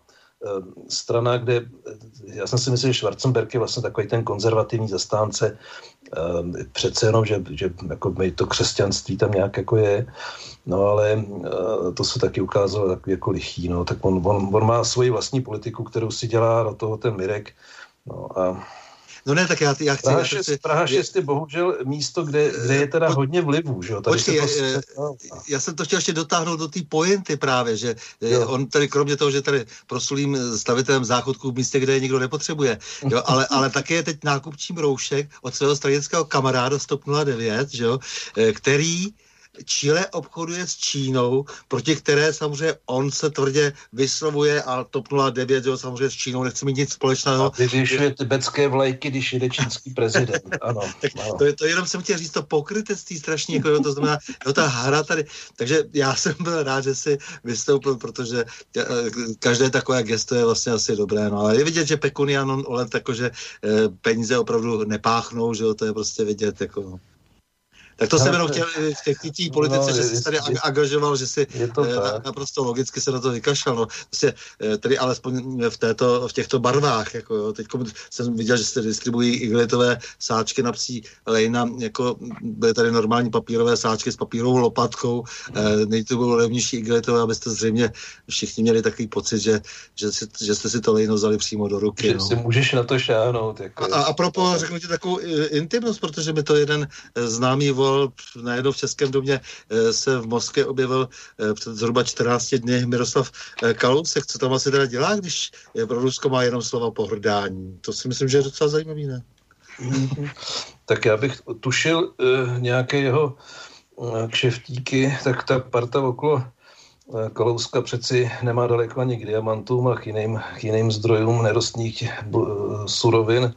strana, kde já jsem si myslel, že Schwarzenberg je vlastně takový ten konzervativní zastánce, eh, přece jenom, že, že jako to křesťanství tam nějak jako je, no ale to se taky ukázalo takový jako lichý, no, tak on, on, on má svoji vlastní politiku, kterou si dělá do toho ten Mirek, no a No ne, tak já, já chci... Praha 6, Praha 6 je bohužel místo, kde, kde je teda hodně vlivů, že jo? Tady počkej, to... No, já jsem to chtěl ještě dotáhnout do té pointy právě, že jo. on tady kromě toho, že tady prosulím stavitelem záchodku v místě, kde je nikdo nepotřebuje, jo, ale, ale také je teď nákupčím roušek od svého stranického kamaráda 109, že jo, eh, který Chile obchoduje s Čínou, proti které samozřejmě on se tvrdě vyslovuje a TOP 09, jo, samozřejmě s Čínou nechce mít nic společného. A vyvěšuje tibetské vlajky, když jde čínský prezident. Ano, tak ano. To, to jenom jsem chtěl říct to pokrytectví strašně, jako, to znamená, jo, ta hra tady, takže já jsem byl rád, že si vystoupil, protože eh, každé takové gesto je vlastně asi dobré, no, ale je vidět, že Pekunian on, on jako, že eh, peníze opravdu nepáchnou, že jo, to je prostě vidět, jako, no. Tak to jsem jenom chtěl v těch títí politice, no, že jsi tady je, angažoval, že si to eh, na, naprosto logicky se na to vykašlal. No. Prostě, eh, tedy alespoň v, této, v těchto barvách. Jako, jo. Teď jsem viděl, že se distribuují igelitové sáčky na psí lejna, jako byly tady normální papírové sáčky s papírovou lopatkou, hmm. nejde to bylo levnější igelitové, abyste zřejmě všichni měli takový pocit, že, že, si, že jste si to lejno vzali přímo do ruky. Že no. si můžeš na to šáhnout. Jako a, a, a propo, řeknu ti takovou intimnost, protože mi to jeden známý vol objevil, najednou v Českém domě eh, se v Moskvě objevil eh, před zhruba 14 dny Miroslav eh, Kalousek. Co tam asi teda dělá, když pro Rusko má jenom slova pohrdání? To si myslím, že je docela zajímavý, ne? Tak já bych tušil uh, nějaké jeho kšeftíky, tak ta parta okolo Kalouska přeci nemá daleko ani k diamantům a k jiným, k jiným zdrojům nerostných surovin,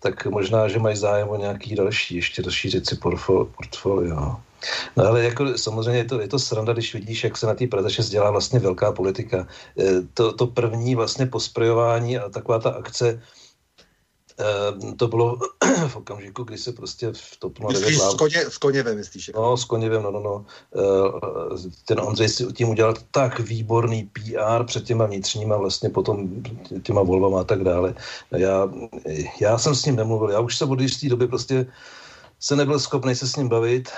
tak možná, že mají zájem o nějaký další, ještě rozšířit si portfolio. No ale jako samozřejmě je to, je to sranda, když vidíš, jak se na té Praze 6 dělá vlastně velká politika. E, to, to první vlastně posprejování a taková ta akce Eh, to bylo v okamžiku, kdy se prostě v TOP 09... Myslíš s, koně, s Koněvem, myslíš? No, s Koněvem, no, no, no. Eh, ten Ondřej si tím udělal tak výborný PR před těma vnitřníma, vlastně potom těma volbama a tak dále. Já, já jsem s ním nemluvil, já už se od jisté doby prostě se nebyl schopný se s ním bavit,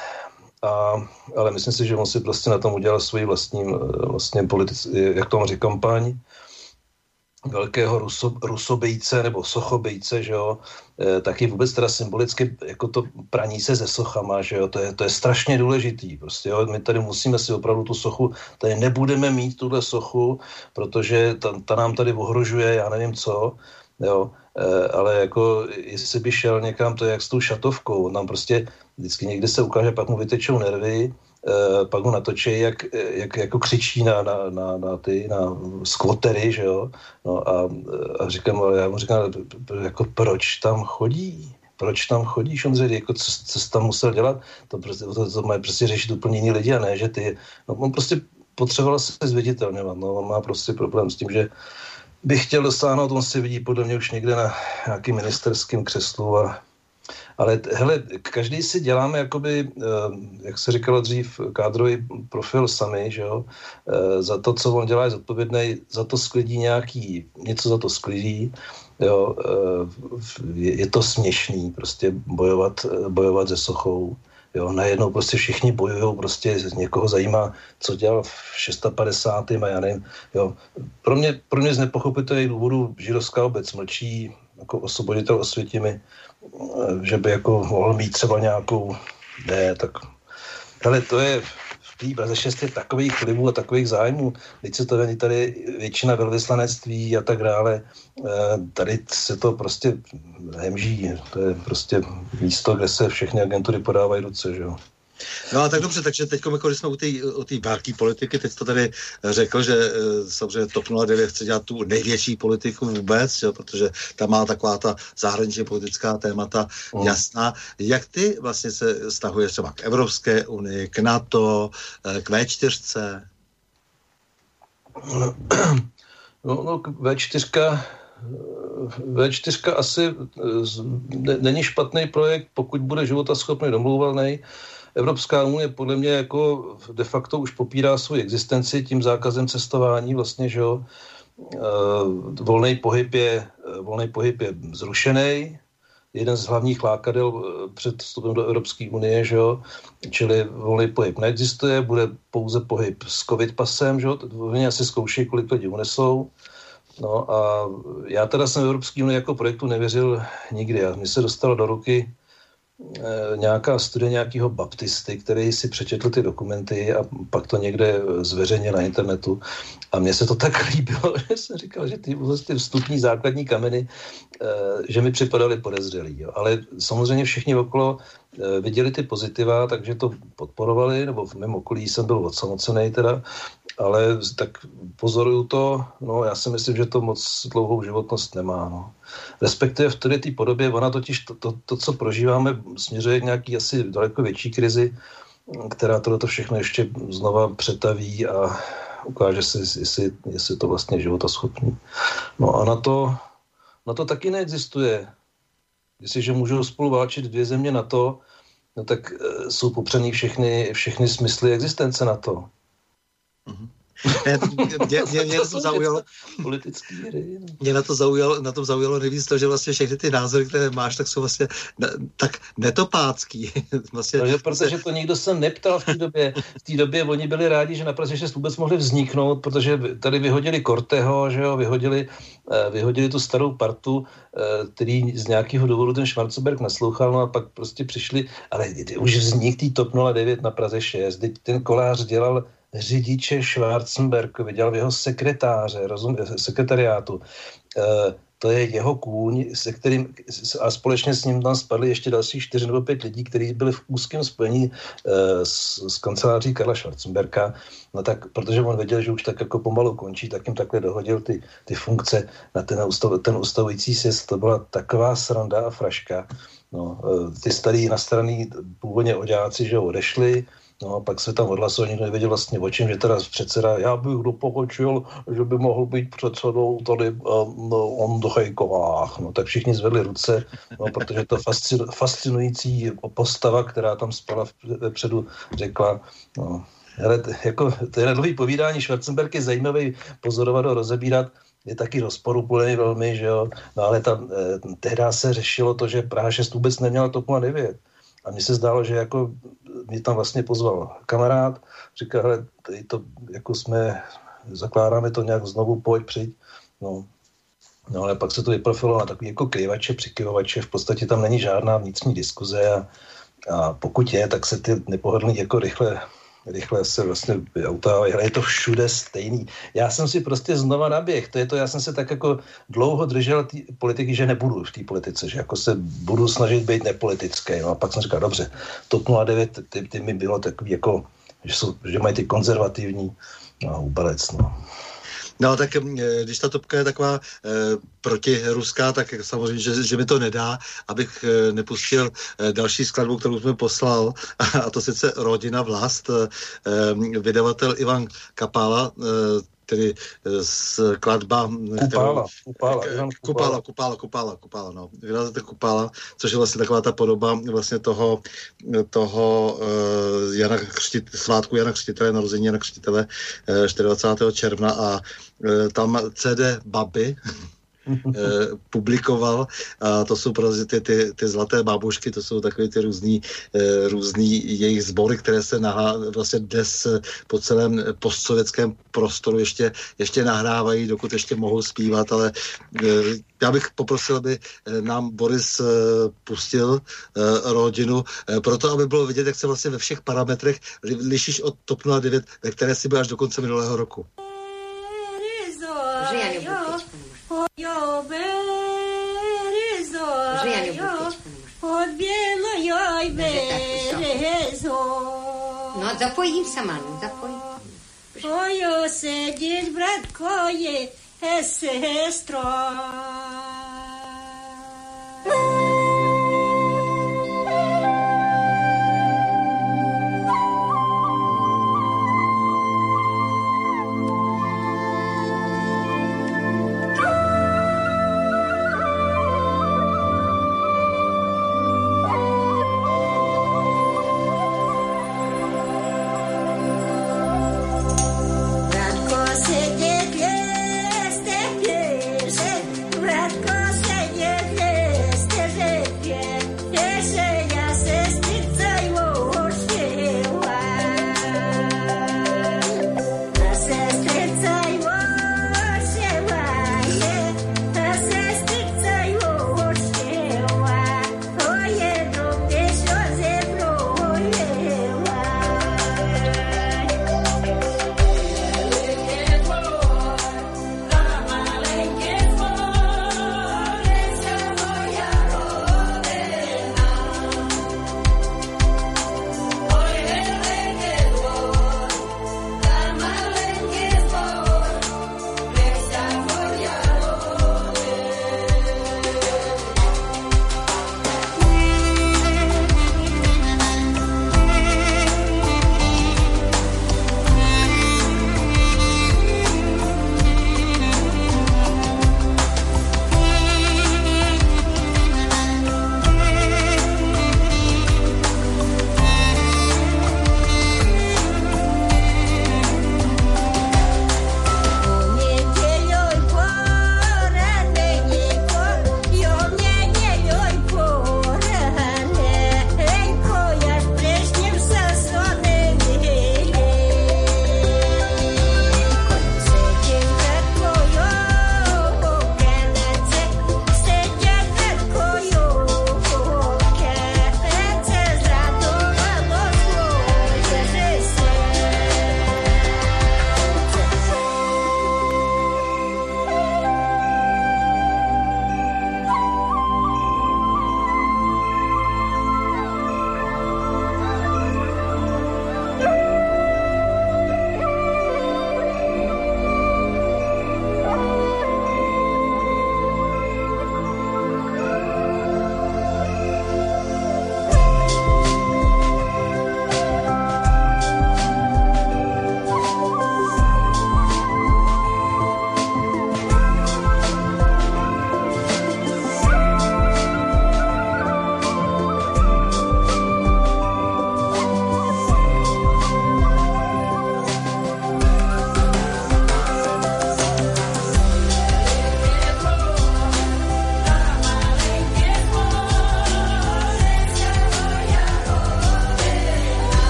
a, ale myslím si, že on si prostě na tom udělal svoji vlastní vlastně politic, jak tomu říkám, kampaň velkého ruso, rusobejce nebo sochobejce, že jo, e, taky vůbec teda symbolicky jako to praní se ze sochama, že jo, to je, to je strašně důležitý, prostě jo, my tady musíme si opravdu tu sochu, tady nebudeme mít tuhle sochu, protože ta, ta nám tady ohrožuje, já nevím co, jo, e, ale jako jestli by šel někam, to je jak s tou šatovkou, on tam prostě vždycky někde se ukáže, pak mu vytečou nervy, pak ho natočí, jak, jak jako křičí na, na, na, na ty, na skvotery, že jo, no a, a říkám, já mu říkám, jako proč tam chodí, proč tam chodíš, Ondřej, jako co, co jsi tam musel dělat, to, prostě, to, to mají prostě řešit úplně jiní lidi a ne, že ty, no on prostě potřeboval se zviditelňovat, no on má prostě problém s tím, že by chtěl dosáhnout, on si vidí podle mě už někde na nějakým ministerském křeslu a ale hele, každý si děláme, jakoby, eh, jak se říkalo dřív, kádrový profil sami, že jo? Eh, za to, co on dělá, je zodpovědný, za to sklidí nějaký, něco za to sklidí, jo? Eh, je to směšný, prostě bojovat, bojovat se sochou, Jo, najednou prostě všichni bojují, prostě někoho zajímá, co dělal v 650. a já nevím. Jo. Pro, mě, pro mě z nepochopitelných důvodů židovská obec mlčí, jako osvoboditel osvětimi že by jako mohl mít třeba nějakou, ne, tak, ale to je v té Praze 6 je takových vlivů a takových zájmů, teď se to není tady většina velvyslanectví a tak dále, eh, tady se to prostě hemží, to je prostě místo, kde se všechny agentury podávají ruce, že jo. No a tak dobře, takže teď, jako když jsme u té u velké politiky, teď to tady řekl, že eh, samozřejmě TOP 09 chce dělat tu největší politiku vůbec, jo, protože tam má taková ta zahraničně politická témata mm. jasná. Jak ty vlastně se stahuješ třeba k Evropské unii, k NATO, eh, k V4? No, no V4 V4 asi eh, není špatný projekt, pokud bude životaschopný, domluvaný. Evropská unie podle mě jako de facto už popírá svou existenci tím zákazem cestování vlastně, že jo. Eh, volný pohyb je, eh, volný pohyb je zrušený, jeden z hlavních lákadel eh, před vstupem do Evropské unie, že jo, čili volný pohyb neexistuje, bude pouze pohyb s covid pasem, že jo, oni asi zkouší, kolik lidí unesou. No a já teda jsem Evropské unii jako projektu nevěřil nikdy a mi se dostalo do ruky nějaká studie nějakého baptisty, který si přečetl ty dokumenty a pak to někde zveřejnil na internetu. A mně se to tak líbilo, že jsem říkal, že ty, ty vstupní základní kameny, eh, že mi připadaly podezřelý. Jo. Ale samozřejmě všichni okolo eh, viděli ty pozitiva, takže to podporovali, nebo v mém okolí jsem byl odsamocený teda, ale tak pozoruju to, no já si myslím, že to moc dlouhou životnost nemá. No. Respektive v té podobě, ona totiž to, to, to, co prožíváme, směřuje k nějaký asi daleko větší krizi, která tohle všechno ještě znova přetaví a ukáže se, jestli, jestli to vlastně života schopný. No a na to, na to taky neexistuje. Jestliže můžou spolu válčit dvě země na to, no tak e, jsou popřený všechny, všechny smysly existence na to. Mm-hmm. Mě, mě, mě, to zaujalo, politický hry. No. Mě na to zaujalo, na tom zaujalo nejvíc to, že vlastně všechny ty názory, které máš, tak jsou vlastně tak netopácký. vlastně, protože, protože to nikdo se neptal v té době. V té době oni byli rádi, že na Praze 6 vůbec mohli vzniknout, protože tady vyhodili Korteho, že jo, vyhodili, eh, vyhodili tu starou partu, eh, který z nějakého důvodu ten Schwarzenberg naslouchal, no a pak prostě přišli, ale už vznik tý TOP 09 na Praze 6, teď ten kolář dělal řidiče Schwarzenberg, viděl v jeho sekretáře, rozum, sekretariátu. E, to je jeho kůň, se kterým a společně s ním tam spadly ještě další čtyři nebo pět lidí, kteří byli v úzkém spojení e, s, s kanceláří Karla Schwarzenberka. No tak, protože on věděl, že už tak jako pomalu končí, tak jim takhle dohodil ty, ty funkce na ten, ustav, ten ustavující sjezd. To byla taková sranda a fraška. No, e, ty starý nastraný původně oďáci, že odešli, No a pak se tam odhlasoval, nikdo nevěděl vlastně o čem, že teda předseda, já bych doporučil, že by mohl být předsedou tady um, on do Chejkovách. No tak všichni zvedli ruce, no, protože to fascinující postava, která tam spala vpředu, řekla, no, ale jako, to je na dlouhý povídání, Schwarzenberg je zajímavý pozorovat a rozebírat, je taky rozporuplný velmi, že jo, no ale tam, eh, tehdy se řešilo to, že Praha 6 vůbec neměla TOP 09. A mně se zdálo, že jako mě tam vlastně pozval kamarád, říkal, hele, tady to jako jsme, zakládáme to nějak znovu, pojď, přijď. No, no ale pak se to vyprofilovalo na takový jako kryvače, přikyvovače, v podstatě tam není žádná vnitřní diskuze a, a pokud je, tak se ty nepohodlní jako rychle rychle se vlastně ale je to všude stejný. Já jsem si prostě znova naběh, to je to, já jsem se tak jako dlouho držel té politiky, že nebudu v té politice, že jako se budu snažit být nepolitický. No a pak jsem říkal, dobře, TOP 09, ty, ty mi bylo takový jako, že, jsou, že mají ty konzervativní, no, ubelec, no. No tak eh, když ta topka je taková e, protiruská, tak samozřejmě, že, že mi to nedá, abych e, nepustil e, další skladbu, kterou jsme poslal, a to sice Rodina vlast, e, vydavatel Ivan Kapála, e, tedy skladba... Kupála, kupála, kupála, kupála, kupála, kupála, no. Vydavatel Kupála, což je vlastně taková ta podoba vlastně toho, toho uh, Jana Křtit, svátku Jana Křtitele, narození Jana Křtitele uh, 24. června a Eh, tam CD Baby eh, publikoval a to jsou prostě ty, ty, ty zlaté babušky, to jsou takové ty různý, eh, různý jejich sbory, které se nahá, vlastně dnes po celém postsovětském prostoru ještě, ještě nahrávají, dokud ještě mohou zpívat, ale já bych poprosil, aby nám Boris pustil rodinu, proto, aby bylo vidět, jak se vlastně ve všech parametrech lišíš od TOP 09, ve které si byl až do konce minulého roku. Уже я люблю петь, я люблю петь, понимаешь. Уже Ну, а запой им сама, ну, запой. Ой, сидит брат кое, сестра.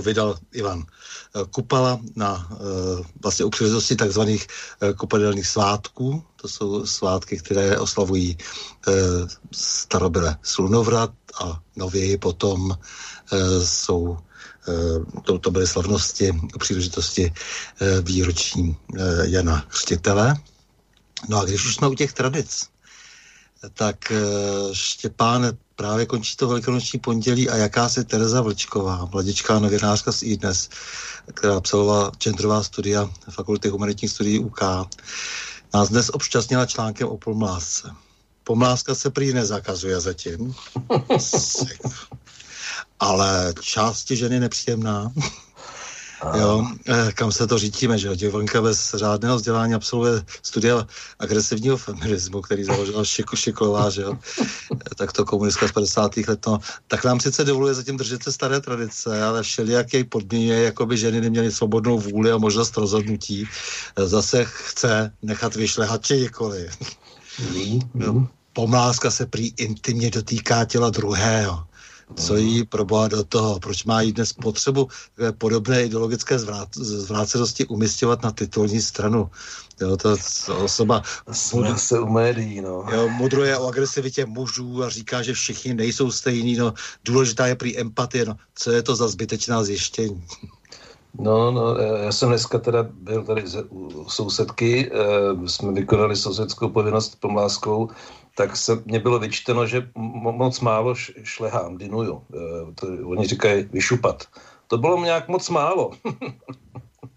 Kterou vydal Ivan eh, Kupala na vlastně u příležitosti takzvaných kupadelných svátků. To jsou svátky, které oslavují starobyle slunovrat a nověji potom jsou to, to byly slavnosti u příležitosti výročí Jana Chřtitele. No a když už jsme u těch tradic, tak Štěpán právě končí to velikonoční pondělí a jaká se Tereza Vlčková, mladičká novinářka z iDnes, která absolvovala centrová studia Fakulty humanitních studií UK, nás dnes obšťastnila článkem o pomlásce. Pomláska se prý nezakazuje zatím, ale části ženy nepříjemná. Jo, eh, kam se to řítíme, že jo? Bez řádného vzdělání absolvuje studia agresivního feminismu, který založila Šiku Šiklová, že jo? Eh, tak to komunistka z 50. let, no. Tak nám sice dovoluje zatím držet se staré tradice, ale všelijak jej podmiňuje, jako by ženy neměly svobodnou vůli a možnost rozhodnutí. Eh, zase chce nechat vyšlehat či nikoli. Mm, mm. Pomláska se prý intimně dotýká těla druhého co jí proboha do toho, proč má jí dnes potřebu podobné ideologické zvrát, zvrácenosti umistovat na titulní stranu. Jo, to osoba Jsme se u médií, no. Jo, mudruje o agresivitě mužů a říká, že všichni nejsou stejní, no. Důležitá je prý empatie, no. Co je to za zbytečná zjištění? No, no, já jsem dneska teda byl tady u sousedky, e, jsme vykonali sousedskou povinnost pomláskou, tak se, mě bylo vyčteno, že moc málo šlehám, dinuju. E, to, oni říkají vyšupat. To bylo nějak moc málo.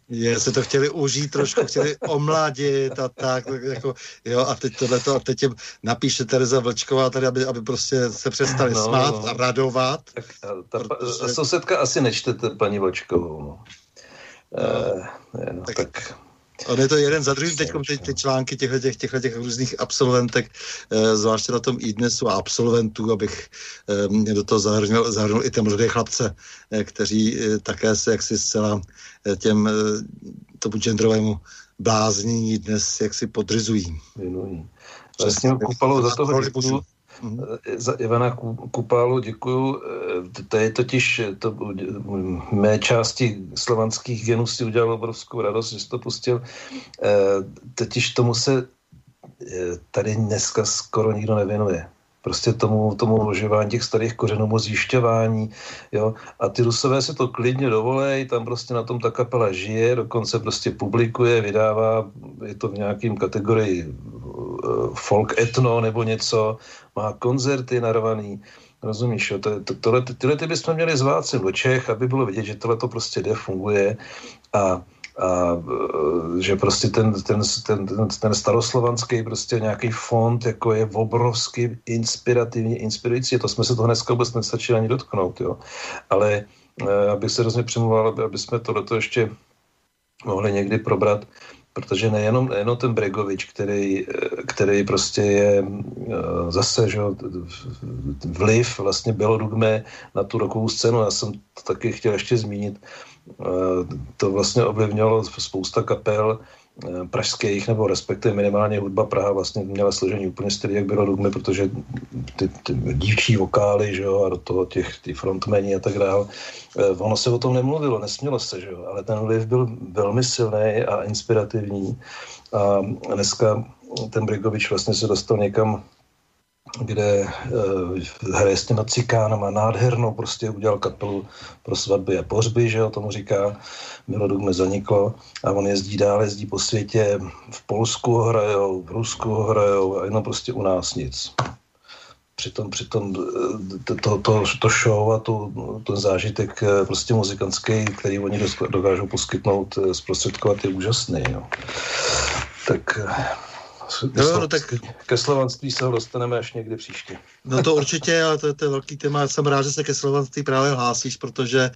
Je, se to chtěli užít trošku, chtěli omladit a tak, tak jako, jo, a teď tohleto, a teď jim napíše Tereza Vlčková tady, aby, aby prostě se přestali no, smát no. a radovat. Tak ta, protože... sousedka asi nečtete paní Vlčkovou, no. No, e, no tak, tak On je to jeden za druhým teď ty, ty články těchto těch, těchto těch různých absolventek, eh, zvláště na tom i dnesu a absolventů, abych eh, do toho zahrnul, zahrnul i ty mladé chlapce, eh, kteří také se jaksi zcela těm tomu genderovému bláznění dnes jaksi podrizují. Vlastně kupalo za toho za Ivana Kupálu děkuju. Eh, to je totiž to, mé části slovanských genů si udělal obrovskou radost, že jsi to pustil. Eh, totiž tomu se tady dneska skoro nikdo nevěnuje prostě tomu, tomu uložování těch starých kořenů, zjišťování, jo. A ty Rusové si to klidně dovolej, tam prostě na tom ta kapela žije, dokonce prostě publikuje, vydává, je to v nějakým kategorii folk etno nebo něco, má koncerty narvaný, rozumíš, jo, to, to, tohle, tyhle ty bychom měli zvát sem do Čech, aby bylo vidět, že tohle to prostě jde, funguje a a že prostě ten, ten, ten, ten, ten staroslovanský prostě nějaký fond jako je obrovsky inspirativně inspirující. To jsme se toho dneska vůbec nestačili ani dotknout, jo. Ale abych se hrozně přemluval, aby, aby jsme tohleto ještě mohli někdy probrat, protože nejenom, nejenom ten Bregovič, který, který prostě je zase že, vliv vlastně bylo dugme na tu rokovou scénu, já jsem to taky chtěl ještě zmínit, to vlastně ovlivnilo spousta kapel, Eh, pražských, nebo respektive minimálně hudba Praha vlastně měla složení úplně stejně, jak bylo Dugme, protože ty, ty dívčí vokály, že jo, a do toho těch ty frontmeni a tak dále. Eh, ono se o tom nemluvilo, nesmělo se, že jo, ale ten vliv byl velmi silný a inspirativní. A dneska ten Brigovič vlastně se dostal někam kde uh, hraje s těma cikánama nádhernou, prostě udělal kapelu pro svatby a pohřby, že jo, tomu říká, Milodugme zaniklo a on jezdí dál, jezdí po světě, v Polsku ho hrajou, v Rusku ho hrajou a jenom prostě u nás nic. Přitom, přitom eh, to, to, to, to show a tu, ten zážitek eh, prostě muzikantský, který oni dokážou poskytnout, zprostředkovat, je úžasný. Jo. Tak No, no, tak... Ke slovanství se dostaneme až někdy příště. No to určitě, ale to, to je velký téma. Jsem rád, že se ke slovanství právě hlásíš, protože e,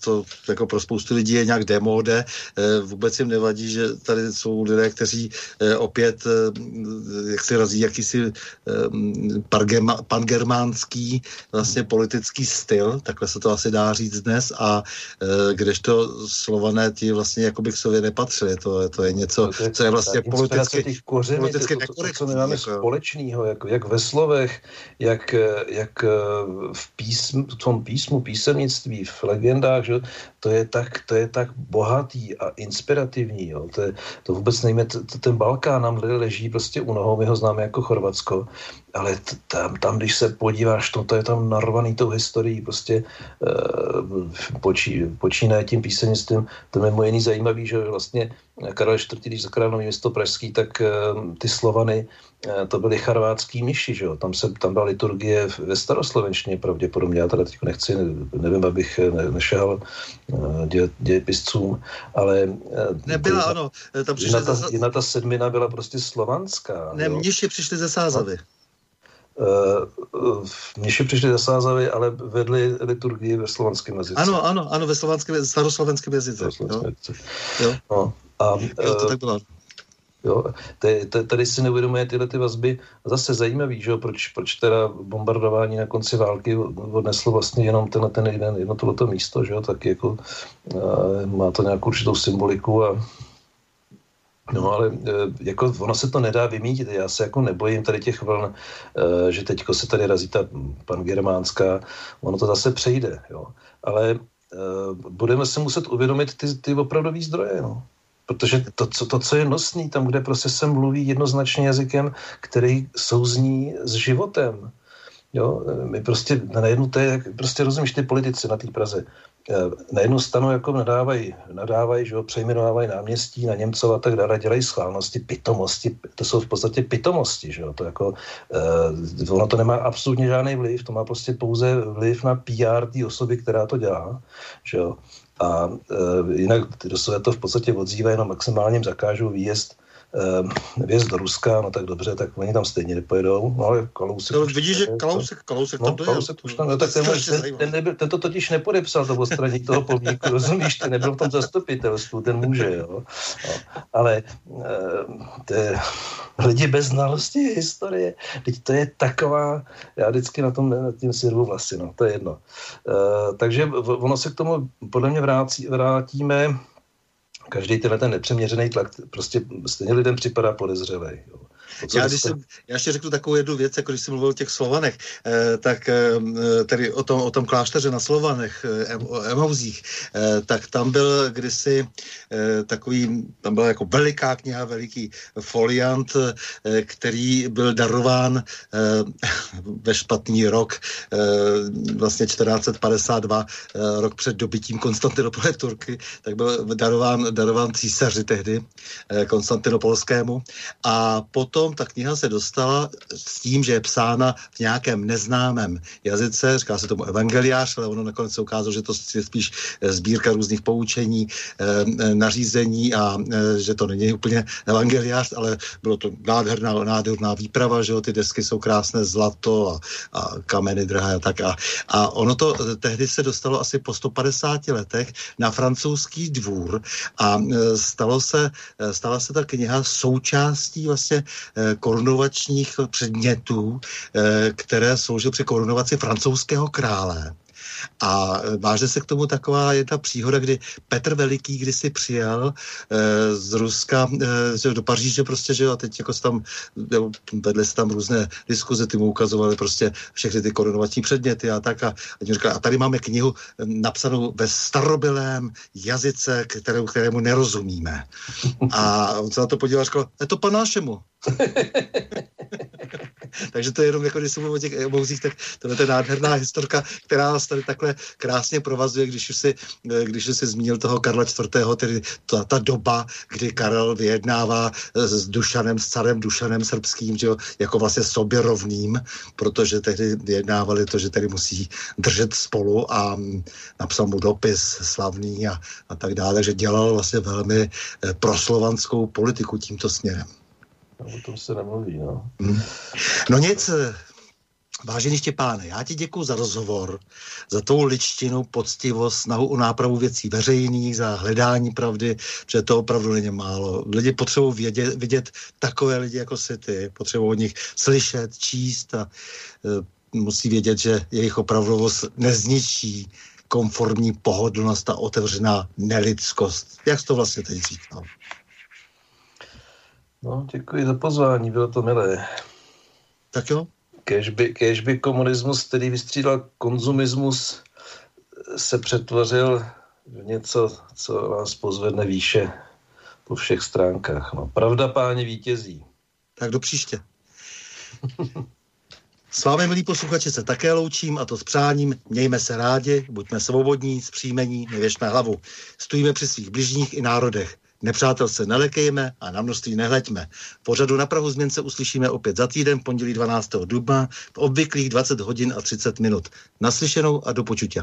to jako pro spoustu lidí je nějak demode. E, vůbec jim nevadí, že tady jsou lidé, kteří e, opět, e, jak si razí, jakýsi e, pangermánský vlastně politický styl, takhle se to asi dá říct dnes, a e, kdežto slované ti vlastně jako by k sobě nepatřili. To, to je něco, co je vlastně politicky kořeny, to, to, to, co my máme jako... společného, jako, jak ve slovech, jak, jak v, písm, v tom písmu, písemnictví, v legendách, že, to, je tak, to je tak bohatý a inspirativní. Jo. To, je, to vůbec nejme, ten Balkán nám leží prostě u nohou, my ho známe jako Chorvatsko, ale tam, tam, když se podíváš, to, to je tam narvaný tou historií, prostě uh, počí, počínaje tím písemnictvím, to je moje zajímavý, že vlastně Karel IV., když zakrál nový město Pražský, tak uh, ty Slovany, uh, to byly charvátský myši, že jo? Tam, se, tam byla liturgie ve staroslovenštině pravděpodobně, já teda teď nechci, nevím, abych ne, nešel uh, dě, dějepiscům, ale... Uh, Nebyla, ano. Tam jedna, ta, ta sedmina byla prostě slovanská. Ne, mniši přišli ze Sázavy. No. Uh, Mniši přišli ze Sázavy, ale vedli liturgii ve slovanském jazyce. Ano, ano, ano, ve slovanském, staroslovenském jazyce. Jo. Jo. No, a, jo, to tak bylo. Jo, tady si neuvědomuje tyhle ty vazby. Zase zajímavý, že jo, proč, proč teda bombardování na konci války odneslo vlastně jenom ten, ten jeden, jedno tohleto místo, že jo, tak jako uh, má to nějakou určitou symboliku a No ale e, jako ono se to nedá vymítit. Já se jako nebojím tady těch vln, e, že teďko se tady razí ta pan Germánská, ono to zase přejde, jo. Ale e, budeme se muset uvědomit ty, ty opravdové zdroje, no. Protože to co, to, co je nosný, tam, kde prostě se mluví jednoznačně jazykem, který souzní s životem. Jo, my prostě najednou to je, prostě rozumíš ty politici na té Praze. Eh, na jednu stranu jako nadávají, nadávají že jo, přejmenovávají náměstí na Němcov a tak dále, dělají schválnosti, pitomosti, to jsou v podstatě pitomosti, že jo, to jako, uh, ono to nemá absolutně žádný vliv, to má prostě pouze vliv na PR té osoby, která to dělá, že jo, a uh, jinak ty dosové to v podstatě odzývají, jenom maximálně zakážou výjezd Ehm, věc do Ruska, no tak dobře, tak oni tam stejně nepojedou, no ale Kalousek... No, vidíš, že Kalousek, Kalousek tam no, Kalousek už tam, no tak ten, ten, ten, nebyl, ten to totiž nepodepsal, to straník toho pomníku, rozumíš, ten nebyl v tom zastupitelstvu, ten může, jo. No, ale ehm, to je, lidi bez znalosti historie, teď to je taková, já vždycky na tom nad tím si vlasy, no, to je jedno. Uh, takže ono se k tomu podle mě vrátí, vrátíme každý tenhle ten nepřeměřený tlak prostě stejně lidem připadá podezřelý. Jo. Já, když jsem, já ještě řeknu takovou jednu věc, jako když jsem mluvil o těch Slovanech, eh, tak eh, tedy o tom, o tom klášteře na Slovanech, eh, o Emauzích, eh, tak tam byl kdysi eh, takový, tam byla jako veliká kniha, veliký foliant, eh, který byl darován eh, ve špatný rok, eh, vlastně 1452, eh, rok před dobytím Konstantinopole Turky, tak byl darován, darován císaři tehdy, eh, Konstantinopolskému. A potom potom ta kniha se dostala s tím, že je psána v nějakém neznámém jazyce, říká se tomu evangeliář, ale ono nakonec se ukázalo, že to je spíš eh, sbírka různých poučení, eh, eh, nařízení a že to není úplně evangeliář, ale bylo to nádherná, nádherná výprava, že jo, ty desky jsou krásné, zlato a, a kameny drahé a tak. A, a ono to tehdy se dostalo asi po 150 letech na francouzský dvůr a stalo se, stala se ta kniha součástí vlastně korunovačních předmětů, eh, které sloužily při korunovaci francouzského krále. A e, váže se k tomu taková jedna příhoda, kdy Petr Veliký kdysi přijel e, z Ruska e, do Paříže prostě, že jo, a teď jako tam, jo, vedle se tam různé diskuze, ty mu ukazovali prostě všechny ty korunovační předměty a tak a, a, říkali, a tady máme knihu napsanou ve starobylém jazyce, kterému, kterému nerozumíme. A on se na to podíval a říkal, je to po našemu. Takže to je jenom, jako když se o těch emouzích, tak to je nádherná historka, která nás tady takhle krásně provazuje, když už si, když už si zmínil toho Karla IV., tedy ta, ta doba, kdy Karel vyjednává s Dušanem, s carem Dušanem srbským, že jo, jako vlastně sobě rovným, protože tehdy vyjednávali to, že tedy musí držet spolu a napsal mu dopis slavný a, a tak dále, že dělal vlastně velmi eh, proslovanskou politiku tímto směrem. O tom se nemluví, no. No nic, Vážený Štěpáne, já ti děkuji za rozhovor, za tou ličtinu, poctivost, snahu o nápravu věcí veřejných, za hledání pravdy, protože to opravdu není málo. Lidi potřebují vědět, vidět takové lidi jako si ty, potřebují od nich slyšet, číst a e, musí vědět, že jejich opravdovost nezničí konformní pohodlnost a otevřená nelidskost. Jak jsi to vlastně teď říkal? No, děkuji za pozvání, bylo to milé. Tak jo. Kežby, kežby komunismus, který vystřídal konzumismus, se přetvořil v něco, co vás pozvedne výše po všech stránkách. No, pravda, páni, vítězí. Tak do příště. S vámi, milí posluchači, se také loučím a to s přáním. Mějme se rádi, buďme svobodní, zpříjmení, nevěšme hlavu. Stojíme při svých bližních i národech. Nepřátel se nelekejme a na množství nehleďme. Pořadu na Prahu změn se uslyšíme opět za týden, pondělí 12. dubna, v obvyklých 20 hodin a 30 minut. Naslyšenou a do počutě.